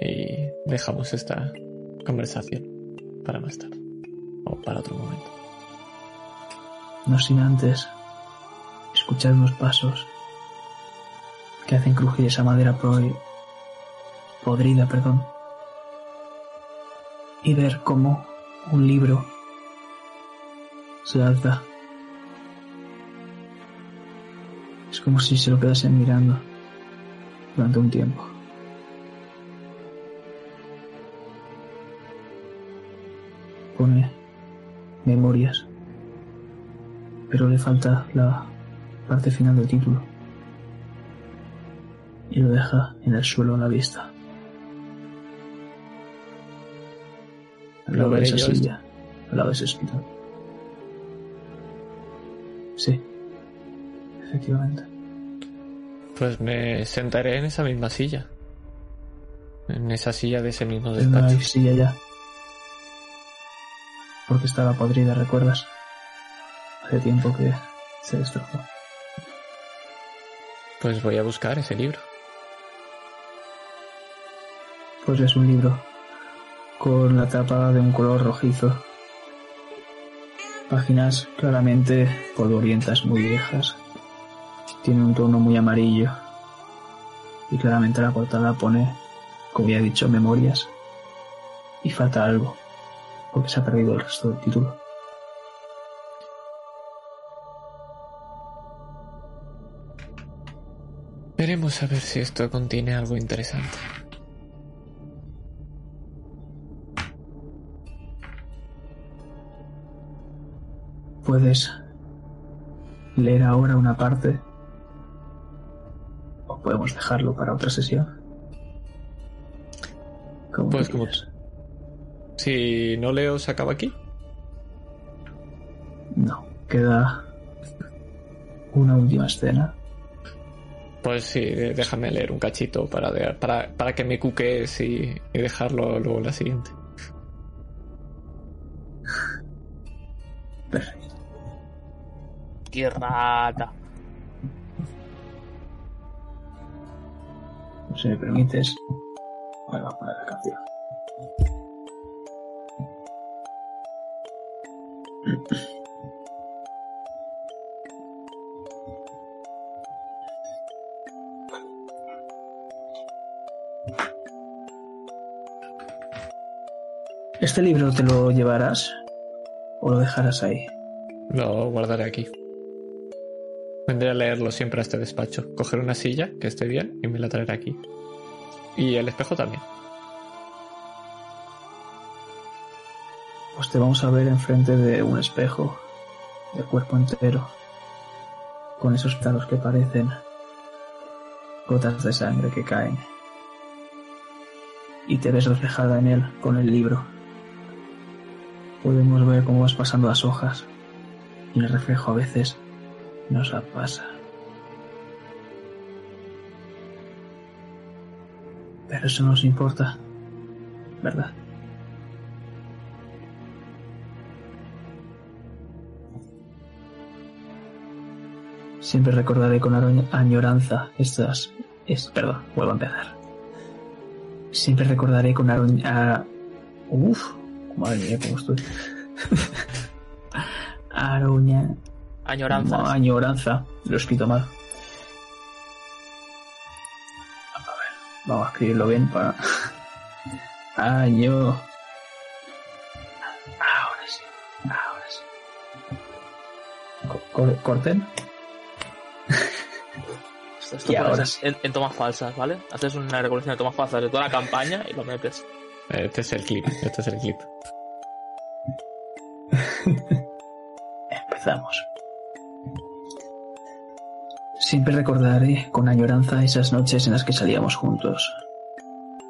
Y dejamos esta conversación para más tarde. O para otro momento. No sin antes escuchar unos pasos que hacen crujir esa madera pro- podrida, perdón. Y ver cómo un libro se alza. Es como si se lo quedasen mirando durante un tiempo. Pone memorias pero le falta la parte final del título. Y lo deja en el suelo a la vista. Lo veré esa yo lado de ese escritorio. Sí. Efectivamente. Pues me sentaré en esa misma silla. En esa silla de ese mismo Pero no hay despacho. silla ya. Porque estaba podrida, ¿recuerdas? Hace tiempo que se destrozó. Pues voy a buscar ese libro. Pues es un libro con la tapa de un color rojizo. Páginas claramente polvorientas, muy viejas. Tiene un tono muy amarillo. Y claramente la portada pone, como ya he dicho, memorias. Y falta algo, porque se ha perdido el resto del título. Veremos a ver si esto contiene algo interesante. Puedes leer ahora una parte o podemos dejarlo para otra sesión. Como Pues como-. Si no leo, se acaba aquí. No, queda una última escena. Pues sí, déjame leer un cachito para, para, para que me cuques y, y dejarlo luego en la siguiente. ¡Qué rata! Si me permites, voy a poner la canción. ¿Este libro te lo llevarás o lo dejarás ahí? Lo guardaré aquí. Vendré a leerlo siempre a este despacho. Coger una silla que esté bien y me la traeré aquí. Y el espejo también. Pues te vamos a ver enfrente de un espejo, de cuerpo entero, con esos pelos que parecen gotas de sangre que caen. Y te ves reflejada en él con el libro. Podemos ver cómo vas pasando las hojas y el reflejo a veces nos la pasa. Pero eso no nos importa, ¿verdad? Siempre recordaré con año- añoranza estas... Es, perdón, vuelvo a empezar. Siempre recordaré con añoranza... Uf, madre mía, cómo estoy. [LAUGHS] Aroña... Añoranzas. No, añoranza. Lo he escrito mal. A ver, vamos a escribirlo bien para... [LAUGHS] Año... Ahora sí, ahora sí. Co- cor- ¿Corten? [LAUGHS] Esto, esto Y ahora en, sí. en- en tomas falsas, ¿vale? Haces una recolección de tomas falsas de toda la campaña y lo metes. Este es el clip. Este es el clip. [LAUGHS] Empezamos. Siempre recordaré con añoranza esas noches en las que salíamos juntos.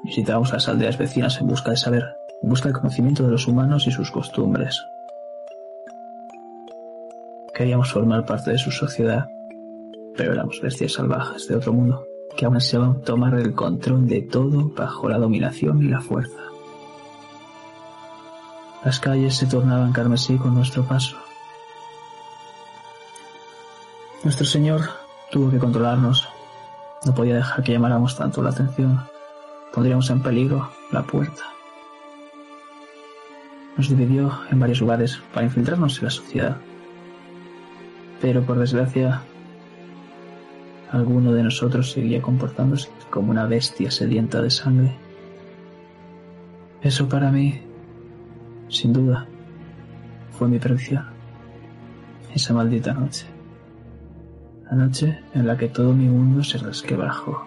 Visitábamos las aldeas vecinas en busca de saber, en busca del conocimiento de los humanos y sus costumbres. Queríamos formar parte de su sociedad, pero éramos bestias salvajes de otro mundo que aún ansiaban tomar el control de todo bajo la dominación y la fuerza. Las calles se tornaban carmesí con nuestro paso. Nuestro Señor tuvo que controlarnos. No podía dejar que llamáramos tanto la atención. Pondríamos en peligro la puerta. Nos dividió en varios lugares para infiltrarnos en la sociedad. Pero por desgracia, alguno de nosotros seguía comportándose como una bestia sedienta de sangre. Eso para mí, sin duda, fue mi predicción. Esa maldita noche. La noche en la que todo mi mundo se resquebrajó.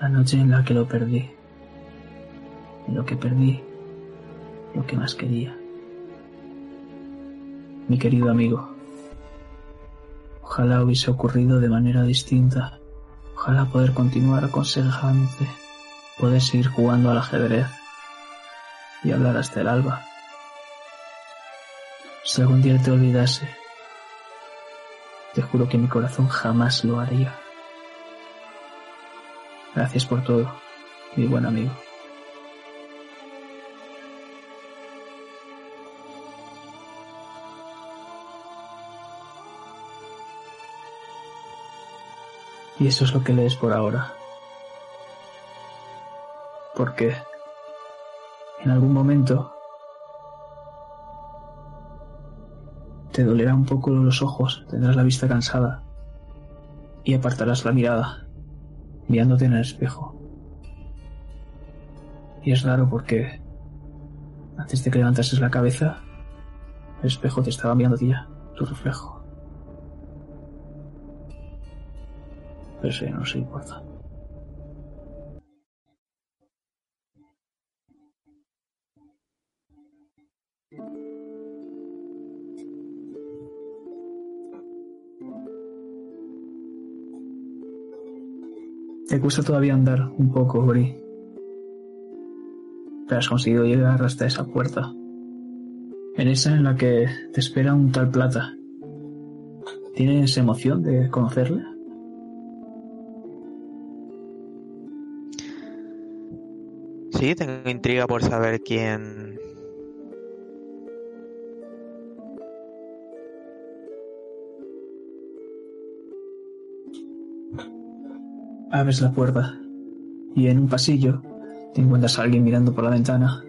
La noche en la que lo perdí. En lo que perdí, lo que más quería. Mi querido amigo, ojalá hubiese ocurrido de manera distinta. Ojalá poder continuar aconsejándote, poder seguir jugando al ajedrez y hablar hasta el alba. Si algún día te olvidase, Te juro que mi corazón jamás lo haría. Gracias por todo, mi buen amigo. Y eso es lo que lees por ahora. Porque en algún momento te dolerá un poco los ojos, tendrás la vista cansada y apartarás la mirada mirándote en el espejo. Y es raro porque antes de que levantases la cabeza, el espejo te estaba mirando ya, tu reflejo. Pero eso no se importa. Te cuesta todavía andar un poco, Bri. Pero has conseguido llegar hasta esa puerta. En esa en la que te espera un tal plata. ¿Tienes emoción de conocerle? Sí, tengo intriga por saber quién. Abres la puerta y en un pasillo te encuentras a alguien mirando por la ventana.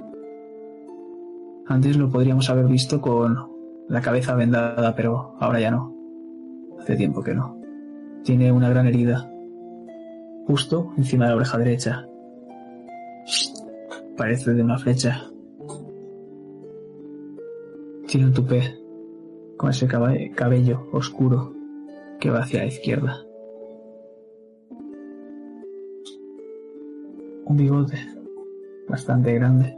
Antes lo podríamos haber visto con la cabeza vendada, pero ahora ya no. Hace tiempo que no. Tiene una gran herida, justo encima de la oreja derecha. Parece de una flecha. Tiene un tupé con ese cabello oscuro que va hacia la izquierda. Un bigote bastante grande,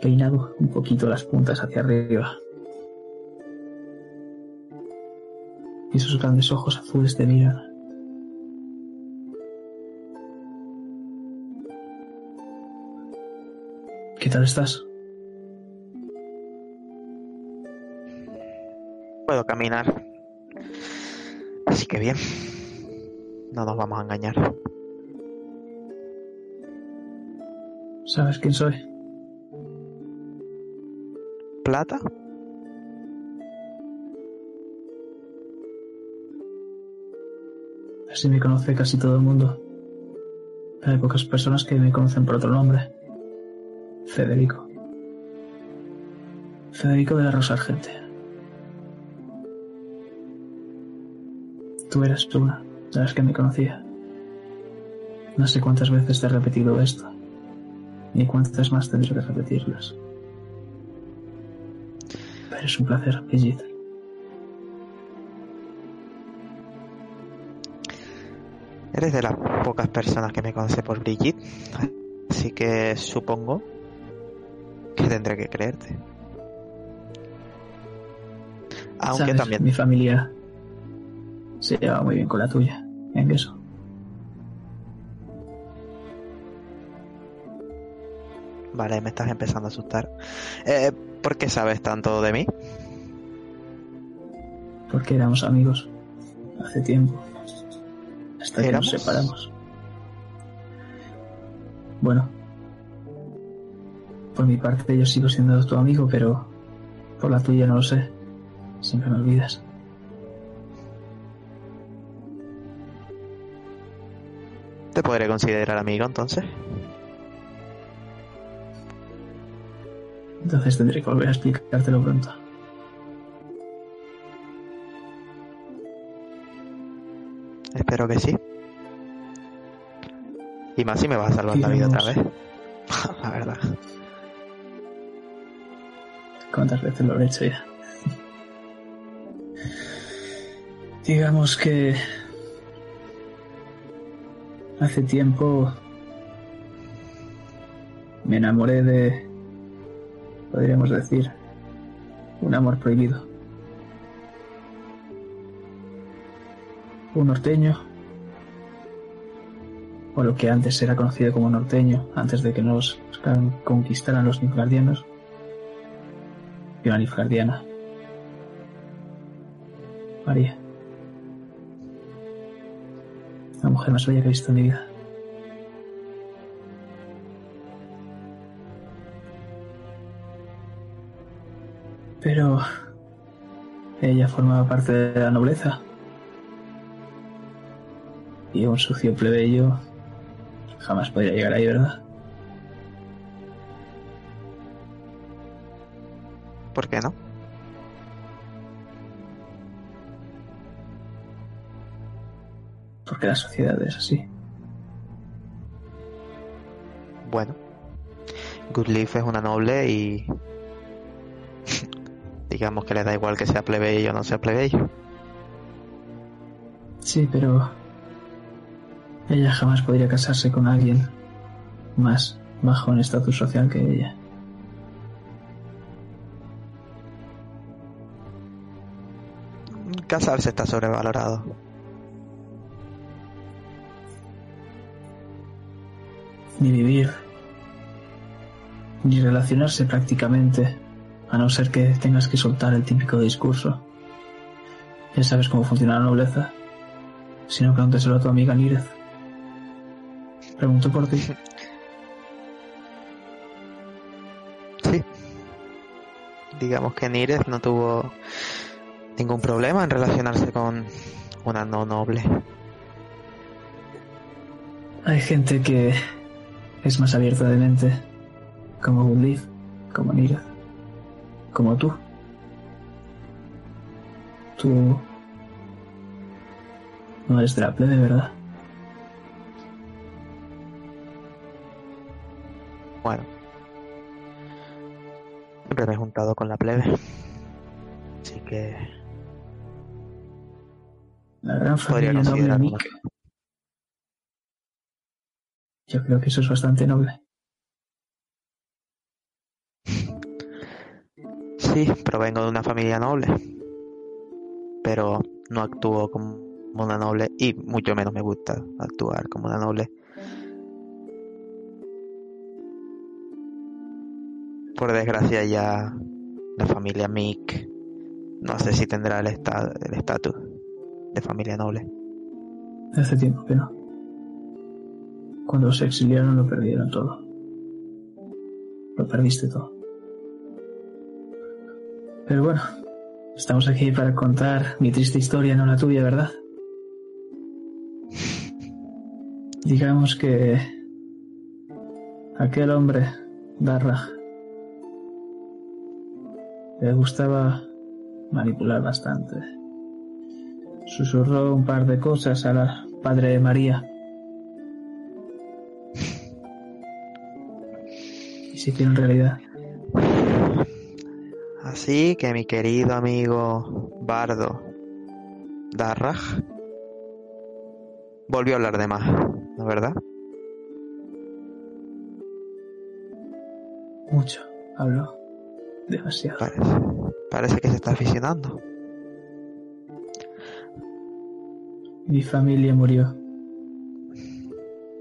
peinado un poquito las puntas hacia arriba. Y esos grandes ojos azules te miran. ¿Qué tal estás? Puedo caminar. Así que bien. No nos vamos a engañar. ¿Sabes quién soy? ¿Plata? Así me conoce casi todo el mundo. Pero hay pocas personas que me conocen por otro nombre. Federico. Federico de la Rosa Argente. Tú eras una de las que me conocía. No sé cuántas veces te he repetido esto, ni cuántas más tendré que repetirlas. Pero es un placer, Brigitte. Eres de las pocas personas que me conoce por Brigitte, así que supongo que tendré que creerte. Aunque ¿Sabes? también Mi familia se lleva muy bien con la tuya, en eso. Vale, me estás empezando a asustar. Eh, ¿Por qué sabes tanto de mí? Porque éramos amigos hace tiempo. Hasta que nos separamos. Bueno, por mi parte yo sigo siendo tu amigo, pero por la tuya no lo sé. Siempre me olvidas. ¿Te podré considerar amigo entonces? Entonces tendré que volver a explicártelo pronto. Espero que sí. Y más si me vas a salvar la vida otra vez. [LAUGHS] la verdad. ¿Cuántas veces lo he hecho ya? Digamos que hace tiempo me enamoré de, podríamos decir, un amor prohibido. Un norteño, o lo que antes era conocido como norteño, antes de que nos conquistaran los nilfgaardianos, y una nilfgaardiana. María. La mujer más bella que he visto en mi vida. Pero ella formaba parte de la nobleza. Y un sucio plebeyo jamás podría llegar ahí, ¿verdad? ¿Por qué no? Porque la sociedad es así. Bueno, Goodleaf es una noble y digamos que le da igual que sea plebeyo o no sea plebeyo. Sí, pero ella jamás podría casarse con alguien más bajo en estatus social que ella. Casarse está sobrevalorado. Ni vivir, ni relacionarse prácticamente, a no ser que tengas que soltar el típico discurso. Ya sabes cómo funciona la nobleza. Si no, pregúntaselo a tu amiga Nírez. Pregunto por ti. [LAUGHS] Sí. Digamos que Nírez no tuvo ningún problema en relacionarse con una no noble. Hay gente que es más abierta de mente, como Woodleaf, como Nira, como tú. Tú no eres de la plebe, ¿verdad? Bueno. Siempre me he juntado con la plebe. Así que La gran familia noble. Nick. Yo creo que eso es bastante noble. Sí, provengo de una familia noble. Pero no actúo como una noble y mucho menos me gusta actuar como una noble. Por desgracia ya la familia Mick no sé si tendrá el esta- el estatus de familia noble. Hace tiempo que no. Cuando se exiliaron lo perdieron todo. Lo perdiste todo. Pero bueno, estamos aquí para contar mi triste historia, no la tuya, ¿verdad? Digamos que aquel hombre, Darragh, le gustaba manipular bastante. Susurró un par de cosas a la padre de María. Y se hicieron realidad. Así que mi querido amigo Bardo Darraj volvió a hablar de más, ¿no es verdad? Mucho. Habló. Demasiado. Parece, parece que se está aficionando. Mi familia murió.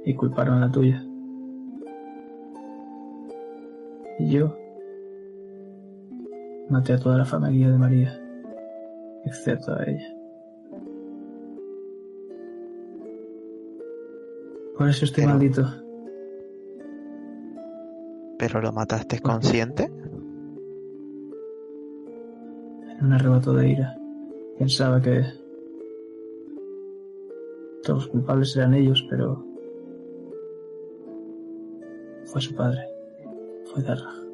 Y culparon la tuya. Y yo maté a toda la familia de María, excepto a ella. Por eso estoy Pero- maldito. ¿Pero lo mataste consciente? En un arrebato de ira. Pensaba que todos los culpables eran ellos, pero fue su padre. Fue Darragh.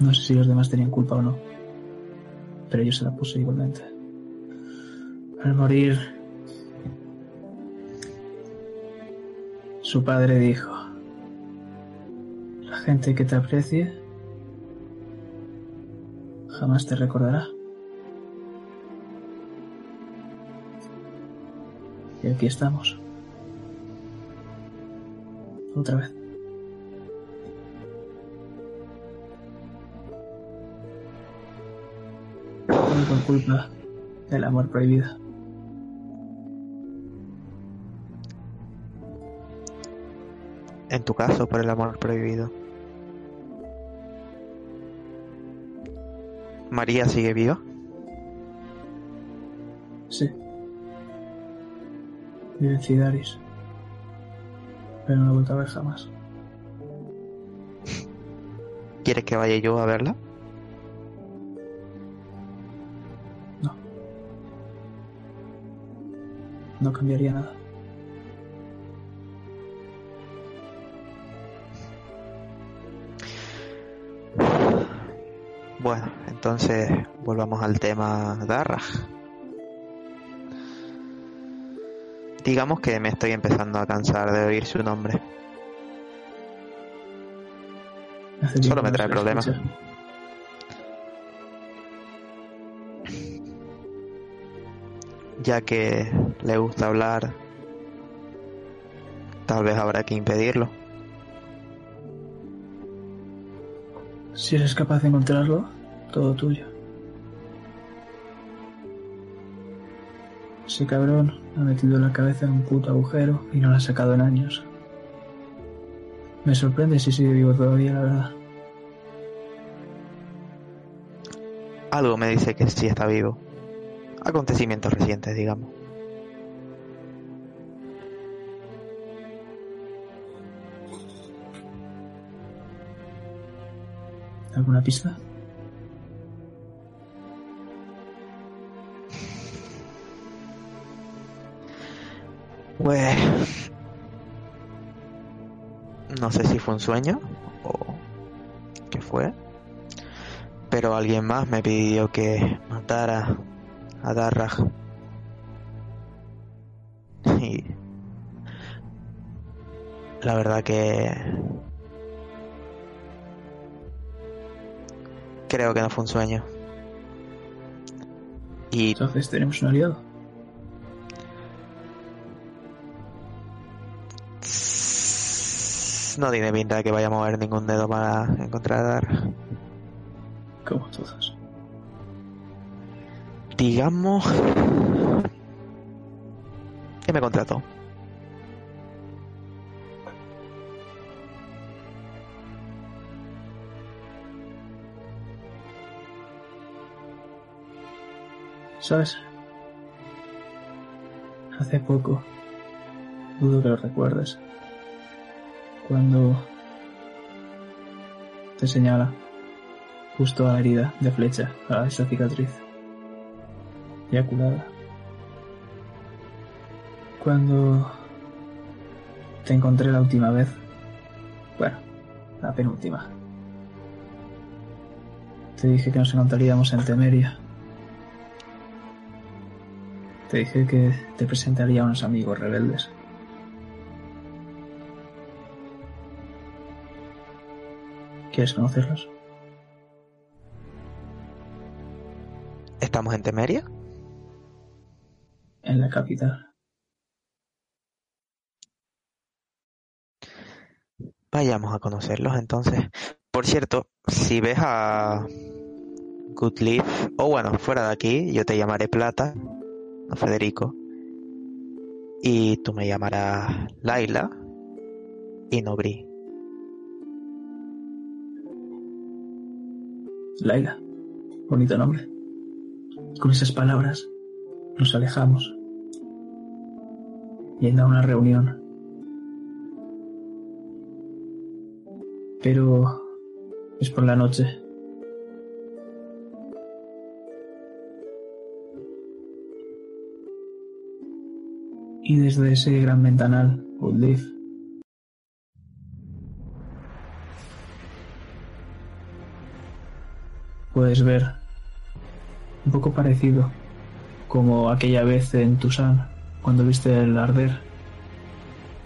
No sé si los demás tenían culpa o no, pero yo se la puse igualmente. Al morir, su padre dijo, la gente que te aprecie jamás te recordará. Y aquí estamos. Otra vez. por culpa del amor prohibido. En tu caso, por el amor prohibido. ¿María sigue viva? Sí. Vive Cidaris. Pero no la he a ver jamás. ¿Quieres que vaya yo a verla? No cambiaría nada. Bueno, entonces volvamos al tema Darraj. Digamos que me estoy empezando a cansar de oír su nombre. Solo me trae problemas. Ya que le gusta hablar, tal vez habrá que impedirlo. Si eres capaz de encontrarlo, todo tuyo. Ese cabrón ha metido la cabeza en un puto agujero y no la ha sacado en años. Me sorprende si sigue vivo todavía, la verdad. Algo me dice que sí está vivo. Acontecimientos recientes, digamos. ¿Alguna pista? Pues... No sé si fue un sueño o qué fue. Pero alguien más me pidió que matara a Darraj. Y... La verdad que... Creo que no fue un sueño. Y Entonces tenemos un aliado. no tiene pinta de que vaya a mover ningún dedo para encontrar a Darraj. Digamos que me contrató. ¿Sabes? Hace poco, dudo que lo recuerdes, cuando te señala justo a la herida de flecha, a esa cicatriz, ya curada. Cuando te encontré la última vez, bueno, la penúltima, te dije que nos encontraríamos en Temeria. Te dije que te presentaría a unos amigos rebeldes. ¿Quieres conocerlos? ¿Estamos en Temeria? En la capital. Vayamos a conocerlos entonces. Por cierto, si ves a Goodleaf, o bueno, fuera de aquí, yo te llamaré Plata, no Federico. Y tú me llamarás Laila y no Bri. Laila. Bonito nombre. Con esas palabras nos alejamos. Yendo a una reunión. Pero es por la noche. Y desde ese gran ventanal, Woodleaf, puedes ver un poco parecido como aquella vez en Tucson cuando viste el arder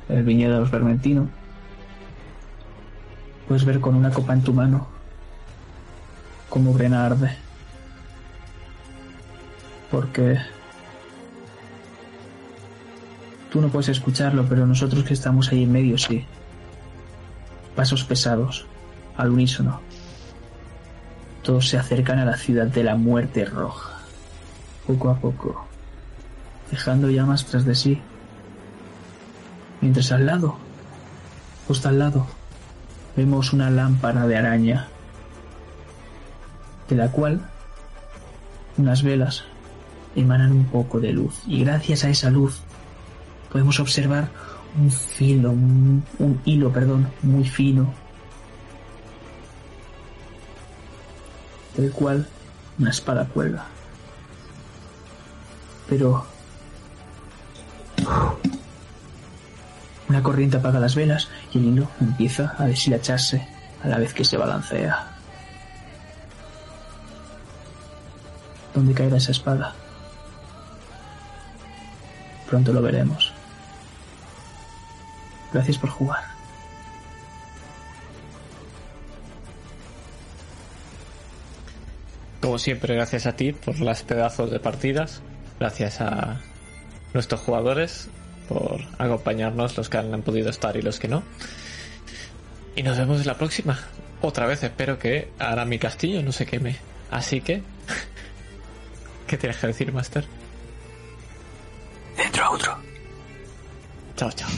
el viñedo vermentino puedes ver con una copa en tu mano cómo Brena arde. Porque tú no puedes escucharlo pero nosotros que estamos ahí en medio sí. Pasos pesados al unísono. Todos se acercan a la ciudad de la muerte roja, poco a poco, dejando llamas tras de sí. Mientras al lado, justo al lado, vemos una lámpara de araña, de la cual unas velas emanan un poco de luz. Y gracias a esa luz podemos observar un filo, un, un hilo, perdón, muy fino, del cual una espada cuelga. Pero una corriente apaga las velas y el hilo empieza a deshilacharse a la vez que se balancea. ¿Dónde caerá esa espada? Pronto lo veremos. Gracias por jugar. Como siempre, gracias a ti por las pedazos de partidas. Gracias a nuestros jugadores por acompañarnos, los que han podido estar y los que no. Y nos vemos en la próxima. Otra vez espero que ahora mi castillo no se queme. Así que... [LAUGHS] ¿Qué tienes que decir, Master? Dentro a otro. Chao, chao.